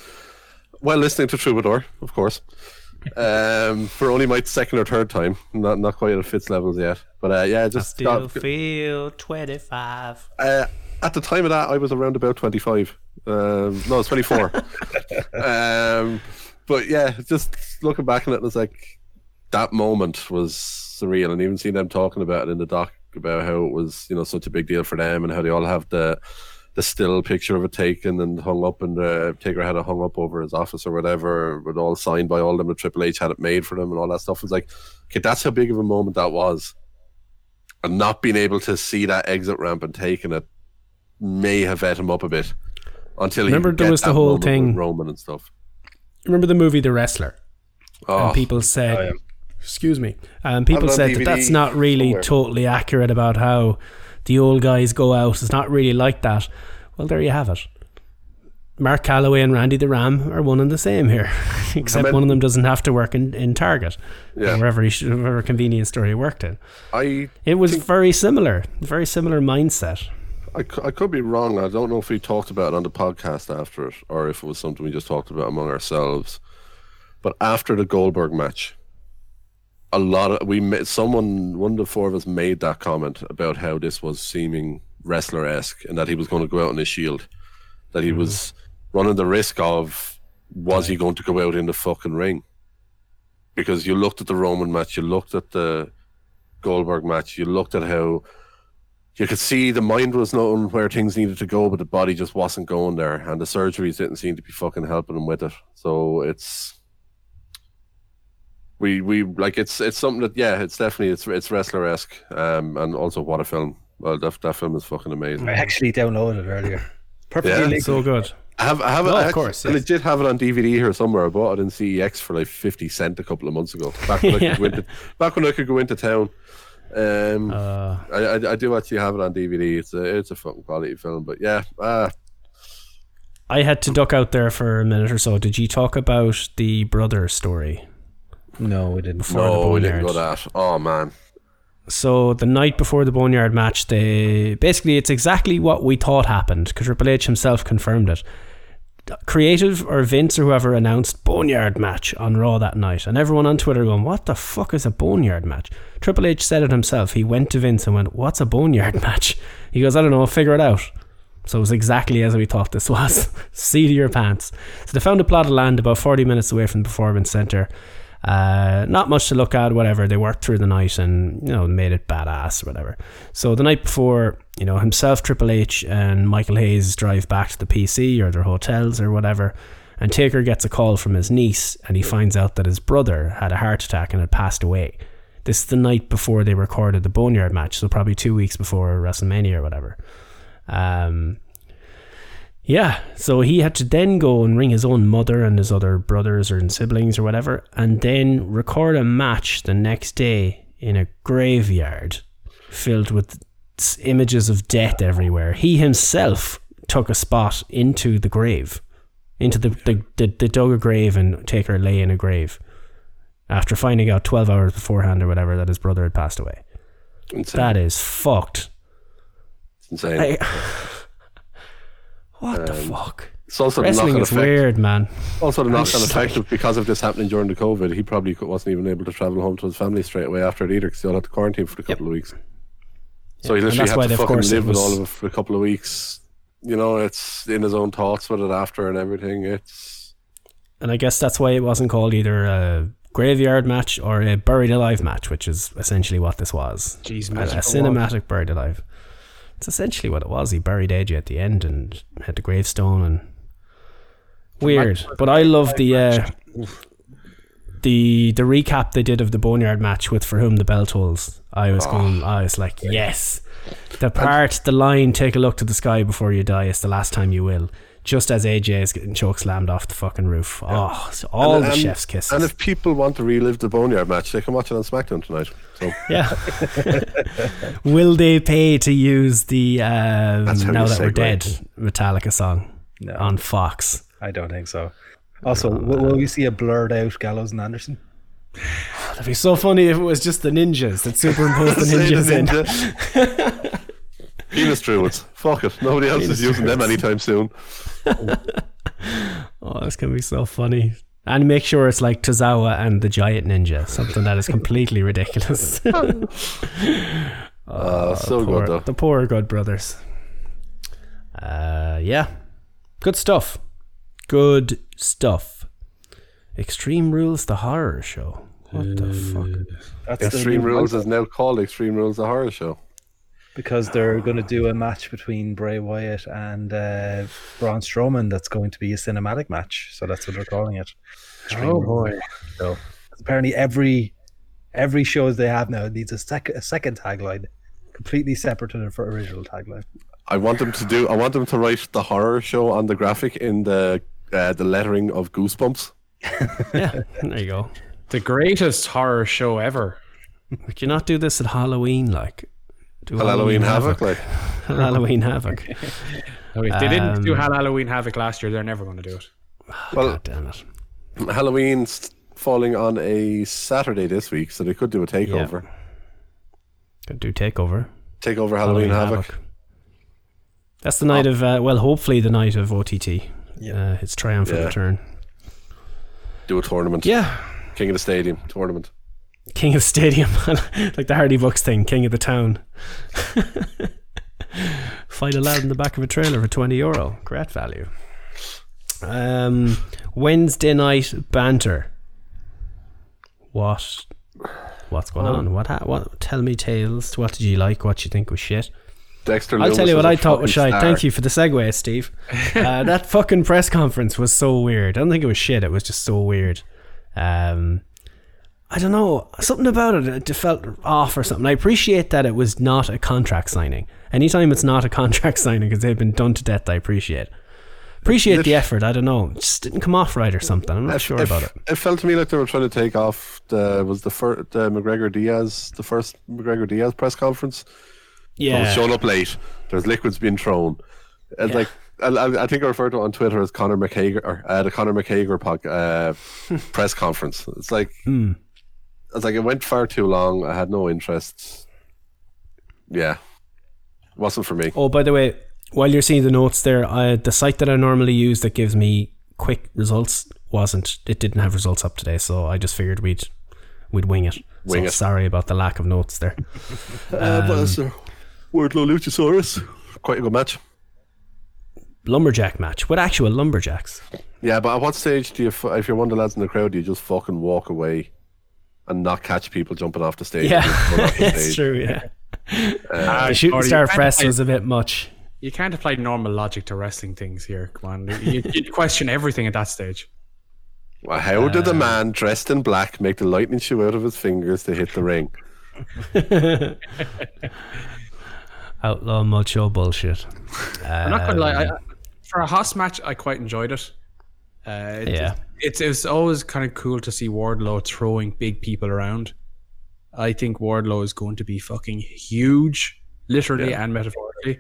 well, listening to Troubadour, of course, um, for only my second or third time, not not quite at Fitz levels yet. But uh, yeah, just got-
feel 25.
uh, at the time of that, I was around about 25. Um, no, it's 24. um, but yeah, just looking back on it, it's like that moment was surreal. And even seeing them talking about it in the doc about how it was, you know, such a big deal for them and how they all have the the still picture of it taken and hung up and uh, the Taker had it hung up over his office or whatever, with all signed by all of them. The Triple H had it made for them and all that stuff. It's like, okay, that's how big of a moment that was. And not being able to see that exit ramp and taking it may have ate him up a bit until
Remember
he could
there was the whole thing-
Roman and stuff.
Remember the movie The Wrestler?
Oh,
and people said,
Oh, yeah.
excuse me, and people
Have it
said that that's not really
somewhere.
totally accurate about how the old guys go out. It's not really like that. Well, there you have it. Mark Calaway and Randy the Ram are one and the same here, except
meant-
one of them doesn't have to work in, in Target,
Yeah.
or wherever he should, whatever convenience store he worked in.
I
It was very similar, very similar mindset.
I, I could be wrong. I don't know if we talked about it on the podcast after it or if it was something we just talked about among ourselves. But after the Goldberg match, a lot of we ma- someone one of the four of us made that comment about how this was seeming wrestler esque and that he was going to go out in his shield, that he mm-hmm. was running the risk of was he going to go out in the fucking ring? Because you looked at the Roman match, you looked at the Goldberg match, you looked at how you could see the mind was knowing where things needed to go, but the body just wasn't going there, and the surgeries didn't seem to be fucking helping him with it. So it's we we like it's it's something that yeah, it's definitely it's it's wrestler esque, um, and also what a film. Well, that that film is fucking amazing.
I actually downloaded it earlier. Perfectly
Yeah.
legal.
So good.
I have, I have,
No,
I
of
actually-
course,
I
yes.
legit have it on DVD here somewhere. I bought it in CEX for like fifty cent a couple of months ago. Back when I could go into, back when I could go into town. Um,
Uh,
I, I, I do actually have it on DVD. It's a, it's a fucking quality film. But yeah, uh,
I had to duck out there for a minute or so. Did you talk about the brother story?
No, we didn't.
Before the
no, we didn't go that. Oh man,
So the night before the Boneyard match, they basically it's exactly what we thought happened because Triple H himself confirmed it. Creative or Vince or whoever announced Boneyard match on Raw that night, and everyone on Twitter going, "What the fuck is a Boneyard match?" Triple H said it himself. He went to Vince and went, "What's a Boneyard match?" He goes, "I don't know, figure it out." So it was exactly as we thought this was. See of your pants. So they found a plot of land about 40 minutes away from the performance centre. Uh, not much to look at, whatever. They worked through the night and, you know, made it badass, or whatever. So the night before, you know, himself, Triple H, and Michael Hayes drive back to the PC or their hotels or whatever. And Taker gets a call from his niece and he finds out that his brother had a heart attack and had passed away. This is the night before they recorded the Boneyard match, so probably two weeks before WrestleMania or whatever. Um, yeah, so he had to then go and ring his own mother and his other brothers or siblings or whatever, and then record a match the next day in a graveyard filled with images of death everywhere. He himself took a spot into the grave, into the the, the, the dug a grave and take Taker lay in a grave after finding out 12 hours beforehand or whatever that his brother had passed away.
insane.
That is fucked.
It's insane.
I, what the
Um,
fuck?
it's also the
Wrestling is
effect.
weird, man.
Also, the
I'm
knock-on effect of because of this happening during the COVID, he probably wasn't even able to travel home to his family straight away after it either, because he all had to quarantine for a couple of weeks. So he literally had
why,
to fucking
course, it
live with all of it for a couple of weeks. You know, it's in his own thoughts with it after and everything. It's
And I guess that's why it wasn't called either a graveyard match or a buried alive match, which is essentially what this was.
Jeez,
a, a
what-
cinematic buried alive. It's essentially what it was. He buried AJ at the end and had the gravestone and weird. But I love the uh, the the recap they did of the Boneyard match with For Whom the Bell Tolls. I was going. I was like, yes. The part, the line, "Take a look to the sky before you die" is the last time you will. Just as AJ is getting choke slammed off the fucking roof. Oh, so all
and,
the
and-
chef's kisses.
And if people want to relive the Boneyard match, they can watch it on SmackDown tonight. So
Yeah. Will they pay to use the um, Now That We're. Dead Metallica song
No.
on Fox?
I don't think so. Also, will, will we see a blurred out Gallows and Anderson?
That'd be so funny if it was just the ninjas that superimposed the
Say the
ninjas in.
ninja. Penis druids. Fuck it. Nobody else
Penis
is using them anytime soon.
Oh, this can be so funny. And make sure it's like Tozawa and the giant ninja, something that is completely ridiculous.
Uh, so
poor,
good though.
The poor good brothers. Uh, yeah, good stuff. Good stuff. Extreme Rules, the horror show. What the fuck?
That's the
Extreme
new
Rules is now called Extreme Rules, the horror show.
Because they're going to do a match between Bray Wyatt and uh, Braun Strowman. That's going to be a cinematic match, so that's what they're calling it.
Oh, boy.
So apparently, every every shows they have now needs a second a second tagline, completely separate to the original tagline.
I want them to do. I want them to write the horror show on the graphic in the uh, the lettering of Goosebumps.
Yeah, there you go.
The greatest horror show ever.
Would you not do this at Halloween? Like, do
Halloween Havoc, like
Halloween Havoc.
No, if they didn't do
Um,
Halloween Havoc last year, they're never going to do it.
well,
God damn it.
Halloween's falling on a Saturday this week, so they could do a takeover.
Could do takeover.
Takeover Halloween, Havoc.
That's the night of uh, well, hopefully the night of OTT. Uh, its triumphant
Yeah.
return.
Do a tournament.
Yeah,
King of the Stadium tournament.
King of Stadium, like the Hardy Bucks thing, King of the Town. Fight a lad in the back of a trailer for twenty euro. Great value. Um, Wednesday night banter. What? What's going on? What? Ha- what? Tell me tales. What did you like? What you think was shit?
Dexter.
I'll tell you what I thought was shite.
star.
Thank you for the segue, Steve. Uh, that fucking press conference was so weird. I don't think it was shit. It was just so weird. Um, I don't know. Something about it, it felt off or something. I appreciate that it was not a contract signing. Anytime it's not a contract signing because they've been done to death, I appreciate. Appreciate
Lit-
the effort. I don't know. It just didn't come off right or something. I'm not sure
it,
about it.
It felt to me like they were trying to take off the was the first the McGregor Diaz the first McGregor Diaz press conference. So
Yeah.
it's shown up late. There's liquids being thrown. And
Yeah.
like I, think I referred to it on Twitter as Conor McHager or uh, the Conor McHager pod, uh, press conference. It's like
Hmm.
It's like it went far too long. I had no interest. Yeah, wasn't for me.
Oh, by the way, while you're seeing the notes there, I, the site that I normally use that gives me quick results wasn't. It didn't have results up today, so I just figured we'd we'd wing it.
Wing
so
it.
Sorry about the lack of notes there.
Uh, but it's, uh, Wardlow Luchasaurus, quite a good match.
Lumberjack match with actual lumberjacks.
Yeah, but at what stage do you, if you're one of the lads in the crowd, do you just fucking walk away and not catch people jumping off the stage?
Yeah,
and run off the
it's true. Yeah,
Ah,
the shooting star
you
press
apply-
was a bit much.
You can't apply normal logic to wrestling things here. Come on, you, you'd question everything at that stage.
Well, how did
Uh,
the man dressed in black make the lightning shoe out of his fingers to hit the ring?
Outlaw Mudshow bullshit.
I'm not gonna lie. I,
Um,
for a Haas match, I quite enjoyed it. Uh, it
Yeah.
it's it's always kind of cool to see Wardlow throwing big people around. I think Wardlow is going to be fucking huge, literally and metaphorically.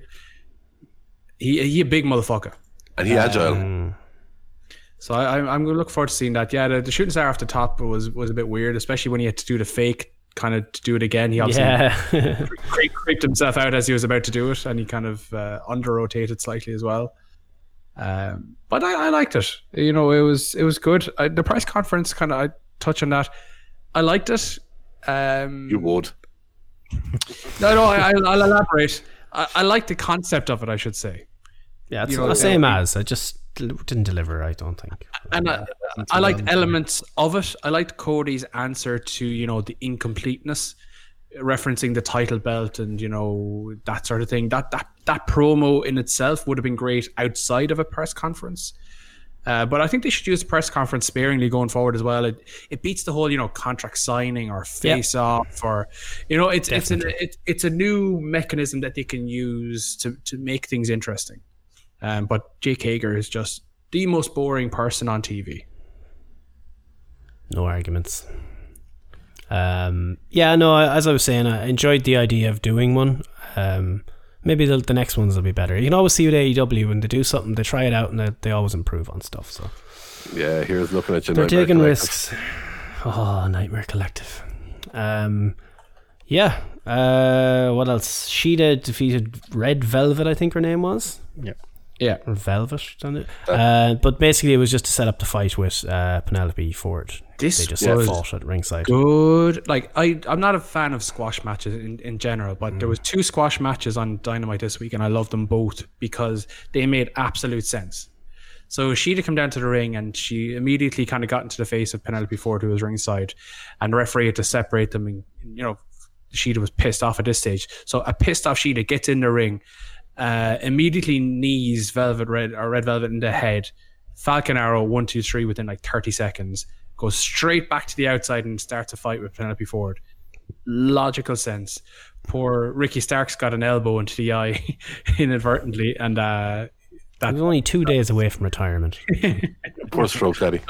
He he a big motherfucker.
And he agile.
Um,
So I, I'm I'm gonna look forward to seeing that. Yeah, the, the shooting star off the top was was a bit weird, especially when he had to do the fake kind of to do it again. He obviously
yeah,
creep, creeped himself out as he was about to do it, and he kind of uh, under rotated slightly as well. Um, but I, I liked it. You know, it was it was good. I, the press conference kind of I touch on that. I liked it. Um,
You would.
no, no, I, I'll, I'll elaborate. I, I like the concept of it. I should say,
yeah. It's
You know,
the same
uh,
as. I just didn't deliver. I don't think.
and I, I liked elements of it. I liked Cody's answer to you know the incompleteness, referencing the title belt and you know that sort of thing. That that that promo in itself would have been great outside of a press conference. Uh, but I think they should use the press conference sparingly going forward as well. It it beats the whole you know contract signing or face off or you know it's it's an it, it's a new mechanism that they can use to to make things interesting. Um, but Jake Hager is just the most boring person on TV.
No arguments. Um, yeah, no. I- As I was saying, I enjoyed the idea of doing one. Um, maybe the, the next ones will be better. You can always see with AEW when they do something, they try it out and they, they always improve on stuff. So
Yeah, here's looking at you.
they're taking
Collective.
risks. Oh, Nightmare Collective. Um, yeah. Uh, what else? Shida defeated Red Velvet. I think her name was.
Yeah.
Or Velvet, done it. Uh, but basically, it was just to set up the fight with uh, Penelope Ford.
This
they just
was
fought at ringside.
Good. Like I, I'm not a fan of squash matches in, in general, but there was two squash matches on Dynamite this week, and I loved them both because they made absolute sense. So Shida come down to the ring, and she immediately kind of got into the face of Penelope Ford, who was ringside, and the referee had to separate them. And you know, Shida was pissed off at this stage. So a pissed off Shida gets in the ring, uh, immediately knees Velvet Red or Red Velvet in the head. Falcon Arrow one two three within like thirty seconds. Goes straight back to the outside and starts a fight with Penelope Ford. Logical sense. Poor Ricky Starks got an elbow into the eye inadvertently, and uh,
He was only two days away from retirement.
Poor stroke, daddy.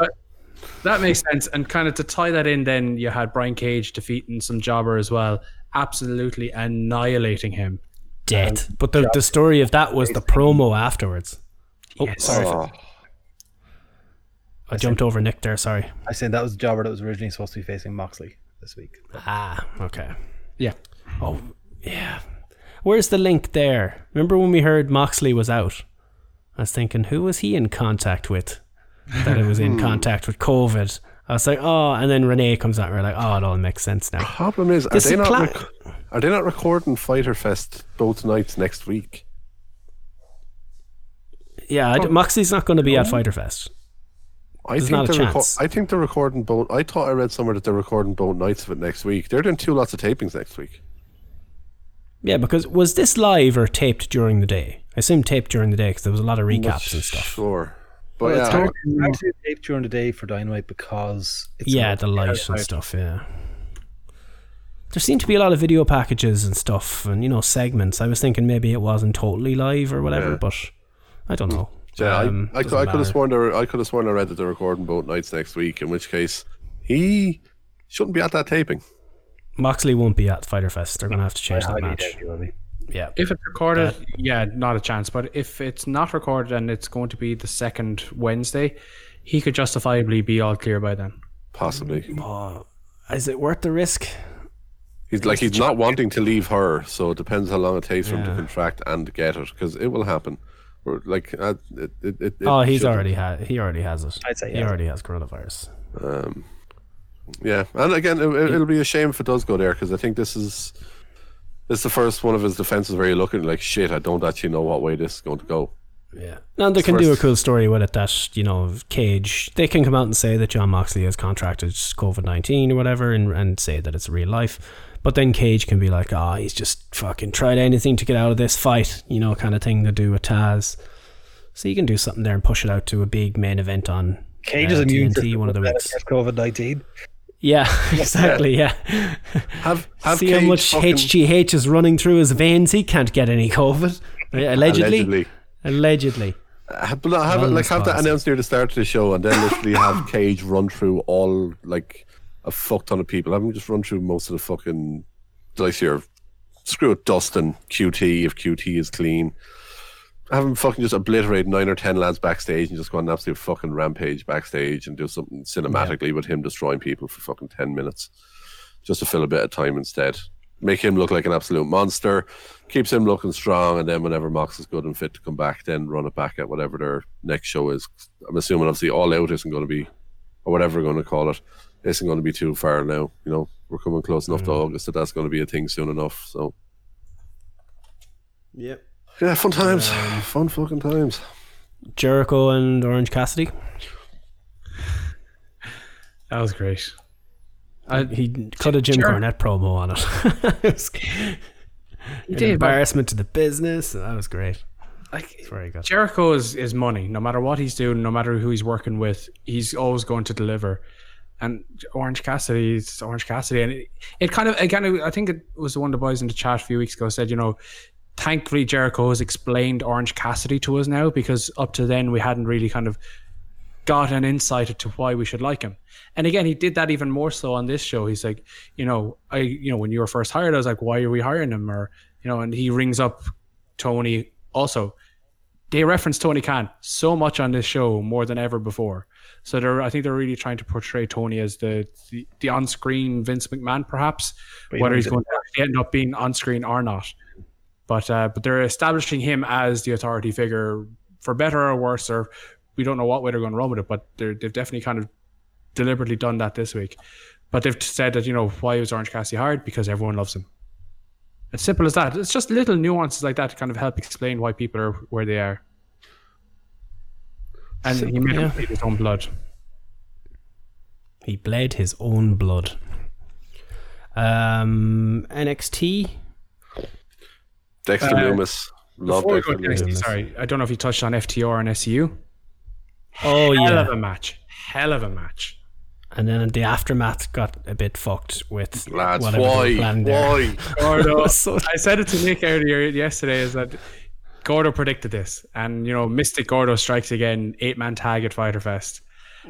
that makes sense. And kind of to tie that in, then you had Brian Cage defeating some jobber as well, absolutely annihilating him.
Dead. But the, the story of that was the promo afterwards. Oh,
Yes.
sorry.
Oh,
I jumped over Nick there. Sorry.
I said that was the jobber that was originally supposed to be facing Moxley this week.
Ah, okay.
Yeah.
Oh, yeah. Where's the link there? Remember when we heard Moxley was out? I was thinking, who was he in contact with? That it was in contact with COVID. I was like, oh, and then Renee comes out and we're like, oh, it all makes sense now.
problem is, are
This
they
is
not
pla-
rec- are they not recording Fyter Fest both nights next week?
Yeah, I d- Moxley's not going to be at Fyter Fest.
I
There's
think
not a
they're reco-. I think they're recording both. I thought I read somewhere that they're recording both nights of it next week. They're doing two lots of tapings next week.
Yeah, because was this live or taped during the day? I assume taped during the day because there was a lot of recaps and stuff.
Sure, but
Well,
yeah,
it's hard, it's hard to tape during the day for Dynamite because it's
yeah, the light and stuff. Yeah, there seemed to be a lot of video packages and stuff, and you know segments. I was thinking maybe it wasn't totally live or whatever,
Yeah.
but I don't know.
Yeah,
Um,
I, I,
doesn't
I could have sworn they're, I could have sworn I read that they're recording both nights next week. In which case, he shouldn't be at that taping.
Moxley won't be at Fyter Fest. They're going to have to change that
Highly
match.
Doubt he will be.
Yeah.
If it's recorded, yeah, not a chance. But if it's not recorded and it's going to be the second Wednesday, he could justifiably be all clear by then.
Possibly.
Oh, is it worth the risk?
He's like he's not wanting to leave her, so it depends how long it takes for him to contract and get it, because it will happen. Or like, uh, it, it, it,
oh, he's
shouldn't.
already had. He already has it.
I'd say
he
yes.
already has coronavirus.
Um, yeah, and again, it, it'll be a shame if it does go there, because I think this is this is the first one of his defenses where you're looking like shit. I don't actually know what way this is going to go.
Yeah. And they can do a cool story with it that, you know, Cage, they can come out and say that Jon Moxley has contracted COVID 19 or whatever and, and say that it's real life. But then Cage can be like, oh, he's just fucking tried anything to get out of this fight, you know, kind of thing to do with Taz. So you can do something there and push it out to a big main event on
Cage
uh,
is immune
TNT
to
one of the weeks.
COVID nineteen.
Yeah, exactly. Yeah.
Have have
See how much
fucking-
HGH is running through his veins. He can't get any COVID. Allegedly.
allegedly.
Allegedly.
Uh, But have it, like have that announced near the start of the show, and then literally have Cage run through all like a fuck ton of people. Have him just run through most of the fucking like your screw it, Dustin QT if QT is clean. Have him fucking just obliterate nine or ten lads backstage and just go on an absolute fucking rampage backstage and do something cinematically with him destroying people for fucking ten minutes, just to fill a bit of time instead. Make him look like an absolute monster, keeps him looking strong, and then whenever Mox is good and fit to come back, then run it back at whatever their next show is. I'm assuming obviously All Out isn't going to be, or whatever we're going to call it, isn't going to be too far now. You know, we're coming close enough to mm. August that that's going to be a thing soon enough. So
Yep.
Yeah, fun times, uh, fun fucking times.
Jericho and Orange Cassidy.
That was great. I,
He cut a Jim
Jer-
Cornette promo on it. it was
he did,
embarrassment to the business. That was great.
like
It's very good.
Jericho is, is money. No matter what he's doing, no matter who he's working with, he's always going to deliver. And Orange Cassidy is Orange Cassidy, and it, it kind of again, I think it was the one of the boys in the chat a few weeks ago said, you know, thankfully Jericho has explained Orange Cassidy to us now because up to then we hadn't really kind of got an insight into why we should like him. And again, he did that even more so on this show. He's like, you know, I, you know, when you were first hired, I was like, why are we hiring him? Or, you know, and he rings up Tony also. They reference Tony Khan so much on this show more than ever before. So they're, I think they're really trying to portray Tony as the the, the on-screen Vince McMahon, perhaps,
But
whether he's going to end up being on-screen or not. But uh, but they're establishing him as the authority figure for better or worse, or we don't know what way they're going to run with it. But they're, they've definitely kind of deliberately done that this week. But they've said that you know why was Orange Cassidy hired because everyone loves him. As simple as that. It's just little nuances like that to kind of help explain why people are where they are. And he made him his own blood.
He bled his own blood. Um, NXT.
Dexter
Uh,
Loomis, love
Before we
Dexter
go to NXT, sorry, I don't know if you touched on FTR and SU.
Oh
Hell
yeah, hell
of a match. Hell of a match.
and then the aftermath got a bit fucked with
Lads,
whatever they
why, why?
Gordo,
So-
I said it to Nick earlier yesterday is that Gordo predicted this. And, you know, Mystic Gordo strikes again, eight man tag at Fyter Fest.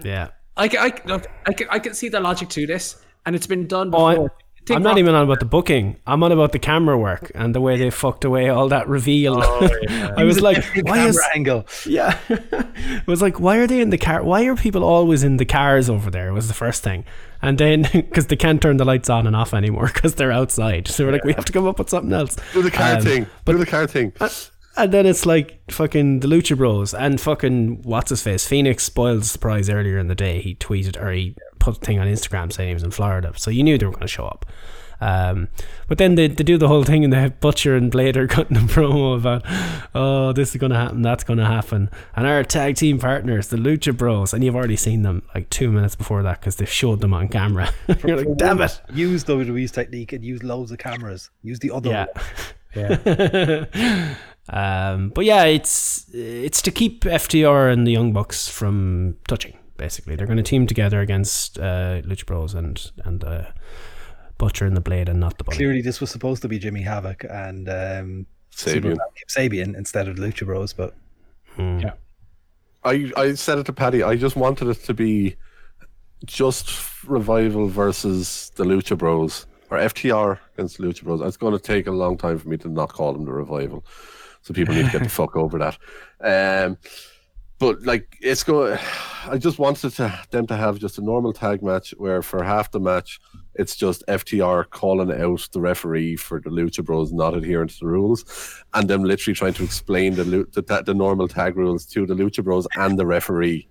Yeah.
I, can- I, look, I, can, I can see the logic to this, and it's been done
Oh,
before.
I,
Think
I'm not even on about the booking. I'm on about the camera work and the way they fucked away all that reveal. I was like, why
camera
is
angle?
yeah? it was like, why are they in the car? Why are people always in the cars over there? Was the first thing, and then because they can't turn the lights on and off anymore because they're outside. So we're like, we have to come up with something else.
Do the car
Um,
thing. Do the car thing.
And then it's like fucking the Lucha Bros and fucking what's his face Fenix spoiled the surprise earlier in the day. He tweeted or he put a thing on Instagram saying he was in Florida, so you knew they were going to show up. Um, but then they, they do the whole thing and they have Butcher and Blader cutting a promo about, oh, this is going to happen, that's going to happen. And our tag team partners, the Lucha Bros, and you've already seen them like two minutes before that because they've showed them on camera. You're like, damn it.
Use WWE's technique and use loads of cameras. Use the other
Yeah.
one.
Yeah.
um, but yeah, it's it's to keep FTR and the Young Bucks from touching. Basically, they're going to team together against uh, Lucha Bros and and uh, Butcher and the Blade, and not the Bunny.
Clearly, this was supposed to be Jimmy Havoc and um,
Sabian.
Sabian instead of Lucha Bros, but
Hmm.
Yeah.
I I said it to Paddy. I just wanted it to be just revival versus the Lucha Bros or FTR against the Lucha Bros. It's going to take a long time for me to not call them the revival, so people need to get the fuck over that. Um, but like it's going, I just wanted to them to have just a normal tag match where for half the match it's just FTR calling out the referee for the Lucha Bros not adhering to the rules, and them literally trying to explain the the, the, the normal tag rules to the Lucha Bros and the referee.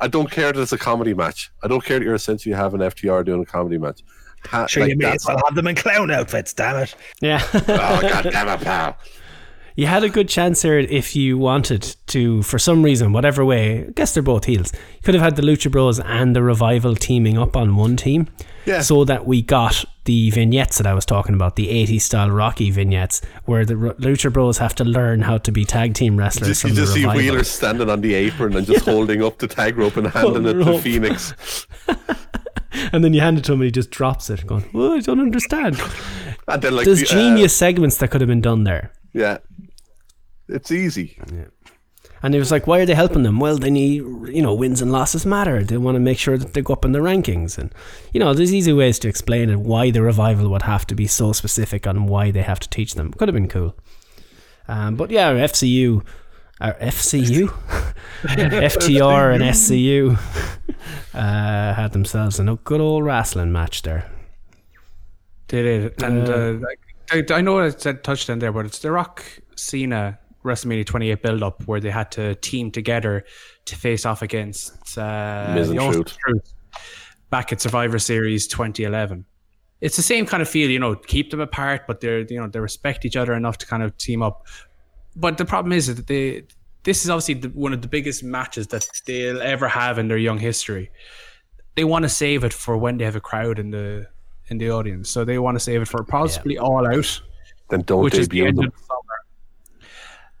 I don't care that it's a comedy match. I don't care that you're essentially having FTR doing a comedy match. Ha-
Sure,
like,
you may
that's-
as well have them in clown outfits. Damn it!
Yeah.
oh god damn it, pal!
You had a good chance here if you wanted to, for some reason, whatever way. I guess they're both heels. You could have had the Lucha Bros and the Revival teaming up on one team.
Yeah.
So that we got the vignettes that I was talking about, the 80s style Rocky vignettes, where the R- Lucha Bros have to learn how to be tag team wrestlers
Just,
from
you just see
Revival.
Wheeler standing on the apron and just holding up the tag rope and handing it to
rope.
Fenix.
And then you hand it to him and he just drops it, going, oh, I don't understand.
And then like
There's
the, uh,
genius segments that could have been done there.
yeah, it's easy.
And he was like, why are they helping them? Well, they need, you know, wins and losses matter. They want to make sure that they go up in the rankings. And, you know, there's easy ways to explain it, why the revival would have to be so specific on why they have to teach them. Could have been cool. Um, but yeah, FCU, our FCU? FTR and SCU uh, had themselves a good old wrestling match there.
They did, and uh, like, I, I know I said touchdown there, but it's the Rock Cena WrestleMania 28 build up where they had to team together to face off against uh,
Miz and Truth.
Truth back at Survivor Series 2011. It's the same kind of feel, you know, keep them apart, but they're you know they respect each other enough to kind of team up. But the problem is that they this is obviously the, one of the biggest matches that they'll ever have in their young history. They want to save it for when they have a crowd in the in the audience, so they want to save it for possibly all out,
Then don't
which is the
debut
end
them.
of.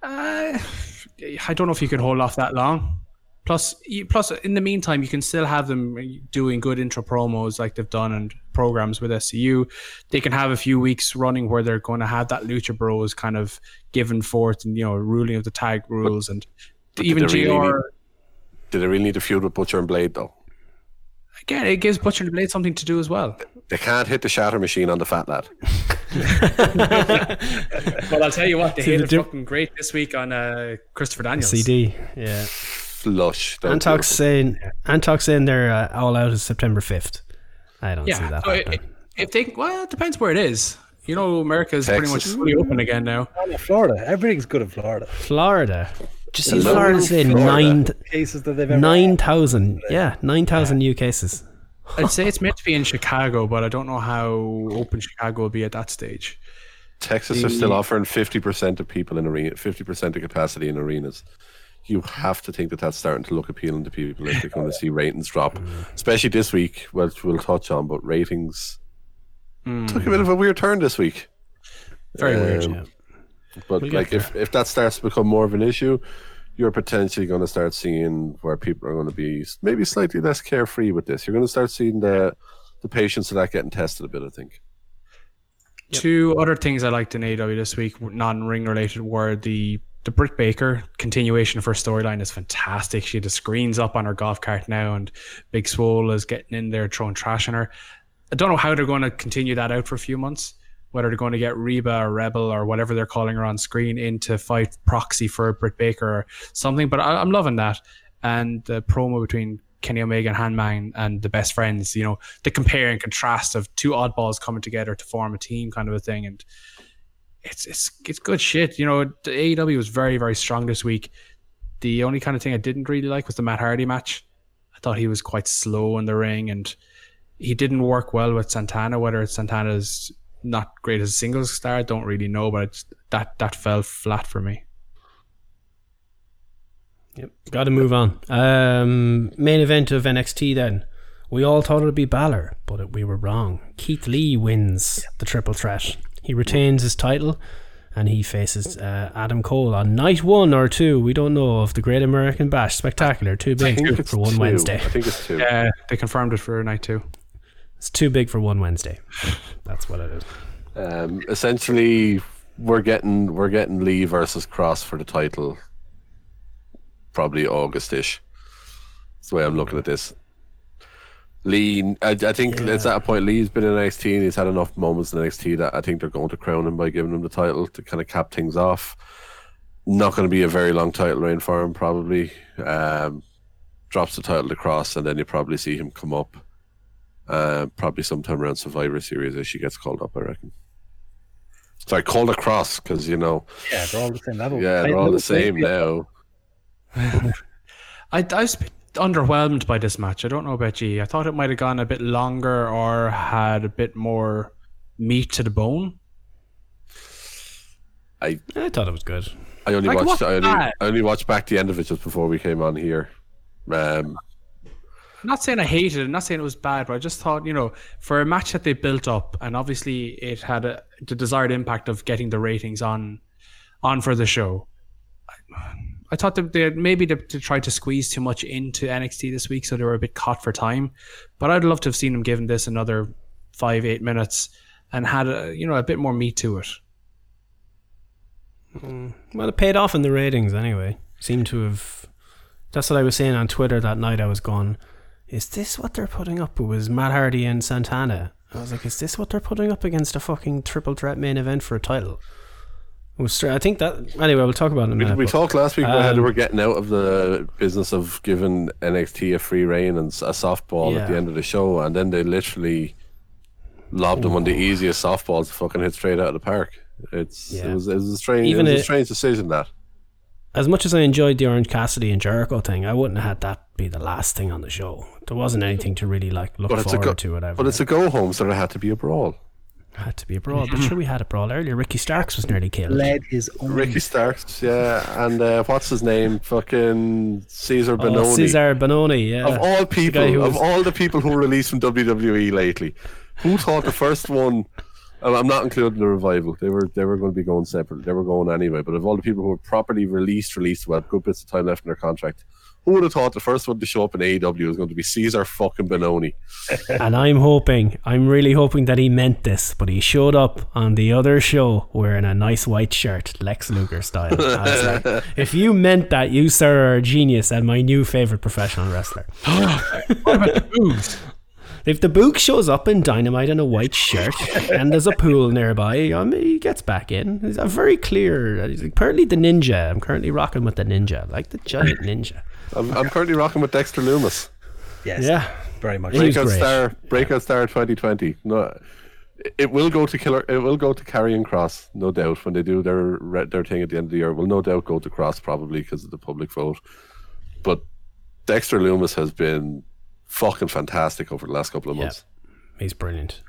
Uh, I don't know if you can hold off that long. Plus, you, plus in the meantime, you can still have them doing good intro promos like they've done and programs with SCU. They can have a few weeks running where they're going to have that Lucha Bros kind of given forth and you know ruling of the tag rules and
did
even GR.
really need- Did they really need to feud with Butcher and Blade though?
Again, it gives Butcher and Blade something to do as well.
They can't hit the shatter machine on the fat lad.
Well, I'll tell you what, they
See,
hit
the
it fucking great this week on uh, Christopher Daniels.
CD, yeah.
Flush. That was
Antok's
beautiful.
saying, Antok's saying they're uh, all out is September 5th. I don't see that
so
happening.
if they well, it depends where it is. You know, America is pretty much fully open again now.
Florida, everything's good in Florida.
Florida. Just see
Hello,
Florida say
Florida.
nine
Cases that they've ever
nine thousand. Yeah, nine thousand new cases.
I'd say it's meant to be in Chicago, but I don't know how open Chicago will be at that stage.
Texas are still offering fifty percent of people in arena, fifty percent of capacity in arenas. You have to think that that's starting to look appealing to people if they're going to see ratings drop, especially this week, which we'll touch on. But ratings took a bit of a weird turn this week.
Very weird.
Um,
Yeah.
But
We'll
like if, if that starts to become more of an issue, you're potentially going to start seeing where people are going to be maybe slightly less carefree with this. You're going to start seeing the the patients that getting tested a bit. I think.
Two other things I liked in AW this week, non-ring related, were the the Britt Baker continuation of her storyline is fantastic. She had the screens up on her golf cart now, and Big Swole is getting in there throwing trash on her. I don't know how they're going to continue that out for a few months. Whether they're going to get Reba or Rebel or whatever they're calling her on screen in to fight proxy for Britt Baker or something, but I, I'm loving that. And the promo between Kenny Omega and Hangman and the best friends, you know, the compare and contrast of two oddballs coming together to form a team kind of a thing. And it's it's it's good shit. You know, the AEW was very, very strong this week. The only kind of thing I didn't really like was the Matt Hardy match. I thought he was quite slow in the ring and he didn't work well with Santana. Whether it's Santana's not great as a singles star, I don't really know, but it's, that that fell flat for me.
Yep. Got to move on. Um, main event of NXT then. We all thought it would be Balor, but it, we were wrong. Keith Lee wins the triple threat. He retains his title and he faces uh, Adam Cole on night one or two. We don't know of the Great American Bash. Spectacular. Too big
think
for one
two.
Wednesday.
I think it's two.
Yeah, they confirmed it for night two.
It's too big for one Wednesday. That's what it is.
Um, essentially, we're getting we're getting Lee versus Kross for the title probably August-ish. That's the way I'm looking at this. Lee, I, I think it's at a point. Lee's been in NXT and he's had enough moments in NXT that I think they're going to crown him by giving him the title to kind of cap things off. Not going to be a very long title reign for him, probably. Um, drops the title to Kross, and then you probably see him come up. Uh, probably sometime around Survivor Series as she gets called up, I reckon. Sorry, called across because you know,
Yeah, they're all the same level.
yeah, they're all the same now.
I, I was a bit underwhelmed by this match. I don't know about you. I thought it might have gone a bit longer or had a bit more meat to the bone.
I
I thought it was good.
I only
Like,
watched I only. I only watched back the end of it just before we came on here. Um,
I'm not saying I hated it. I'm not saying it was bad, but I just thought, you know, for a match that they built up, and obviously it had a, the desired impact of getting the ratings on, on for the show. I, thought that they maybe to, try to squeeze too much into NXT this week, so they were a bit caught for time. But I'd love to have seen them given this another five, eight minutes and had a, you know a bit more meat to it. Hmm.
Well, it paid off in the ratings anyway. Seemed to have. That's what I was saying on Twitter that night. I was going, "Is this what they're putting up?" It was Matt Hardy and Santana. I was like, "Is this what they're putting up against a fucking triple threat main event for a title?" It was. I think that. Anyway, we'll talk about it in a
we,
minute.
we
but-
talked last week about how they
um,
were getting out of the business of giving NXT a free reign and a softball at the end of the show, and then they literally lobbed them on the easiest softballs to fucking hit straight out of the park. It's it was it was a strange
Even
it was a
it-
strange decision that.
As much as I enjoyed the Orange Cassidy and Jericho thing, I wouldn't have had that be the last thing on the show. There wasn't anything to really like look
But it's a
forward
go,
to. Whatever.
but it's a go home, so there had to be a brawl.
had to be a brawl. But sure, we had a brawl earlier. Ricky Starks was nearly killed.
Led his own.
Ricky Starks, yeah, and uh, what's his name? Fucking Caesar
Oh,
Caesar
Cesar Bononi, yeah.
of all people, of
was-
all the people who were released from WWE lately, who thought the first one? And I'm not including the revival. They were they were going to be going separate. They were going anyway. But of all the people who were properly released, released with good bits of time left in their contract, who would have thought the first one to show up in AEW was going to be Caesar fucking Bononi?
and I'm hoping, I'm really hoping that he meant this, but he showed up on the other show wearing a nice white shirt, Lex Luger style. I was like, if you meant that, you sir are a genius and my new favorite professional wrestler. If the book shows up in Dynamite in a white shirt and there's a pool nearby, um, he gets back in. He's a very clear. He's apparently the ninja. I'm currently rocking with the ninja, like the giant ninja.
I'm, I'm currently rocking with Dexter Loomis,
Yes.
Yeah.
Very much.
Breakout
great.
star, breakout star 2020. No, it will go to killer. It will go to Karrion Kross, no doubt. When they do their their thing at the end of the year, will no doubt go to Kross probably because of the public vote. But Dexter Loomis has been fucking fantastic over the last couple of
Yeah.
months.
He's brilliant.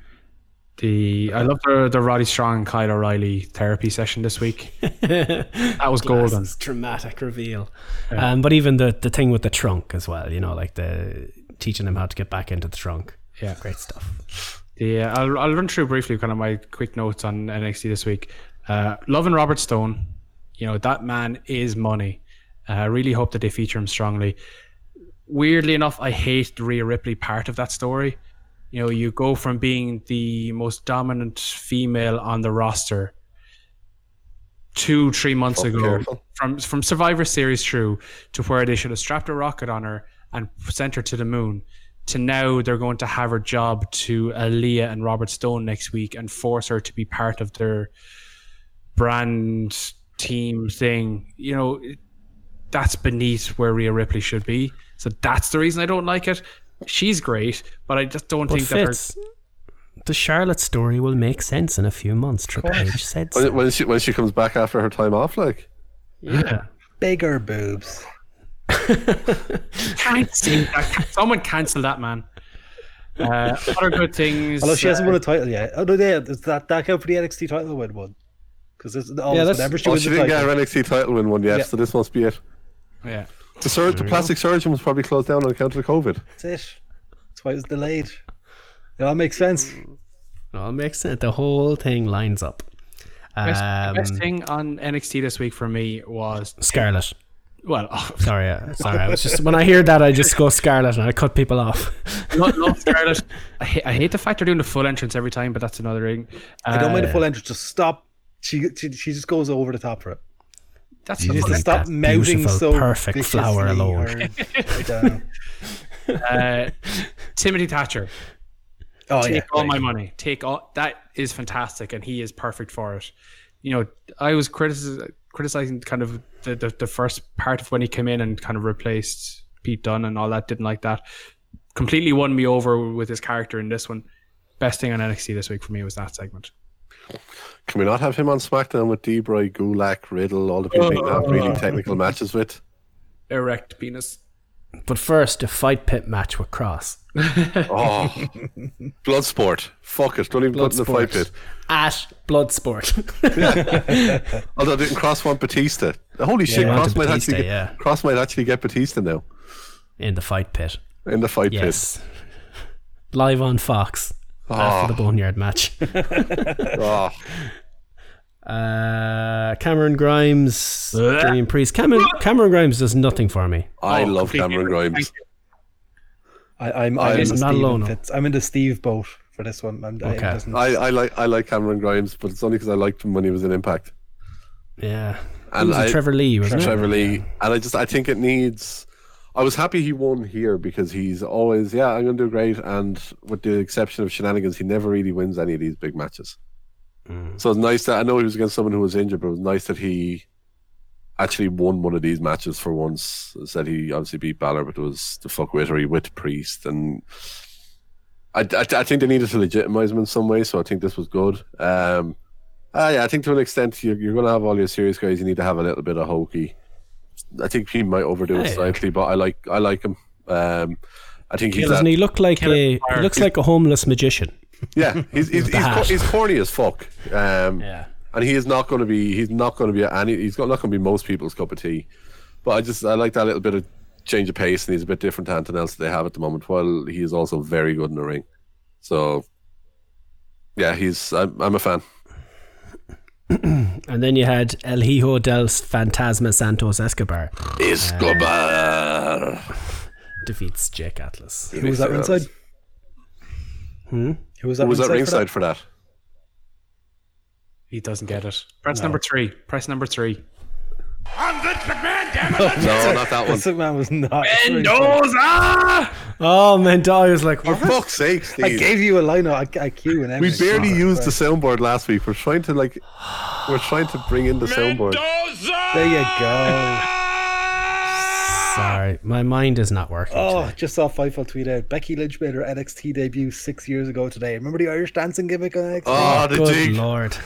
The I love the the Roddy Strong and Kyle O'Reilly therapy session this week. that was golden.
Glasses, dramatic reveal. Um, but even the the thing with the trunk as well, you know, like the teaching him how to get back into the trunk.
Yeah.
great stuff.
The uh, I'll, I'll run through briefly kind of my quick notes on NXT this week. Uh, loving Robert Stone, you know that man is money. Uh, I really hope that they feature him strongly. Weirdly enough, I hate the Rhea Ripley part of that story. You know, you go from being the most dominant female on the roster two, three months
Fuck,
ago,
careful.
from from Survivor Series through to where they should have strapped a rocket on her and sent her to the moon. To now, they're going to have her job to Aliyah and Robert Stone next week and force her to be part of their brand team thing. You know, that's beneath where Rhea Ripley should be. So that's the reason I don't like it. She's great, but I just don't
But
think that her
the Charlotte story will make sense in a few months. Triple H said
When,
so.
when she when she comes back after her time off, like
Yeah.
Bigger boobs.
can't see that. Someone cancel that man. Uh, other good things.
Although she hasn't
uh,
won a title yet. Oh no, yeah, does that that count for the NXT title win one? Because it's always
that's-
whenever she
oh,
wins
she didn't get
title.
her NXT title win one yet,
Yeah.
so this must be it.
Yeah.
The, sur- the plastic surgeon was probably closed down on account of the COVID.
That's it. That's why it was delayed. It all makes sense.
It all makes sense. The whole thing lines up.
Best,
Um,
best thing on NXT this week for me was
Scarlet.
well, oh,
Sorry, uh, sorry. I was just when I hear that, I just go Scarlet and I cut people off.
not, not Scarlett. I, hate, I hate the fact they're doing the full entrance every time, but that's another thing.
I don't mind
Uh,
the full entrance. Just stop. She, she she just goes over the top for it.
That's
You
the
need to stop
that
mouthing
beautiful,
so
perfect flower
viciously
alone.
or- uh,
Timothy Thatcher.
oh
take
yeah,
all
great.
my money. Take all that is fantastic, and he is perfect for it. You know, I was criticis- criticizing kind of the, the the first part of when he came in and kind of replaced Pete Dunne and all that. Didn't like that. Completely won me over with his character in this one. Best thing on NXT this week for me was that segment.
Can we not have him on SmackDown with Debray, Gulak, Riddle, all the people he can have oh. really technical matches with?
Erect penis.
But first, a fight pit match with Kross.
Oh, Bloodsport. Fuck it. Don't even put in the fight pit.
At Bloodsport.
Although didn't Kross want Batista? Holy shit,
he Kross
might
Batista,
actually get,
yeah.
Kross might actually get Batista now
in the fight pit.
in the fight pit.
Yes. Live on Fox. After the Boneyard match.
Oh,
Uh, Cameron Grimes, Damian Priest. Cameron, Cameron Grimes does nothing for me.
I
Oh,
love Cameron. Grimes.
I, I'm, I'm,
I'm
not alone.
Fitz. I'm in the Steve boat for this one. I'm,
Okay.
doesn't-
I, I like I like Cameron Grimes, but it's only because I liked him when he was in Impact.
Yeah.
And
And was
I-
Trevor Lee, wasn't
Trevor
it?
Lee, and I just I think it needs. I was happy he won here because he's always yeah I'm going to do great, and with the exception of shenanigans, he never really wins any of these big matches. So it's nice that I know he was against someone who was injured, but it was nice that he actually won one of these matches for once. Said he obviously beat Balor, but it was the fuckwittery with or he with Priest, and I, I, I think they needed to legitimize him in some way. So I think this was good. Um, uh, yeah, I think to an extent you're, you're going to have all your serious guys. You need to have a little bit of hokey. I think he might overdo it slightly, but I like I like him. Um, I think he's
Doesn't
that,
he look like a? He looks like a homeless magician.
yeah he's he's,
With
he's, co- he's corny as fuck. Um,
Yeah.
and he is not going to be he's not going to be any he's not going to be most people's cup of tea. But I just I like that little bit of change of pace, and he's a bit different to anything else that they have at the moment. While he is also very good in the ring, so yeah, he's I'm, I'm a fan.
And then you had El Hijo del Fantasma Santos Escobar
Escobar.
defeats Jake Atlas.
Who was that ringside? Hmm? Who was that
Who was that
ringside
ringside for that?
He doesn't get it. Press number three. Press number three.
I'm Vince McMahon, damn it!
No, not that one.
This man was not.
Mendoza!
Oh man, I was like,
For
what?
fuck's sake,
I gave you a line, a, a cue, and
we
everything.
barely
Oh,
used the soundboard last week. We're trying to like, we're trying to bring in the soundboard.
Mendoza!
There you go.
Sorry, my mind is not working.
Oh,
today.
just saw Fightful tweet out. Becky Lynch made her NXT debut six years ago today. Remember the Irish dancing gimmick on NXT?
Oh, ah, the
Good
jig.
lord.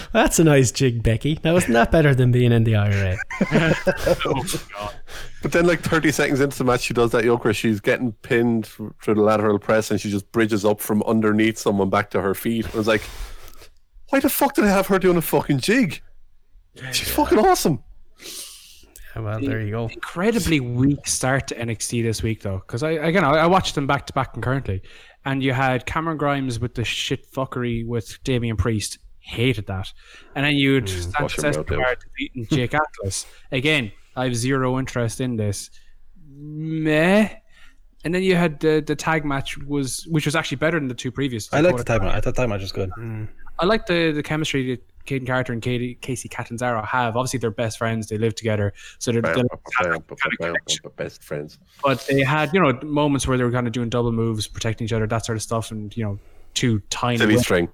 That's a nice jig, Becky. Now, isn't that better than being in the IRA? Oh, God.
But then, like 30 seconds into the match, she does that yoke where she's getting pinned through the lateral press and she just bridges up from underneath someone back to her feet. I was like, why the fuck did I have her doing a fucking jig? She's fucking awesome.
Yeah, well, there you go.
Incredibly weak start to NXT this week, though, because I again I I watched them back to back concurrently, and you had Cameron Grimes with the shit fuckery with Damian Priest, hated that, and then you'd
wash hmm,
Santos
your mouth
Escobar defeating Jake Atlas. Again, I have zero interest in this. Meh. And then you had the the tag match was which was actually better than the two previous.
I like the tag match. I thought tag match was good.
I like the the chemistry that Kayden Carter and Katie, Kacy Catanzaro have. Obviously, they're best friends. They live together, so they're, they're kind of.
Best friends.
But they had you know moments where they were kind of doing double moves, protecting each other, that sort of stuff, and you know two tiny
Silly
women,
string.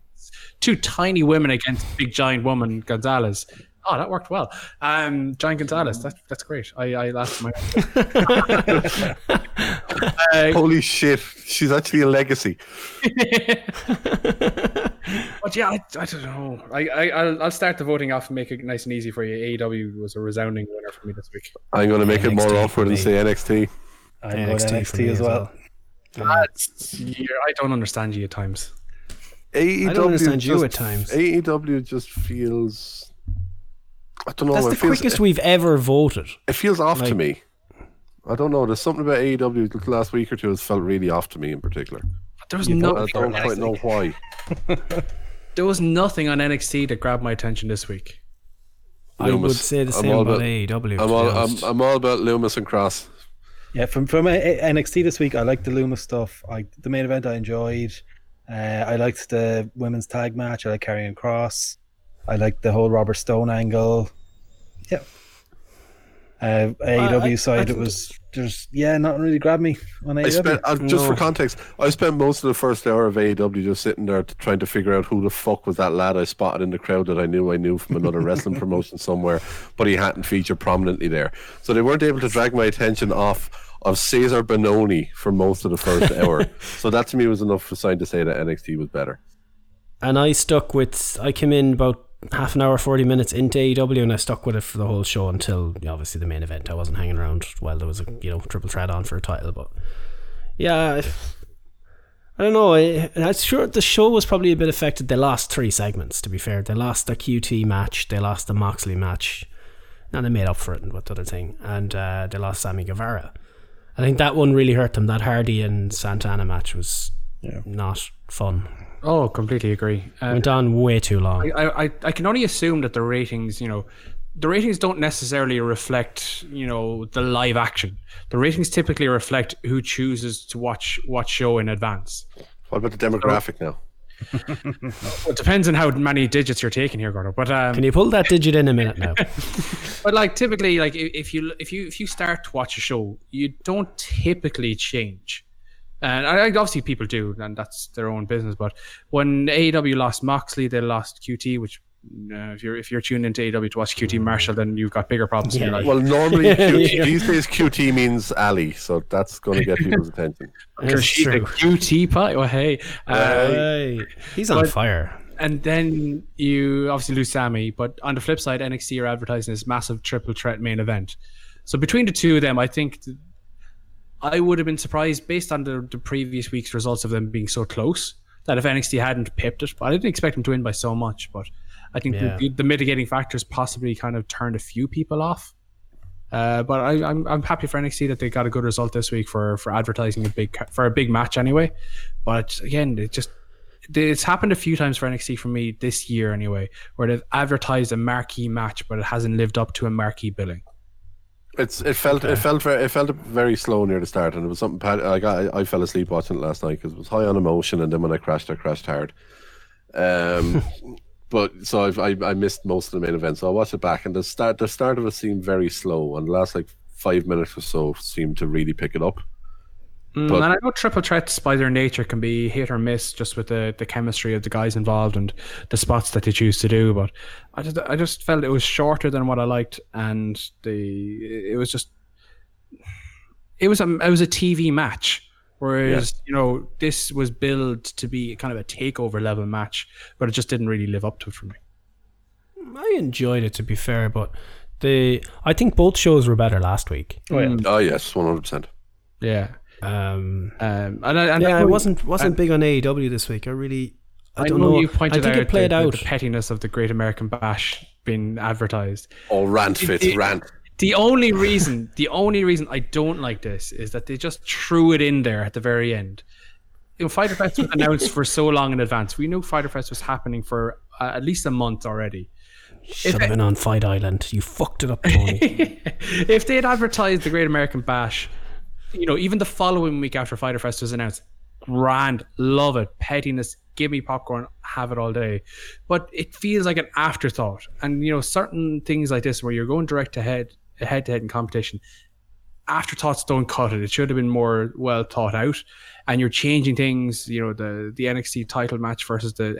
two tiny women against big giant woman Gonzalez. Oh, that worked well. Um, Giant Gonzalez, that's that's great. I I laughed my. uh,
Holy shit. She's actually a legacy.
But yeah, I, I don't know. I, I I'll, I'll start the voting off and make it nice and easy for you. AEW was a resounding winner for me this week.
I'm going to make it more
NXT
awkward and say NXT.
I'm
NXT for
NXT as well.
That's, you're, I don't understand you at times.
AEW
I don't understand
just,
you at times.
AEW just feels. I don't know.
That's
it
the
feels,
quickest we've ever voted.
It feels off to me. I don't know. There's something about AEW the last week or two has felt really off to me in particular.
But there was
I
no,
don't quite know why.
there was nothing on NXT that grabbed my attention this week.
I would say the same about
about-
AEW.
I'm all, I'm. I'm all about Lumis and Kross.
Yeah, from from A- A- NXT this week, I liked the Lumis stuff. I the main event I enjoyed. Uh, I liked the women's tag match. I like Karrion Kross. I like the whole Robert Stone angle. Yeah. Uh, AEW
I-
side,
I
it was there's yeah, nothing really grabbed me on AEW.
I spent uh, just for context. I spent most of the first hour of AEW just sitting there trying to figure out who the fuck was that lad I spotted in the crowd that I knew I knew from another wrestling promotion somewhere, but he hadn't featured prominently there. So they weren't able to drag my attention off of Cesar Bononi for most of the first hour. So that to me was enough for sign to say that NXT was better.
And I stuck with. I came in about half an hour, forty minutes into AEW, and I stuck with it for the whole show until obviously the main event. I wasn't hanging around while there was a you know triple threat on for a title, but yeah, I, don't know. I, I'm sure the show was probably a bit affected. They lost three segments. To be fair, they lost the QT match, they lost the Moxley match, and they made up for it with the other thing, and uh, they lost Sammy Guevara. I think that one really hurt them. That Hardy and Santana match was not fun.
Oh, completely agree. Uh,
Went on way too long.
I, I, I can only assume that the ratings, you know, the ratings don't necessarily reflect, you know, the live action. The ratings typically reflect who chooses to watch what show in advance.
What about the demographic now?
Well, it depends on how many digits you're taking here, Gordo. But um,
Can you pull that digit in a minute now?
but like typically, like if you if you if you start to watch a show, you don't typically change. And I, I- obviously people do, and that's their own business. But when AEW lost Moxley, they lost QT, which uh, if you're if you're tuned into AEW to watch QT Marshall, then you've got bigger problems in your life.
Well, normally QT, these days QT means Ali, so that's going to get people's attention.
Because she's a QT pie. Oh hey, uh,
Hey, he's on
but-
fire.
and then you obviously lose Sammy. But on the flip side, NXT are advertising this massive triple threat main event. So between the two of them, I think th- I would have been surprised based on the, the previous week's results of them being so close that if NXT hadn't pipped it, but I didn't expect them to win by so much. But I think
Yeah.
the, the mitigating factors possibly kind of turned a few people off. Uh, but I, I'm I'm happy for NXT that they got a good result this week for for advertising a big for a big match anyway. But again, it just it's happened a few times for NXT for me this year anyway, where they've advertised a marquee match, but it hasn't lived up to a marquee billing.
It's it felt it felt very it felt very slow near the start, and it was something. Pat, I got I fell asleep watching it last night because it was high on emotion, and then when I crashed, I crashed hard. Um, but so I've, I I missed most of the main event, so I watched it back, and the start the start of it seemed very slow, and the last like five minutes or so seemed to really pick it up.
Mm,
But-
and I know triple threats by their nature can be hit or miss just with the, the chemistry of the guys involved and the spots that they choose to do. But I just I just felt it was shorter than what I liked, and the it was just it was a it was a TV match. Whereas you know this was billed to be kind of a takeover level match, but it just didn't really live up to it for me.
I enjoyed it to be fair, but the I think both shows were better last week.
Oh, yeah.
Oh yes, one hundred percent.
Yeah,
Um,
um, and I, and
yeah, I wasn't wasn't
and-
big on AEW this week. I really, I,
I
don't
know,
know.
you pointed
I think
out
it played
the,
out.
the pettiness of the Great American Bash being advertised.
Oh, rant Fitz,
it-
rant.
The only reason, the only reason I don't like this is that they just threw it in there at the very end. You know, Fyter Fest was announced for so long in advance. We knew Fyter Fest was happening for uh, at least a month already.
Should have been on Fight Island. You fucked it up, Tony.
if they had advertised the Great American Bash, you know, even the following week after Fyter Fest was announced, grand, love it, pettiness, give me popcorn, have it all day. But it feels like an afterthought. And, you know, certain things like this where you're going direct to head, head to head in competition, afterthoughts don't cut it. It should have been more well thought out. And you're changing things, you know, the, the NXT title match versus the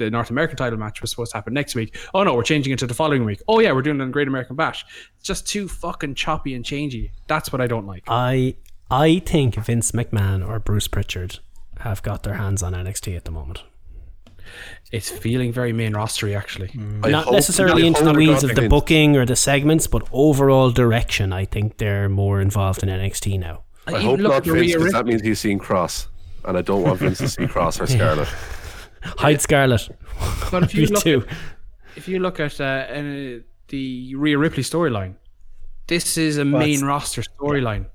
the North American title match was supposed to happen next week. Oh no, we're changing it to the following week. Oh yeah, we're doing it on Great American Bash. It's just too fucking choppy and changey. That's what I don't like.
I I think Vince McMahon or Bruce Pritchard have got their hands on NXT at the moment.
It's feeling very main rostery actually. Mm.
I
Not
hope-
necessarily into the weeds of the
wins.
booking or the segments, but overall direction. I think they're more involved in NXT now.
I
Even
hope not
at
Vince, because that means he's seen Kross, and I don't want Vince to see Kross or Scarlett.
Hide Scarlett.
But if you look
too.
if you look at uh, uh, the Rhea Ripley storyline, this is a main roster storyline.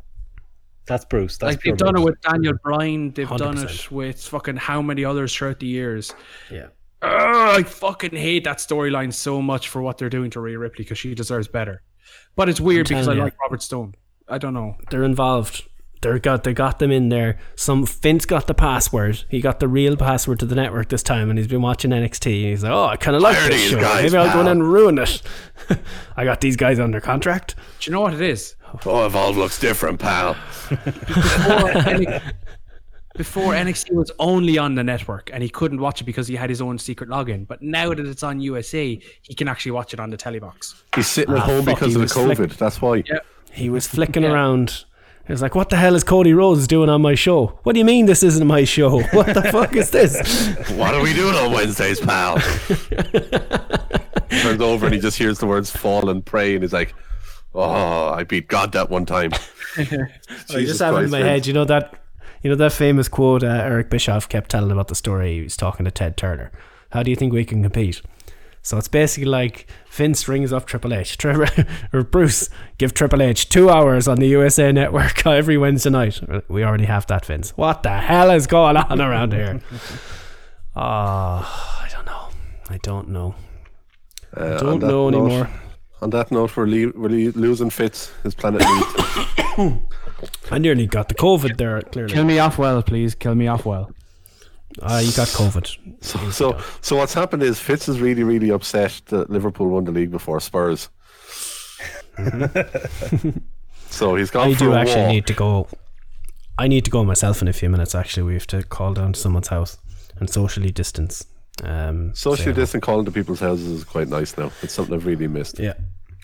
That's Bruce. That's
Like they've
pure
done it with Daniel Bryan, they've done
100%.
it with fucking how many others throughout the years.
Yeah.
Ugh, I fucking hate that storyline so much for what they're doing to Rhea Ripley because she deserves better. But it's weird
I'm
because I like Robert Stone. I don't know.
They're involved. They got they got them in there. Some Vince got the password. He got the real password to the network this time, and he's been watching NXT. He's like, "Oh, I kind of like this
these
show.
guys,
Maybe I'll go in and ruin it." I got these guys under contract.
Do you know what it is?
Oh, Evolve looks different, pal.
Before, NXT, before NXT was only on the network and he couldn't watch it because he had his own secret login. But now that it's on USA, he can actually watch it on the telebox.
He's sitting at
Ah,
home because of the
was flick-
COVID. That's why.
Yeah.
He was flicking around. Was like, "What the hell is Cody Rhodes doing on my show? What do you mean this isn't my show? What the fuck is this?"
What are we doing on Wednesdays, pal? Turns over and he just hears the words fall and pray, and he's like, "Oh, I beat God that one time."
I just have in my head. You know that, you know that famous quote uh, Eric Bischoff kept telling about the story. He was talking to Ted Turner. How do you think we can compete? So it's basically like Vince rings up Triple H, Tri- or Bruce, give Triple H two hours on the USA Network every Wednesday night. We already have that, Vince. What the hell is going on around here? Oh, I don't know. I don't know.
Uh,
I
on
don't
that
know
note-
anymore.
On that note, we're, le- we're le- losing Fitz. His planet needs.
I nearly got the COVID there. Clearly,
Kill me off well, please. Kill me off well.
Ah, you got COVID.
So, so, so what's happened is Fitz is really, really upset that Liverpool won the league before Spurs. so he's gone
I
for
do
a
actually
walk.
need to go. I need to go myself in a few minutes. Actually, we have to call down to someone's house and socially distance. Um,
Socially
so-
distant calling to people's houses is quite nice now. It's something I've really missed.
Yeah.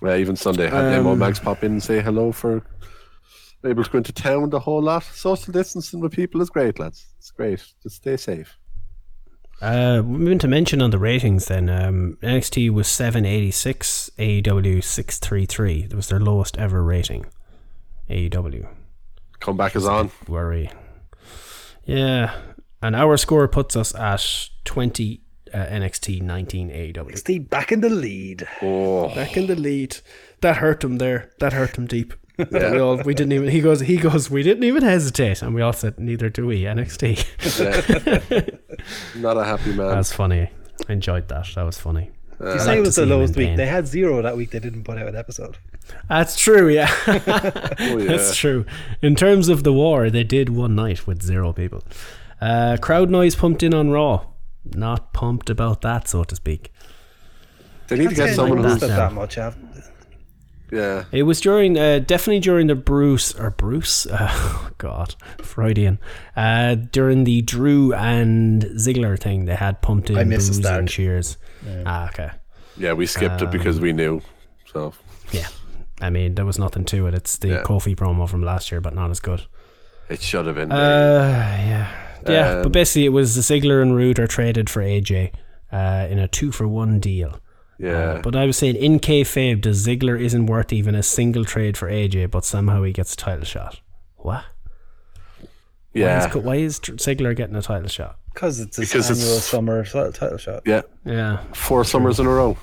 Uh, even Sunday, had Demo
Um,
Max pop in and say hello for able to go into town the whole lot. Social distancing with people is great, lads. It's great. Just stay safe.
Uh, we meant to mention on the ratings then. Um, NXT was seven eighty six, AEW six thirty three. That was their lowest ever rating. AEW.
Comeback is on.
Worry. Yeah, and our score puts us at twenty. Uh, NXT nineteen AEW.
NXT back in the lead.
Oh,
Back in the lead. That hurt him there. That hurt him deep.
Yeah.
We all we didn't even he goes he goes we didn't even hesitate and we all said neither do we NXT.
not a happy man.
That's funny. I enjoyed that. That was funny.
You say it was the lowest week.
pain.
They had zero that week. They didn't put out an episode.
That's true. Yeah,
oh, yeah.
that's true. In terms of the war, they did one night with zero people. Uh, crowd noise pumped in on Raw. Not pumped about that, so to speak.
They need to get someone
say
who's
that, that much. Have
yeah.
It was during, uh, definitely during the Bruce or Bruce, uh, God, Freudian. Uh, during the Drew and Ziggler thing, they had pumped in
I missed the
boos
start.
and cheers. Ah, okay.
Yeah, we skipped it because we knew. So
Yeah, I mean there was nothing to it. It's the
Yeah.
Kofi promo from last year, but not as good.
it should have been.
Uh, yeah, yeah.
Um,
but basically, it was the Ziggler and Roode are traded for AJ uh, in a two for one deal.
Yeah.
Uh, but I was saying in kayfabe, the Ziggler isn't worth even a single trade for AJ, but somehow he gets a title shot. What?
yeah.
Why is, why is Ziggler getting a title shot?
because it's his
Because
annual
it's-
summer title shot.
yeah.
Yeah,
Four summers in a row.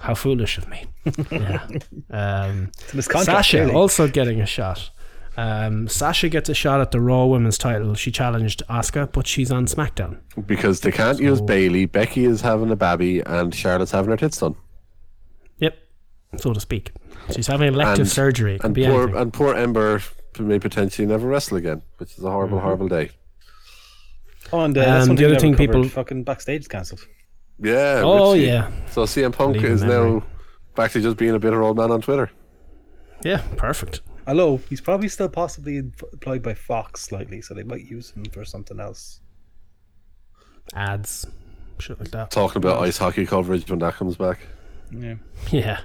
how foolish of me. yeah. Um,
It's misconduct.
Sasha
clearly.
also getting a shot. Um, Sasha gets a shot at the Raw Women's title. She challenged Asuka, but she's on SmackDown.
Because they can't use Bayley. Becky is having a baby, and Charlotte's having her tits done.
Yep, so to speak. She's having elective
And-
surgery.
And poor
anything.
and poor Ember may potentially never wrestle again, which is a horrible,
Mm-hmm.
horrible day.
Oh, and uh, that's
Um,
one
the
thing
other thing
covered,
people-
fucking backstage is cancelled.
Yeah.
Oh,
which-
yeah.
So CM Punk
Leave
is
memory.
now back to just being a bitter old man on Twitter.
Yeah, perfect.
Although he's probably still possibly employed by Fox slightly, so they might use him for something else.
Ads, shit like that.
Talking about ice hockey coverage when that comes back.
Yeah.
Yeah.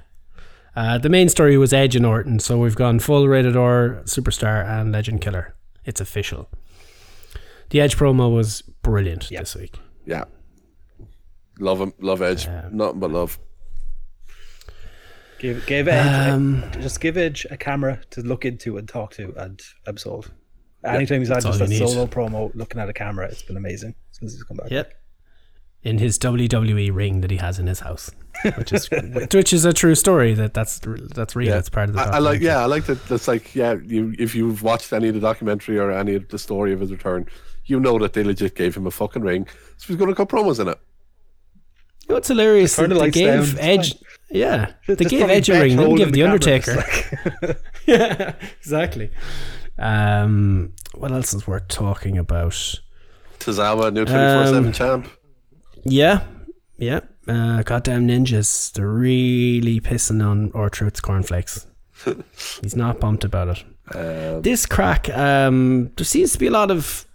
Uh, the main story was Edge and Orton, so we've gone full rated R, superstar, and legend killer. It's official. The Edge promo was brilliant this week.
Yeah. Love him, love Edge, nothing but love.
Give give Edge
Um,
just give Edge a camera to look into and talk to, and I'm sold. Anytime he's had just a
need.
solo promo looking at a camera, it's been amazing since he's come back.
Yep. In his WWE ring that he has in his house, which is which is a true story. That that's that's real. It's part of the.
I, I like, yeah, I like that. That's like, yeah, you if you've watched any of the documentary or any of the story of his return, you know that they legit gave him a fucking ring, so he's going to cut promos in it.
You know what's hilarious?
Turn
that
the
They gave
down,
Edge.
fine.
Yeah, they
Just
gave Edge a
Beck
ring. Didn't give the
camera,
Undertaker.
like-
yeah, exactly. Um, what else is worth talking about?
Tozawa, new 24 7
Um,
champ.
Yeah, yeah. Uh, goddamn ninjas. They're really pissing on R-Truth's cornflakes. He's not pumped about it.
Um,
this crack, um, there seems to be a lot of.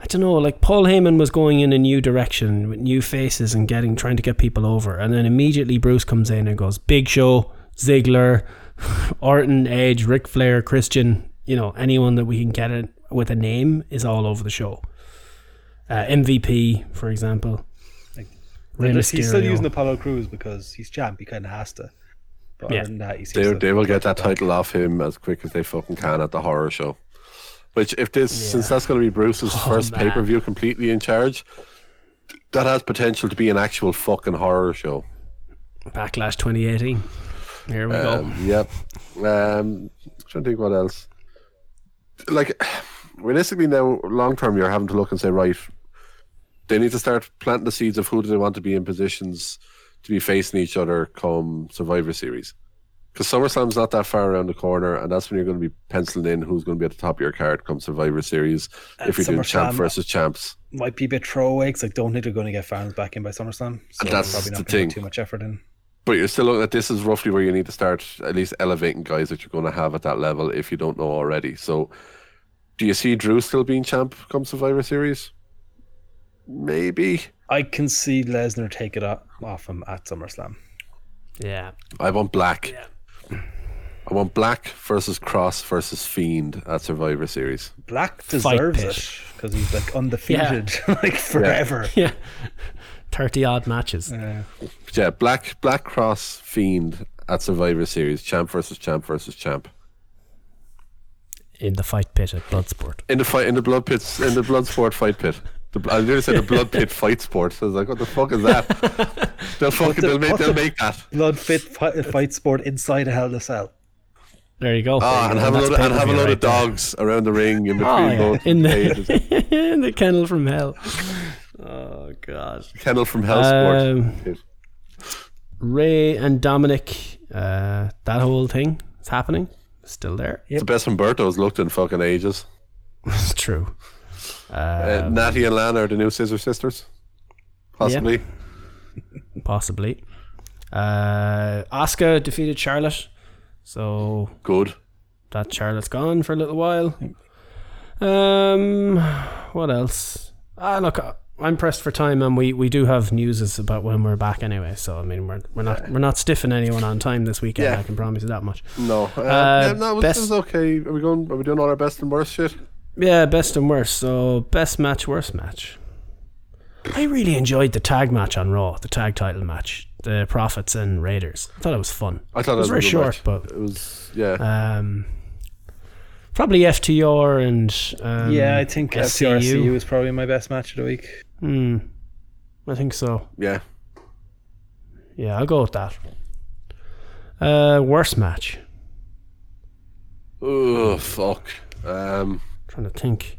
I don't know, like Paul Heyman was going in a new direction with new faces and getting trying to get people over, and then immediately Bruce comes in and goes Big Show, Ziggler, Orton, Edge, Ric Flair, Christian, you know, anyone that we can get it with a name is all over the show. Uh, MVP, for example. Rey
He's still using Apollo Crews because he's champ. He kind of has to. But
Yeah.
that,
They, they will get that
back.
title off him as quick as they fucking can at the horror show. Which, if this, since that's going to be Bruce's
Oh,
first pay per view completely in charge, that has potential to be an actual fucking horror show.
Backlash 2018. Here we
Um, yep. Um, trying to think what else. Like, realistically, now, long term, you're having to look and say, right, they need to start planting the seeds of who do they want to be in positions to be facing each other come Survivor Series. Because SummerSlam's not that far around the corner, and that's when you're going to be penciling in who's going to be at the top of your card come Survivor Series
And
if you're doing champ versus champs.
Might be a bit throwaway 'cause I don't think they're going to get fans back in by SummerSlam. So
And that's
probably not
the thing.
too much effort in.
But you're still looking at this is roughly where you need to start at least elevating guys that you're going to have at that level if you don't know already. So, do you see Drew still being champ come Survivor Series? Maybe.
I can see Lesnar take it o- off him at SummerSlam.
Yeah.
I want Black. I want Black versus Kross versus Fiend at Survivor Series.
Black deserves it because he's like undefeated, like forever.
Yeah. 30 odd matches.
Yeah.
Yeah, Black Black Kross Fiend at Survivor Series. Champ versus champ versus champ.
in the fight pit at Bloodsport.
In the fight in the blood pits in the blood sport fight pit. The, I nearly said the blood pit fight sport. I was like, what the fuck is that? they'll fucking
the-
they'll make they'll
the-
make that.
Blood fit fight, fight sport inside a Hell in a Cell.
There you go.
Ah, and have a
That's
load of, and have a
pay-per-view
load
right
of
there.
dogs around the ring in between
Oh, yeah. in the in the kennel from hell. Oh god.
Kennel from Hell Sport.
Um, Rey and Dominic, uh, that whole thing is happening. Still there.
It's the best Humberto's looked in fucking ages.
It's true.
Uh,
Um,
Natty and Lana are the new Scissor Sisters. Possibly.
possibly. Uh, Asuka defeated Charlotte, so
Good.
that Charlotte's gone for a little while. Um, what else? Ah, look, I'm pressed for time, and we, we do have news about when we're back anyway. So I mean, we're we're not we're not stiffing anyone on time this weekend.
Yeah.
I can promise you that much.
No. Uh,
Uh,
yeah, no,
best-
it was okay. Are we going? Are we doing all our best and worst shit?
Yeah, best and worst. So best match, worst match. I really enjoyed the tag match on Raw, the tag title match, the Profits and Raiders. I thought it was fun.
I thought
it was
a
very short,
match.
but
it was yeah.
um, probably FTR and um,
yeah, I think
SCU.
SCU is probably my best match of the week.
Hmm, I think so.
yeah.
Yeah, I'll go with that. Uh, worst match.
Oh fuck. Um,
trying to think.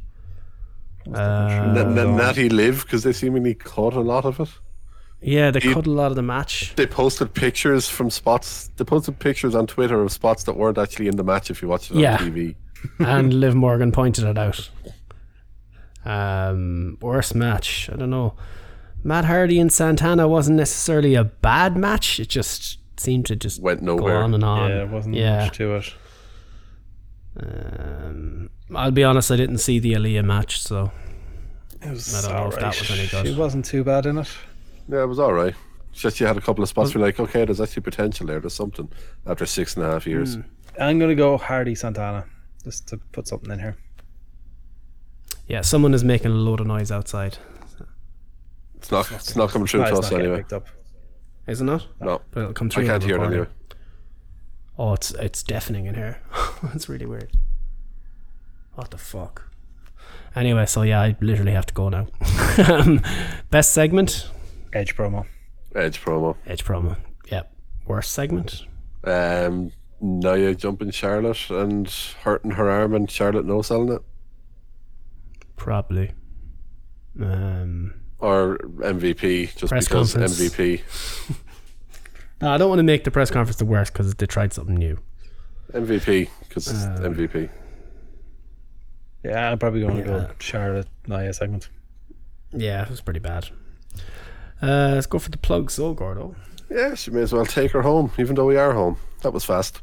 N-
Uh,
N- Natty live because they seemingly caught a lot of it.
Yeah, they
You-
cut a lot of the match.
They posted pictures from spots. They posted pictures on Twitter of spots that weren't actually in the match. If you watched it on
Yeah.
TV,
and Liv Morgan pointed it out. Um, worst match. I don't know. Matt Hardy and Santana wasn't necessarily a bad match. It just seemed to just
Went
go
nowhere.
on and on.
yeah, there wasn't
Yeah.
much to it.
Um, I'll be honest. I didn't see the Aliyah match, so
It was
I don't know if that was any good.
She wasn't too bad in it.
Yeah, it was all right. It's Just you had a couple of spots where you're like, okay, there's actually potential there. There's something after six and a half years.
Hmm.
I'm gonna go Hardy Santana just to put something in here.
yeah, someone is making a load of noise outside.
It's not. It's not coming through
No,
to
it's
us
not
anyway.
picked up.
Is it not?
No,
But it'll come
I
through. on
can't
the
hear it anyway.
Oh, it's it's deafening in here. It's really weird. What the fuck? Anyway, so yeah, I literally have to go now. Um, Best segment,
Edge promo.
Edge promo.
Edge promo. Yep. Worst segment,
Um, Nia jumping Charlotte and hurting her arm, and Charlotte no selling it,
probably. Um,
or MVP just
Press
because
conference.
MVP.
no, I don't want to make the press conference the worst because they tried something new.
MVP because MVP.
Yeah, I'm probably going to go Charlotte Nia segment.
Yeah, it was pretty bad. Uh, let's go for the plugs, oh Gordo.
Yeah, she may as well take her home, even though we are home. That was fast.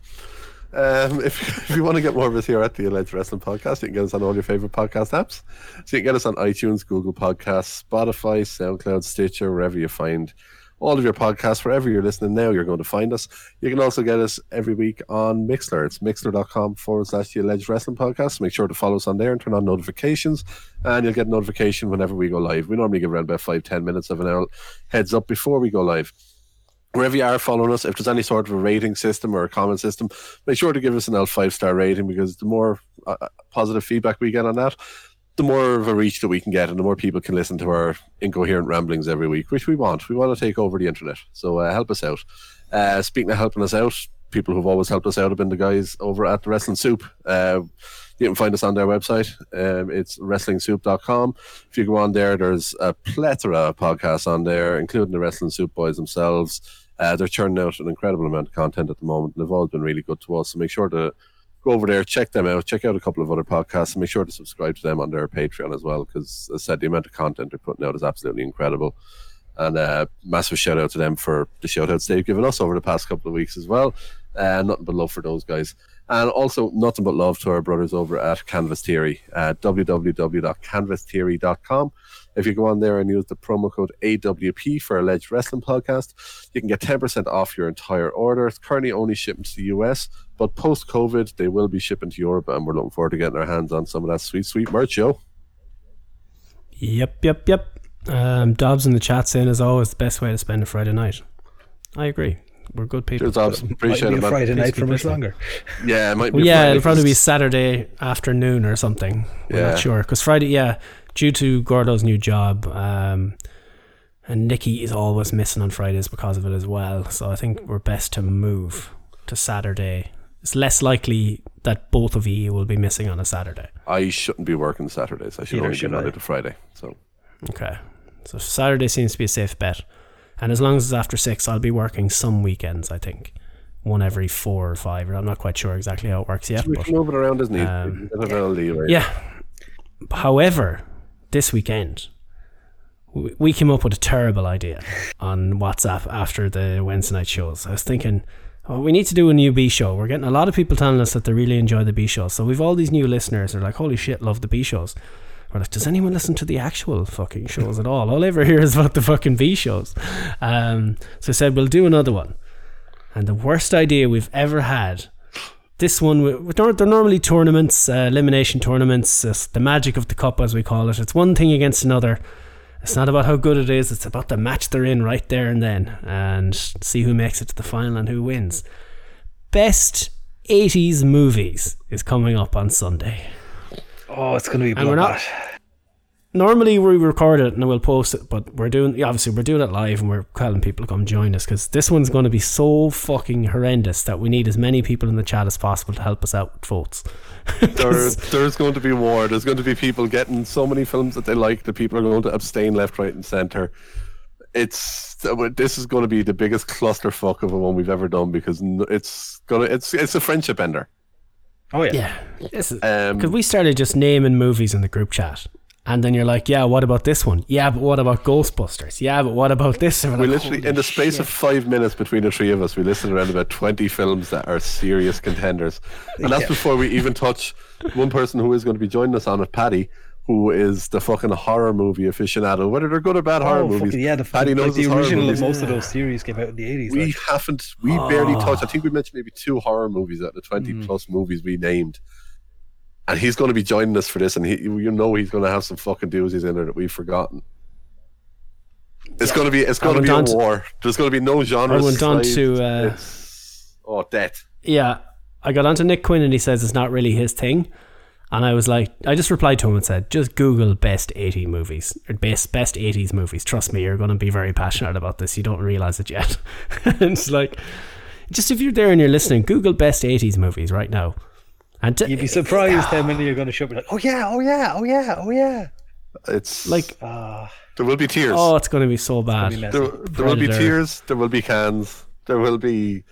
Um, if, if you want to get more of us here at the Alleged Wrestling Podcast, you can get us on all your favorite podcast apps. So you can get us on iTunes, Google Podcasts, Spotify, SoundCloud, Stitcher, wherever you find all of your podcasts, wherever you're listening now, you're going to find us. You can also get us every week on Mixlr. It's mixlr.com forward slash the Alleged Wrestling Podcast. Make sure to follow us on there and turn on notifications, and you'll get a notification whenever we go live. We normally give around about five, ten minutes of an hour heads up before we go live wherever you are following us, if there's any sort of a rating system or a comment system, make sure to give us an L five star rating because the more uh, positive feedback we get on that, the more of a reach that we can get, and the more people can listen to our incoherent ramblings every week, which we want. We want to take over the internet, so uh, help us out. Uh, speaking of helping us out, people who've always helped us out have been the guys over at the Wrestling Soup. Uh, you can find us on their website. Um, it's wrestlingsoup.com. If you go on there, there's a plethora of podcasts on there, including the Wrestling Soup boys themselves. Uh, they're churning out an incredible amount of content at the moment, and they've all been really good to us. So make sure to go over there, check them out, check out a couple of other podcasts, and make sure to subscribe to them on their Patreon as well. Because as I said, the amount of content they're putting out is absolutely incredible. And uh, massive shout out to them for the shout outs they've given us over the past couple of weeks as well. Uh, nothing but love for those guys. And also, nothing but love to our brothers over at Canvas Theory, uh, www.canvastheory.com. If you go on there and use the promo code AWP for Alleged Wrestling Podcast, you can get 10% off your entire order. It's currently only shipping to the US, but post COVID, they will be shipping to Europe, and we're looking forward to getting our hands on some of that sweet, sweet merch, yo.
Yep, yep, yep. Um, Dobbs in the chat saying, as always, the best way to spend a Friday night. I agree. We're good people.
Cheers, Dobbs. Appreciate
Might be
it,
a. Friday night for much longer.
Yeah, it might be.
Well, yeah, it'll probably be Saturday afternoon or something. We're
Yeah.
not sure because Friday, yeah, due to Gordo's new job, um, and Nikki is always missing on Fridays because of it as well. So I think we're best to move to Saturday. It's less likely that both of you will be missing on a Saturday.
I shouldn't be working Saturdays. I should
Neither
only
should
be
I.
Monday to Friday. So
Okay, so Saturday seems to be a safe bet, and as long as it's after six, I'll be working some weekends. I think one every four or five. I'm not quite sure exactly how it works yet.
we
but
can move it around as needed.
Um,
We it.
Yeah. However, this weekend, we we came up with a terrible idea on WhatsApp after the Wednesday night shows. I was thinking, we need to do a new B show. We're getting a lot of people telling us that they really enjoy the B shows. So we've all these new listeners. They're like, holy shit, love the B shows. We're like, does anyone listen to the actual fucking shows at all? All I ever hear is about the fucking B shows. Um, so I said, we'll do another one. And the worst idea we've ever had this one they're normally tournaments uh, elimination tournaments it's the magic of the cup as we call it it's one thing against another it's not about how good it is it's about the match they're in right there and then and see who makes it to the final and who wins best 80s movies is coming up on sunday
Oh, it's going to be a
And we're not-
bloodbath.
Normally we record it and we'll post it but we're doing obviously we're doing it live and we're telling people to come join us because this one's going to be so fucking horrendous that we need as many people in the chat as possible to help us out with votes
There, there's going to be war. There's going to be people getting so many films that they like that people are going to abstain left, right, and centre. It's this is going to be the biggest clusterfuck of a one we've ever done because it's gonna it's it's a friendship ender.
Oh, yeah.
Yeah, this is
Um,
because we started just naming movies in the group chat, and then you're like, "Yeah, what about this one? Yeah, but what about Ghostbusters? Yeah, but what about this?" And we're like,
literally, in the space of five minutes between the three of us, we listed around about 20 films that are serious contenders. And that's
Yeah.
before we even touch one person who is going to be joining us on it, Paddy, who is the fucking horror movie aficionado. Whether they're good or bad horror
Oh,
movies,
fucking, yeah, the,
Paddy
like
knows
the original of most of those series came out in the 80s.
We
like.
haven't, we barely
Oh.
touched. I think we mentioned maybe two horror movies out of the 20
Mm.
plus movies we named. And he's going to be joining us for this, and he, you know, he's going to have some fucking doozies in there that we've forgotten. It's going to be, it's going to be a war. There's going to be no genre.
I went on to, uh,
oh, death.
Yeah, I got onto Nick Quinn, and he says it's not really his thing. And I was like, I just replied to him and said, just Google best 80 movies or best best 80s movies. Trust me, you're going to be very passionate about this. You don't realize it yet. and it's like, just if you're there and you're listening, Google best 80s movies right now. And t-
You'd be surprised how many are going to show up and be like, oh, yeah, oh, yeah, oh, yeah, oh, yeah.
It's
like,
Ah,
there will be tears.
oh, it's going to be so bad.
messy.
there, there will be tears. There will be cans. There will be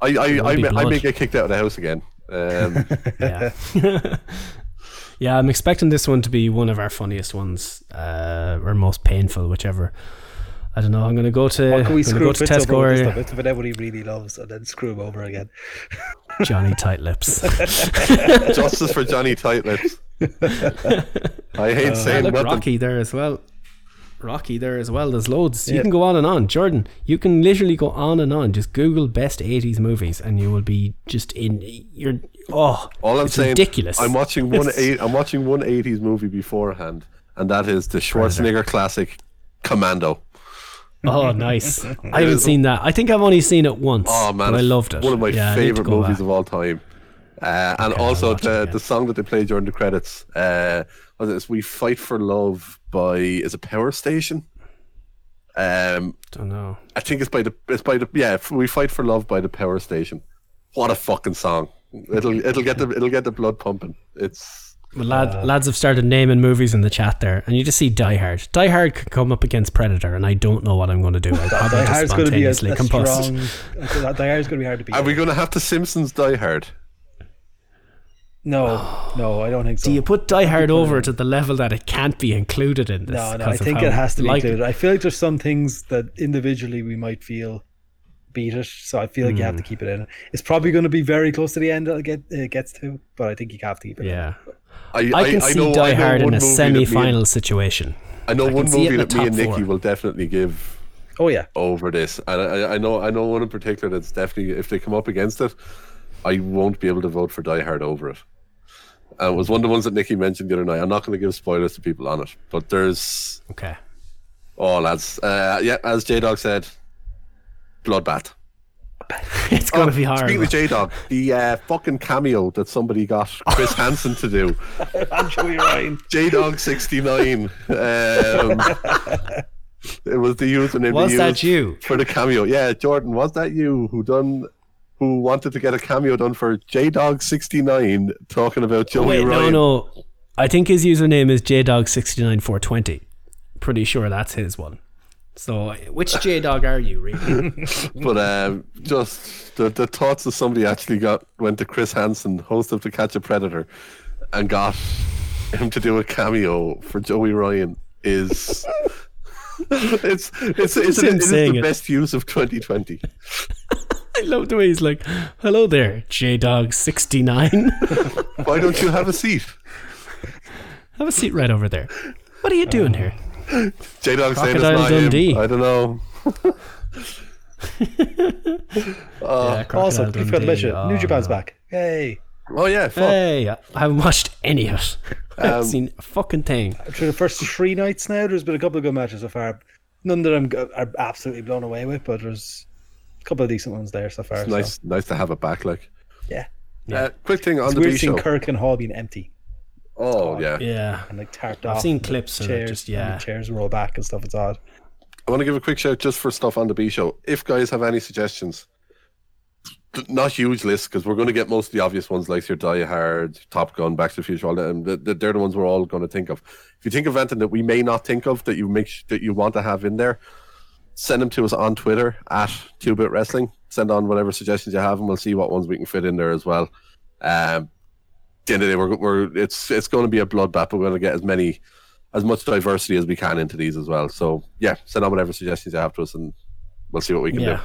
I I, I,
be
may, I may get kicked out of the house again. Um,
Yeah. yeah, I'm expecting this one to be one of our funniest ones, uh, or most painful, whichever. I don't know. I'm going to go to,
What can we screw
go to
Fitz over with this
Tesco
stuff? It's about he really loves, and then screw him over again.
Johnny Tight Lips.
justice for Johnny Tightlips. I hate
Uh,
saying
look. Rocky there as well. Rocky there as well. There's loads. You can go on and on. Jordan, you can literally go on and on. Just Google best 80s movies and you will be just in. You're. Oh,
All I'm
it's
saying,
ridiculous.
I'm watching one. Eight, I'm watching one eighties movie beforehand, and that is the Schwarzenegger classic, Commando.
Oh, nice. I haven't seen that. I think I've only seen it once.
Oh man,
but I loved it.
One of my
Yeah, I need to
favorite movies
back.
of all time. Uh, and
Okay,
also the the song that they play during the credits. Uh, was it "We Fight for Love" by is it Power Station? Um,
Don't know.
I think it's by the it's by the yeah. "We Fight for Love" by the Power Station. What a fucking song! It'll it'll get the it'll get the blood pumping. It's
Well, lad, lads have started naming movies in the chat there, and you just see Die Hard. Die Hard could come up against Predator, and I don't know what I'm going to do. I'll probably
Die
just
Hard's going to be a, a
spontaneously combust.
strong. Die Hard's going to be hard to beat.
are we going to have the Simpsons Die Hard?
No, no, I don't think so.
Do you put Die Hard over to the level that it can't be included in this?
No, no,
'cause
I think it has to be
like-
included. I feel like there's some things that individually we might feel beat it, so I feel like you have
Hmm.
to keep it in. It's probably going to be very close to the end. It get it gets to, but I think you have to keep it.
Yeah,
I,
I can see
know-
Die
I know
Hard in a
movie that me and-
semi-final situation.
I know
I
one movie that me and Nikki
four.
will definitely give
Oh yeah,
over this, and I, I know I know one in particular that's definitely if they come up against it, I won't be able to vote for Die Hard over it. And it was one of the ones that Nikki mentioned the other night. I'm not going to give spoilers to people on it, but there's
Okay.
oh lads, uh, yeah, as J Dog said, bloodbath.
It's going to be hard.
Oh, Speaking of J Dog, the uh, fucking cameo that somebody got Chris Hansen to do,
I'm Joey Ryan.
J Dog 69. Um, it was the username.
Was that you?
for the cameo? Yeah, Jordan, was that you who done? Who wanted to get a cameo done for J Dog 69 talking about Joey
Wait, no,
Ryan?
no. I think his username is J Dog sixty nine four twenty. Pretty sure that's his one. So, which J Dog are you, really?
But um, just the, the thoughts of somebody actually got went to Chris Hansen, host of To Catch a Predator, and got him to do a cameo for Joey Ryan is it's it's it's,
him
it is
saying
the
it.
best use of 2020.
I love the way he's like, "Hello there, J Dog 69.
Why don't you have a seat?
Have a seat right over there. What are you doing here?"
J Dog saying it's
Crocodile
not
Dundee.
him. I don't know.
Yeah,
Also,
Crocodile
we
Dundee.
mention
Oh,
New Japan's
no.
back. Yay!
Oh yeah, fuck.
Hey, I haven't watched any of it. I haven't
Um,
seen a fucking thing.
Through the first three nights now, there's been a couple of good matches so far. None that I'm are absolutely blown away with, but there's a couple of decent ones there so far.
It's
so,
nice, nice to have it back. Like,
yeah.
uh, quick thing on
It's
the
weird
B
seeing
show.
Korakuen Hall being empty
Oh yeah,
Yeah.
and like tarped
I've
off.
seen
and the
clips of
chairs,
just-
and
yeah.
chairs roll back and stuff. It's odd.
I want to give a quick shout just for stuff on the B show. If guys have any suggestions, not huge lists because we're going to get most of the obvious ones like your Die Hard, Top Gun, Back to the Future, all that, and th- th- they're the ones we're all going to think of. If you think of anything that we may not think of that you make sh- that you want to have in there, send them to us on Twitter at Two Bit Wrestling. Send on whatever suggestions you have, and we'll see what ones we can fit in there as well. Um, at the end of the day, we're, we're it's it's going to be a bloodbath. But we're going to get as many as much diversity as we can into these as well. So yeah, send on whatever suggestions you have to us, and we'll see what we can
Yeah.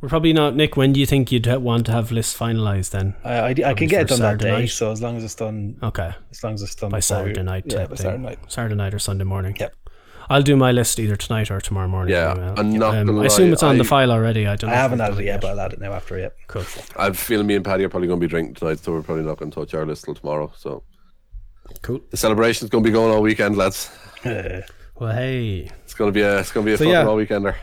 We're probably not, Nick. When do you think you'd want to have lists finalized then?
I, I, I can get it
for
done that day,
night.
so as long as it's done,
Okay.
as long as it's done
By Saturday night
Yeah, by. Saturday night.
Saturday night or Sunday morning.
Yep.
I'll do my list either tonight or tomorrow morning.
Yeah,
anyway.
I'm not
Um,
gonna
I assume it's on the file already. I don't.
I haven't
I've
added it yet, but I'll add it now after. Yep.
Cool.
I have a feeling me and Paddy are probably going to be drinking tonight, so we're probably not going to touch our list till tomorrow. So
Cool.
the celebration's going to be going all weekend, lads.
Well, hey,
It's going to be a it's going to be a
So,
fucking
yeah.
all weekender.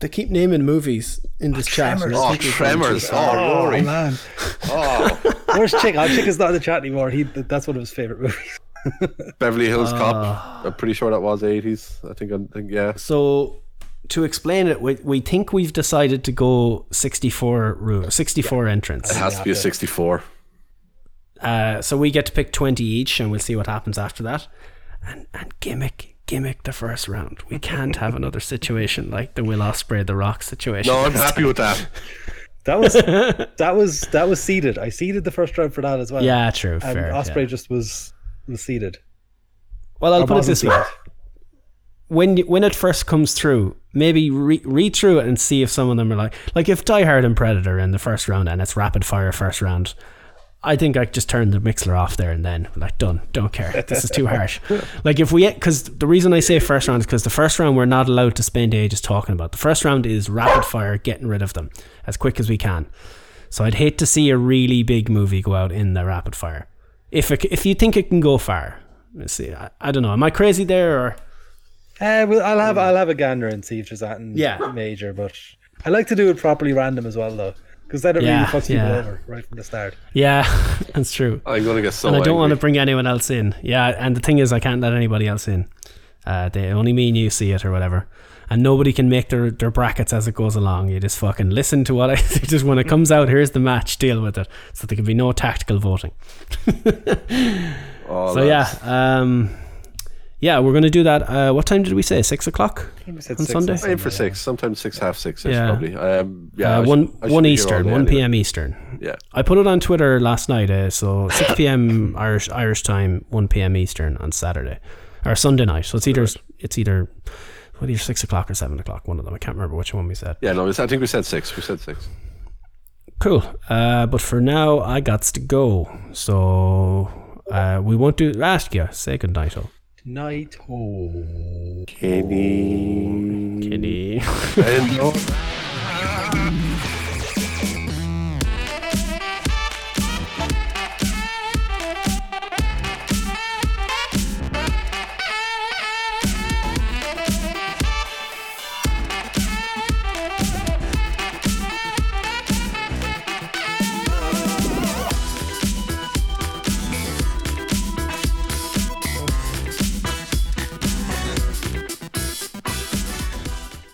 they keep naming movies in this chat.
Tremors.
Oh, Tremors! Oh, Rory!
man,
Oh,
where's Chick? Oh, Chick is not in the chat anymore. He that's one of his favorite movies.
Beverly Hills
Ah.
Cop. I'm pretty sure that was 80s. I think. I think yeah.
So to explain it, we, we think we've decided to go 64 rule, 64 entrance.
It has to be a 64.
Uh, so we get to pick 20 each, and we'll see what happens after that. And and gimmick gimmick the first round. We can't have another situation like the Will Ospreay the Rock situation.
No, I'm happy with that.
That was that was that was seeded. I seeded the first round for that as well.
Yeah, true.
and
fair.
Ospreay
yeah.
just was was seeded.
Well, I'll put it this way: when you, when it first comes through, maybe re- read through it and see if some of them are like like if Die Hard and Predator in the first round and it's rapid fire first round. I think I just turned the Mixlr off there and then like done. Don't care. This is too harsh. Like if we because the reason I say first round is because the first round we're not allowed to spend ages talking about. The first round is rapid fire, getting rid of them as quick as we can. So I'd hate to see a really big movie go out in the rapid fire. If it, if you think it can go far, let's see. I, I don't know. Am I crazy there or?
Uh, well, I'll have I'll have a gander and see if there's that in
Yeah.
major, but I like to do it properly random as well though, because that really
Yeah,
fucks people over right from the start.
Yeah, that's true.
I'm gonna get so.
and I don't want to bring anyone else in. Yeah, and the thing is, I can't let anybody else in. Uh, they only me and you see it or whatever, and nobody can make their, their brackets as it goes along. You just fucking listen to what I just when it comes out. Here's the match. Deal with it. So there can be no tactical voting.
Oh,
so yeah, um, yeah, we're gonna do that. Uh, what time did we say? Six o'clock
said
on
six
Sunday.
Aim for six, sometimes six, half six,
Yeah.
probably. Um, yeah,
uh,
I
one
should-
one
be here all
Eastern,
day
one
anyway.
p.m. Eastern.
Yeah,
I put it on Twitter last night, uh, so 6 p.m. Irish Irish time, 1 p.m. Eastern on Saturday or Sunday night. So it's either it's either well, either six o'clock or seven o'clock. One of them. I can't remember which one we said.
yeah. No, I think we said six. We said six.
Cool. Uh, but for now, I got to go. So uh, we won't do ask you. Say good night, oh.
Night. Oh.
Kenny.
Kitty.
And-